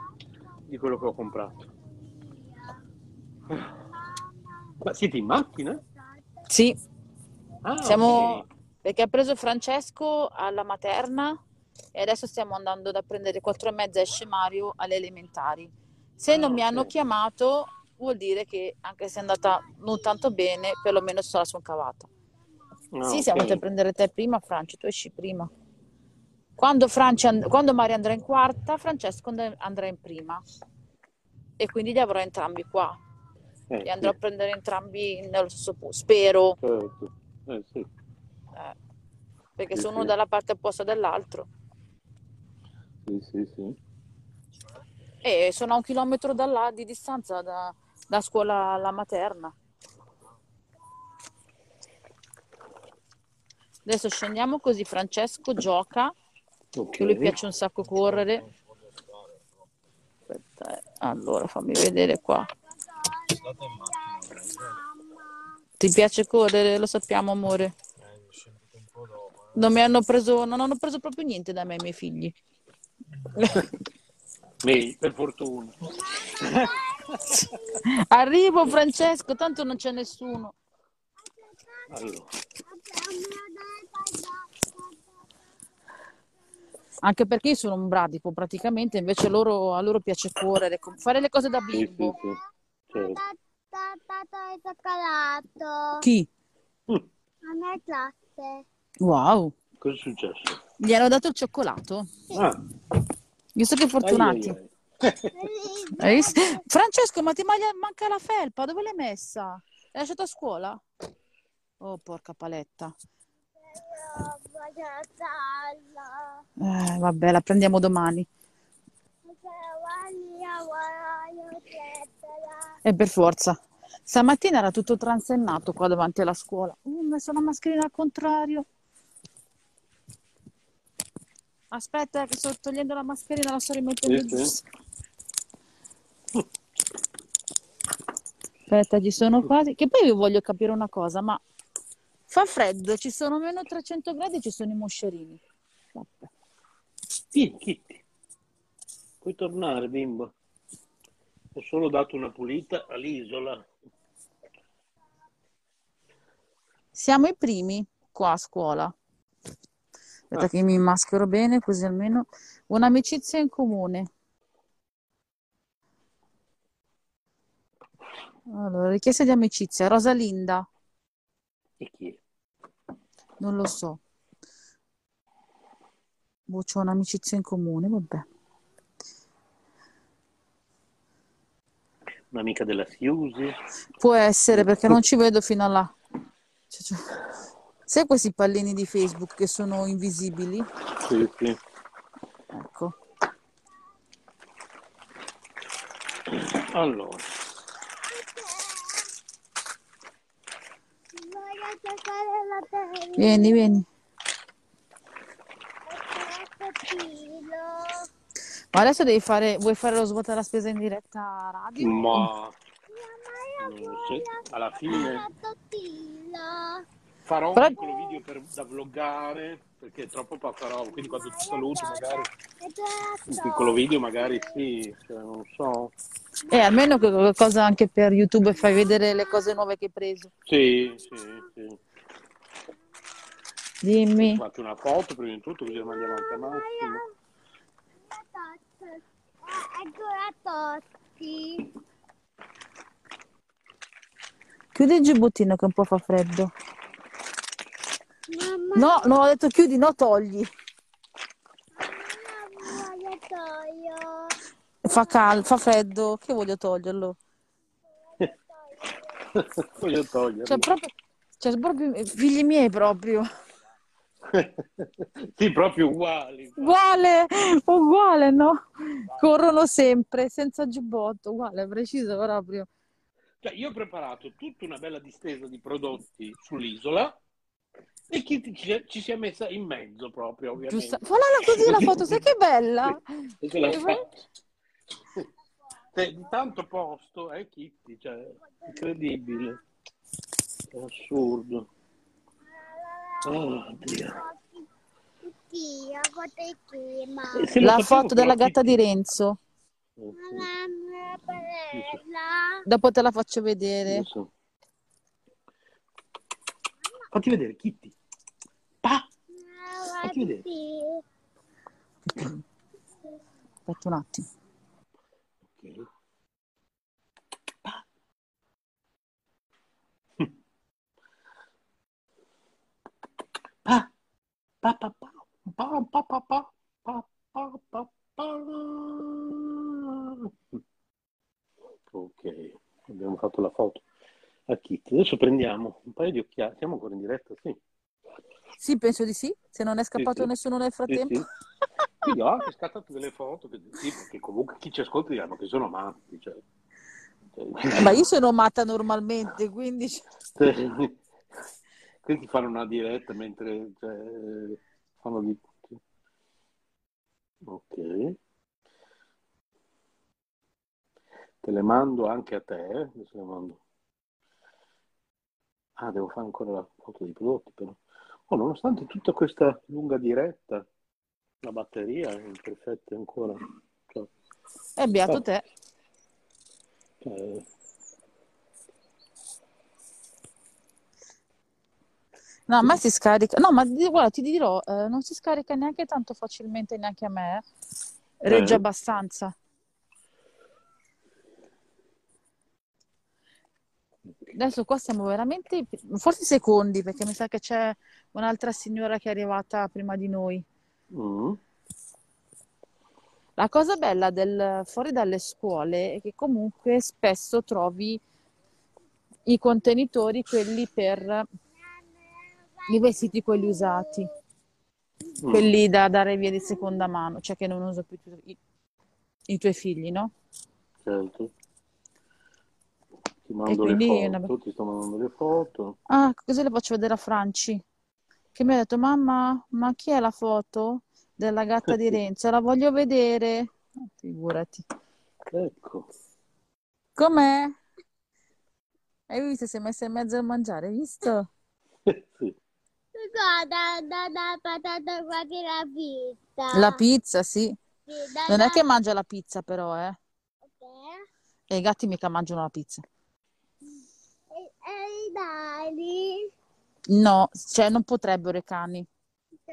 di quello che ho comprato. Ma siete in macchina? Sì, Ah, siamo ok. perché ha preso Francesco alla materna e adesso stiamo andando ad prendere quattro e mezza esce Mario alle elementari. Se Ah, non mi hanno chiamato, vuol dire che anche se è andata non tanto bene, perlomeno se la sono cavata. Ah, Sì, siamo ok. andati a prendere te prima, Franci, tu esci prima. Quando, Franci and- quando Mario andrà in quarta, Francesco and- andrà in prima. E quindi li avrò entrambi qua. Eh, Li andrò sì, a prendere entrambi nello stesso posto, spero, certo. Eh, sì. eh, perché Sì, sono dalla parte opposta dell'altro. Sì, sì, sì. E sono a un chilometro da là di distanza da, da scuola alla materna. Adesso scendiamo così Francesco gioca, Ok. che a lui piace un sacco correre. Aspetta, eh. allora fammi vedere qua. Ti piace correre? Lo sappiamo, amore. Non mi hanno preso, non hanno preso proprio niente da me i miei figli. *laughs* Meglio, per fortuna. *laughs* Arrivo Francesco, tanto non c'è nessuno. Allora, Anche perché io sono un bradipo praticamente, invece loro, a loro piace correre, fare le cose da sì, sì, bimbo. sì. Certo. Tata è cioccolato. Chi? Mm, A me classe. Wow, Cosa è successo? gli hanno dato il cioccolato. Ah, Visto che ai, fortunati. ai, ai. Visto? Francesco, ma ti manca la felpa, dove l'hai messa? L'hai lasciata a scuola? Oh, porca paletta. Eh, vabbè, la prendiamo domani. E per forza. Stamattina era tutto transennato qua davanti alla scuola. Uh, ho messo la mascherina al contrario. Aspetta, che sto togliendo la mascherina, la sto rimettendo giù. Aspetta, ci sono quasi. Che poi io voglio capire una cosa, ma fa freddo, ci sono meno 300 gradi e ci sono i moscerini. Vabbè. Kitty. Puoi tornare, bimbo. Ho solo dato una pulita all'isola. Siamo i primi qua a scuola. Aspetta Ah. che mi maschero bene, così almeno un'amicizia in comune. Allora, richiesta di amicizia. Rosalinda, E chi è? Non lo so. Boh, c'ho un'amicizia in comune, vabbè. Un'amica della Siusi? Può essere perché non ci vedo fino a là. Cioè, cioè, Sai questi pallini di Facebook che sono invisibili? Sì, sì. Ecco. Allora, Voglio giocare la terra. Vieni, vieni. Ma adesso devi fare, vuoi fare lo svuota la spesa in diretta radio? ma alla fine farò un Però- piccolo video per- da vloggare perché è troppo roba, quindi quando ti saluto magari un piccolo video magari sì, non so. E almeno che qualcosa anche per YouTube fai vedere le cose nuove che hai preso. Sì, sì, sì. Dimmi. Faccio una foto prima di tutto così la mandiamo anche a Massimo. Ancora Totti. Chiudi il giubbottino che un po' fa freddo. Mamma, No, no, ho detto chiudi, no, togli. voglio toglio. Fa cal- fa freddo, che voglio toglierlo? Voglio toglierlo. Cioè, proprio, cioè, proprio figli miei proprio. *laughs* sì, proprio uguali. Uguale, uguale, no? Corrono sempre, senza giubbotto, uguale, preciso proprio. Cioè, io ho preparato tutta una bella distesa di prodotti sull'isola e Kitty ci, ci si è messa in mezzo proprio, ovviamente. Giusta. Falla così la foto, sai che bella? Di tanto posto, eh, Kitty, cioè, incredibile. È assurdo. Oh, Dio. E lo La foto della gatta di Renzo. Eh, padella. Dopo te la faccio vedere. Fatti vedere, Kitty. Pa! Fatti vedere. *coughs* Aspetta un attimo. Ok. Pa! Pa, pa, pa. Pa, pa, pa, pa. Pa, pa, pa, pa. Ok, abbiamo fatto la foto a Kitty. Adesso prendiamo un paio di occhiali. Siamo ancora in diretta? Sì. Sì, penso di sì. Se non è scappato sì. nessuno nel Sì, frattempo. sì. Quindi ho anche scattato delle foto che, sì, perché comunque chi ci ascolta diranno che sono matti. Cioè, cioè- Ma io sono matta normalmente, quindi... Questi fanno una diretta mentre cioè, fanno di... Ok. Te le mando anche a te. eh. Adesso le mando. Ah, devo fare ancora la foto dei prodotti però. Oh, nonostante tutta questa lunga diretta, la batteria è in perfetto ancora. Cioè, È beato Ah. te. cioè, No, a me si scarica. No, ma guarda, ti dirò, eh, non si scarica neanche tanto facilmente neanche a me. eh. Regge Eh? abbastanza. Adesso qua siamo veramente, forse secondi, perché mi sa che c'è un'altra signora che è arrivata prima di noi. mm, La cosa bella del fuori dalle scuole è che comunque spesso trovi i contenitori, quelli per i vestiti, quelli usati, mm. quelli da dare via di seconda mano, cioè che non uso più i, i tuoi figli, no? Certo. Ti mando quindi le è una- foto, ti sto mandando le foto. Ah, così le faccio vedere a Franci, che mi ha detto, mamma, ma chi è la foto della gatta di *laughs* Renzo? La voglio vedere. Figurati. Ecco. Com'è? Hai visto? Si è messa in mezzo a mangiare, hai visto? *laughs* sì. Guarda, da, da patata che la pizza. La pizza, sì. Sì, da, Non è che mangia la pizza, però, eh. E i gatti mica mangiano la pizza. I dadi? No, cioè non potrebbero i cani, Sì?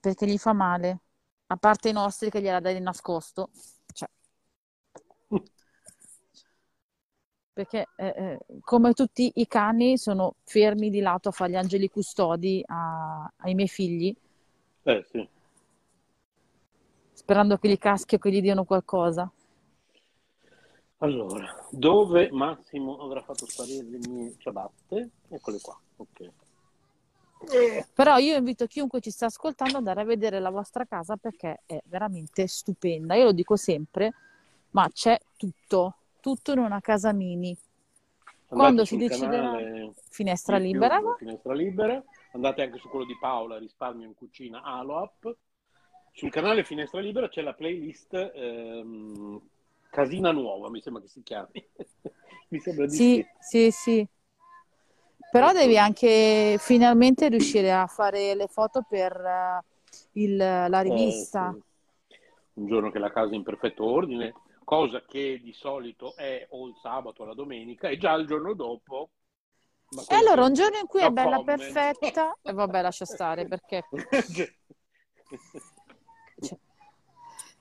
perché gli fa male. A parte i nostri che gliela dai di nascosto. Cioè. *laughs* Perché eh, eh, come tutti i cani sono fermi di lato a fare gli angeli custodi a- ai miei figli, Eh sì. sperando che gli caschi o che gli diano qualcosa. Allora, dove Massimo avrà fatto sparire le mie ciabatte? Eccole qua. Ok. Però io invito chiunque ci sta ascoltando ad andare a vedere la vostra casa perché è veramente stupenda. Io lo dico sempre, ma c'è tutto, tutto in una casa mini. Quando Andate si sul deciderà finestra libera, va? Finestra libera. Andate anche su quello di Paola, Risparmio in cucina, Aloap. Sul canale Finestra Libera c'è la playlist ehm, Casina Nuova, mi sembra che si chiami. *laughs* mi sembra di Sì, sì, sì. Però devi anche finalmente riuscire a fare le foto per eh, il- la Eh, rivista. sì. Un giorno che la casa è in perfetto ordine, cosa che di solito è o il sabato o la domenica, e già il giorno dopo. E allora un giorno in cui è bella comment. perfetta, *laughs* e vabbè, lascia stare perché *laughs*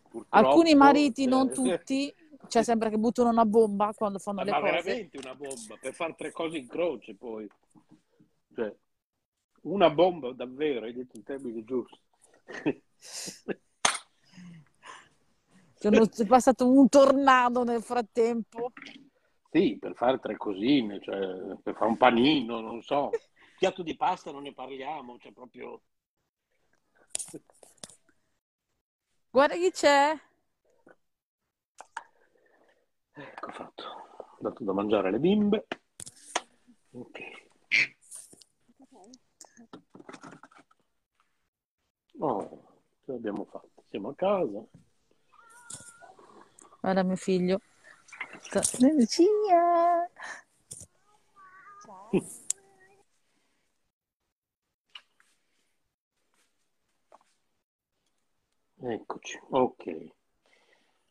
Purtroppo, alcuni mariti, non eh, tutti, cioè sembra che buttano una bomba quando fanno Ma, le ma cose. veramente una bomba per fare tre cose in croce poi. Cioè, una bomba davvero, hai detto il termine giusto. Sono è passato un tornado nel frattempo. Sì, per fare tre cosine, cioè, per fare un panino, non so. Piatto di pasta non ne parliamo, cioè proprio... Guarda chi c'è. Ecco fatto. Ho dato da mangiare alle bimbe. Ok. Oh, ce l'abbiamo fatta. Siamo a casa. Guarda mio figlio. Sta... Lucia. *laughs* Eccoci, ok.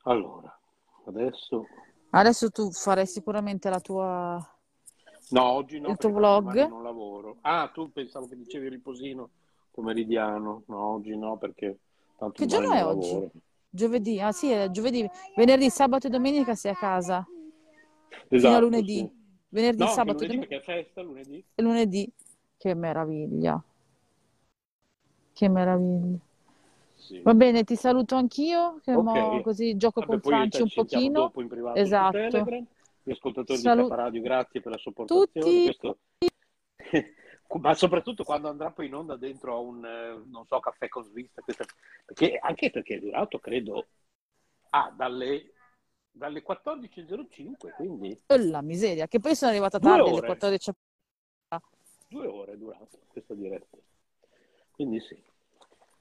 Allora, adesso Adesso tu farai sicuramente la tua... No, oggi no, Il tuo vlog? non lavoro. Ah, tu pensavo che dicevi riposino pomeridiano. No, oggi no, perché tanto Che giorno è oggi? lavoro. Giovedì? Ah sì, è giovedì. Venerdì, sabato e domenica sei a casa. Fino a Esatto, lunedì. sì. Venerdì, No, sabato e domenica. perché è festa lunedì. E lunedì. Che meraviglia. Che meraviglia. Sì. Va bene, ti saluto anch'io, che Ok. mo così gioco Vabbè, con Franci un pochino. dopo in privato Esatto. Telegram. Gli ascoltatori Salu- di K Radio, grazie per la sopportazione. Questo... *laughs* Ma soprattutto quando andrà poi in onda dentro a un, eh, non so, caffè con svista, questa- perché, anche perché è durato, credo, ah, dalle, dalle 14.05, quindi Oh, la miseria, che poi sono arrivata tardi alle ore. 14. due ore è durato questa diretta. Quindi sì.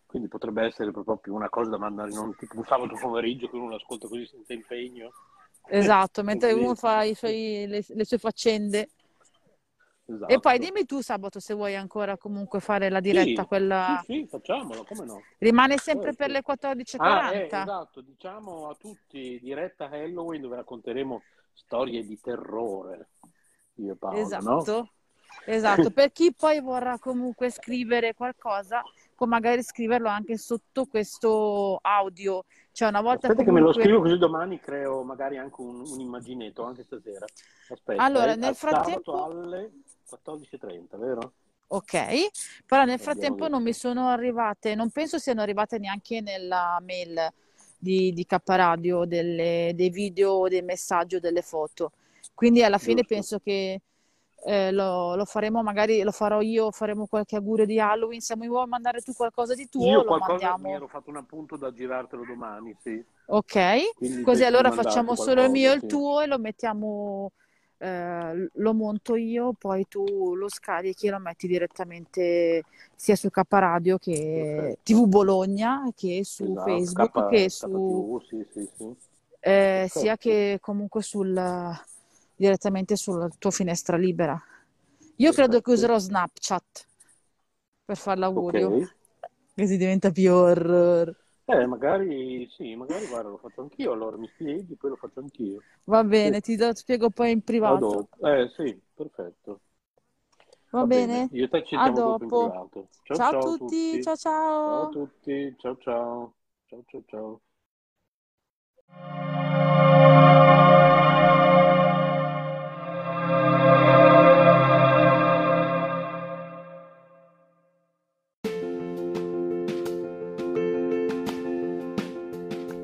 Quindi potrebbe essere proprio una cosa da mandare in un, tipo un sabato pomeriggio che uno ascolta così senza impegno. Esatto, mentre uno fa i suoi- le, le sue faccende. Esatto. E poi dimmi tu sabato se vuoi ancora comunque fare la diretta, Sì, quella... Sì, sì, facciamolo, come no? Rimane sempre per le 14.40. Ah, eh, esatto, diciamo a tutti diretta Halloween dove racconteremo storie di terrore. Io e Paolo, no? Esatto, esatto. Per chi poi vorrà comunque scrivere qualcosa, può magari scriverlo anche sotto questo audio. Cioè una volta Aspetta che me lo comunque... scrivo così domani creo magari anche un, un immaginetto, anche stasera. Aspetta, Allora, nel frattempo- alle 14.30, vero? Ok, però nel frattempo non mi sono arrivate, non penso siano arrivate neanche nella mail di, di K Radio delle- dei video, dei messaggi o delle foto. Quindi alla fine Giusto. penso che eh, lo, lo faremo, magari lo farò io, faremo qualche augurio di Halloween. Se mi vuoi mandare tu qualcosa di tuo, Io lo qualcosa mi mandiamo. ero fatto un appunto da girartelo domani, sì. Ok, Quindi così allora facciamo solo il mio e il qualcosa, sì. tuo e lo mettiamo, eh, lo monto io, poi tu lo scarichi e lo metti direttamente sia su K Radio che. TV Bologna che su Esatto, Facebook K- che su, KTV, sì, sì, sì. eh, sia che comunque sul, direttamente sulla tua finestra libera. Io credo che Perfetto. userò Snapchat per fare l'augurio, Ok. così diventa più horror. Eh, magari sì, magari guarda, lo faccio anch'io, allora mi spieghi, poi lo faccio anch'io. Va Sì, bene, ti do- spiego poi in a privato. Eh, sì, perfetto. Va bene? Io e te ci A dopo. Ciao Ciao a ciao a tutti, tutti. ciao Ciao a ciao. tutti, ciao ciao. Ciao ciao ciao.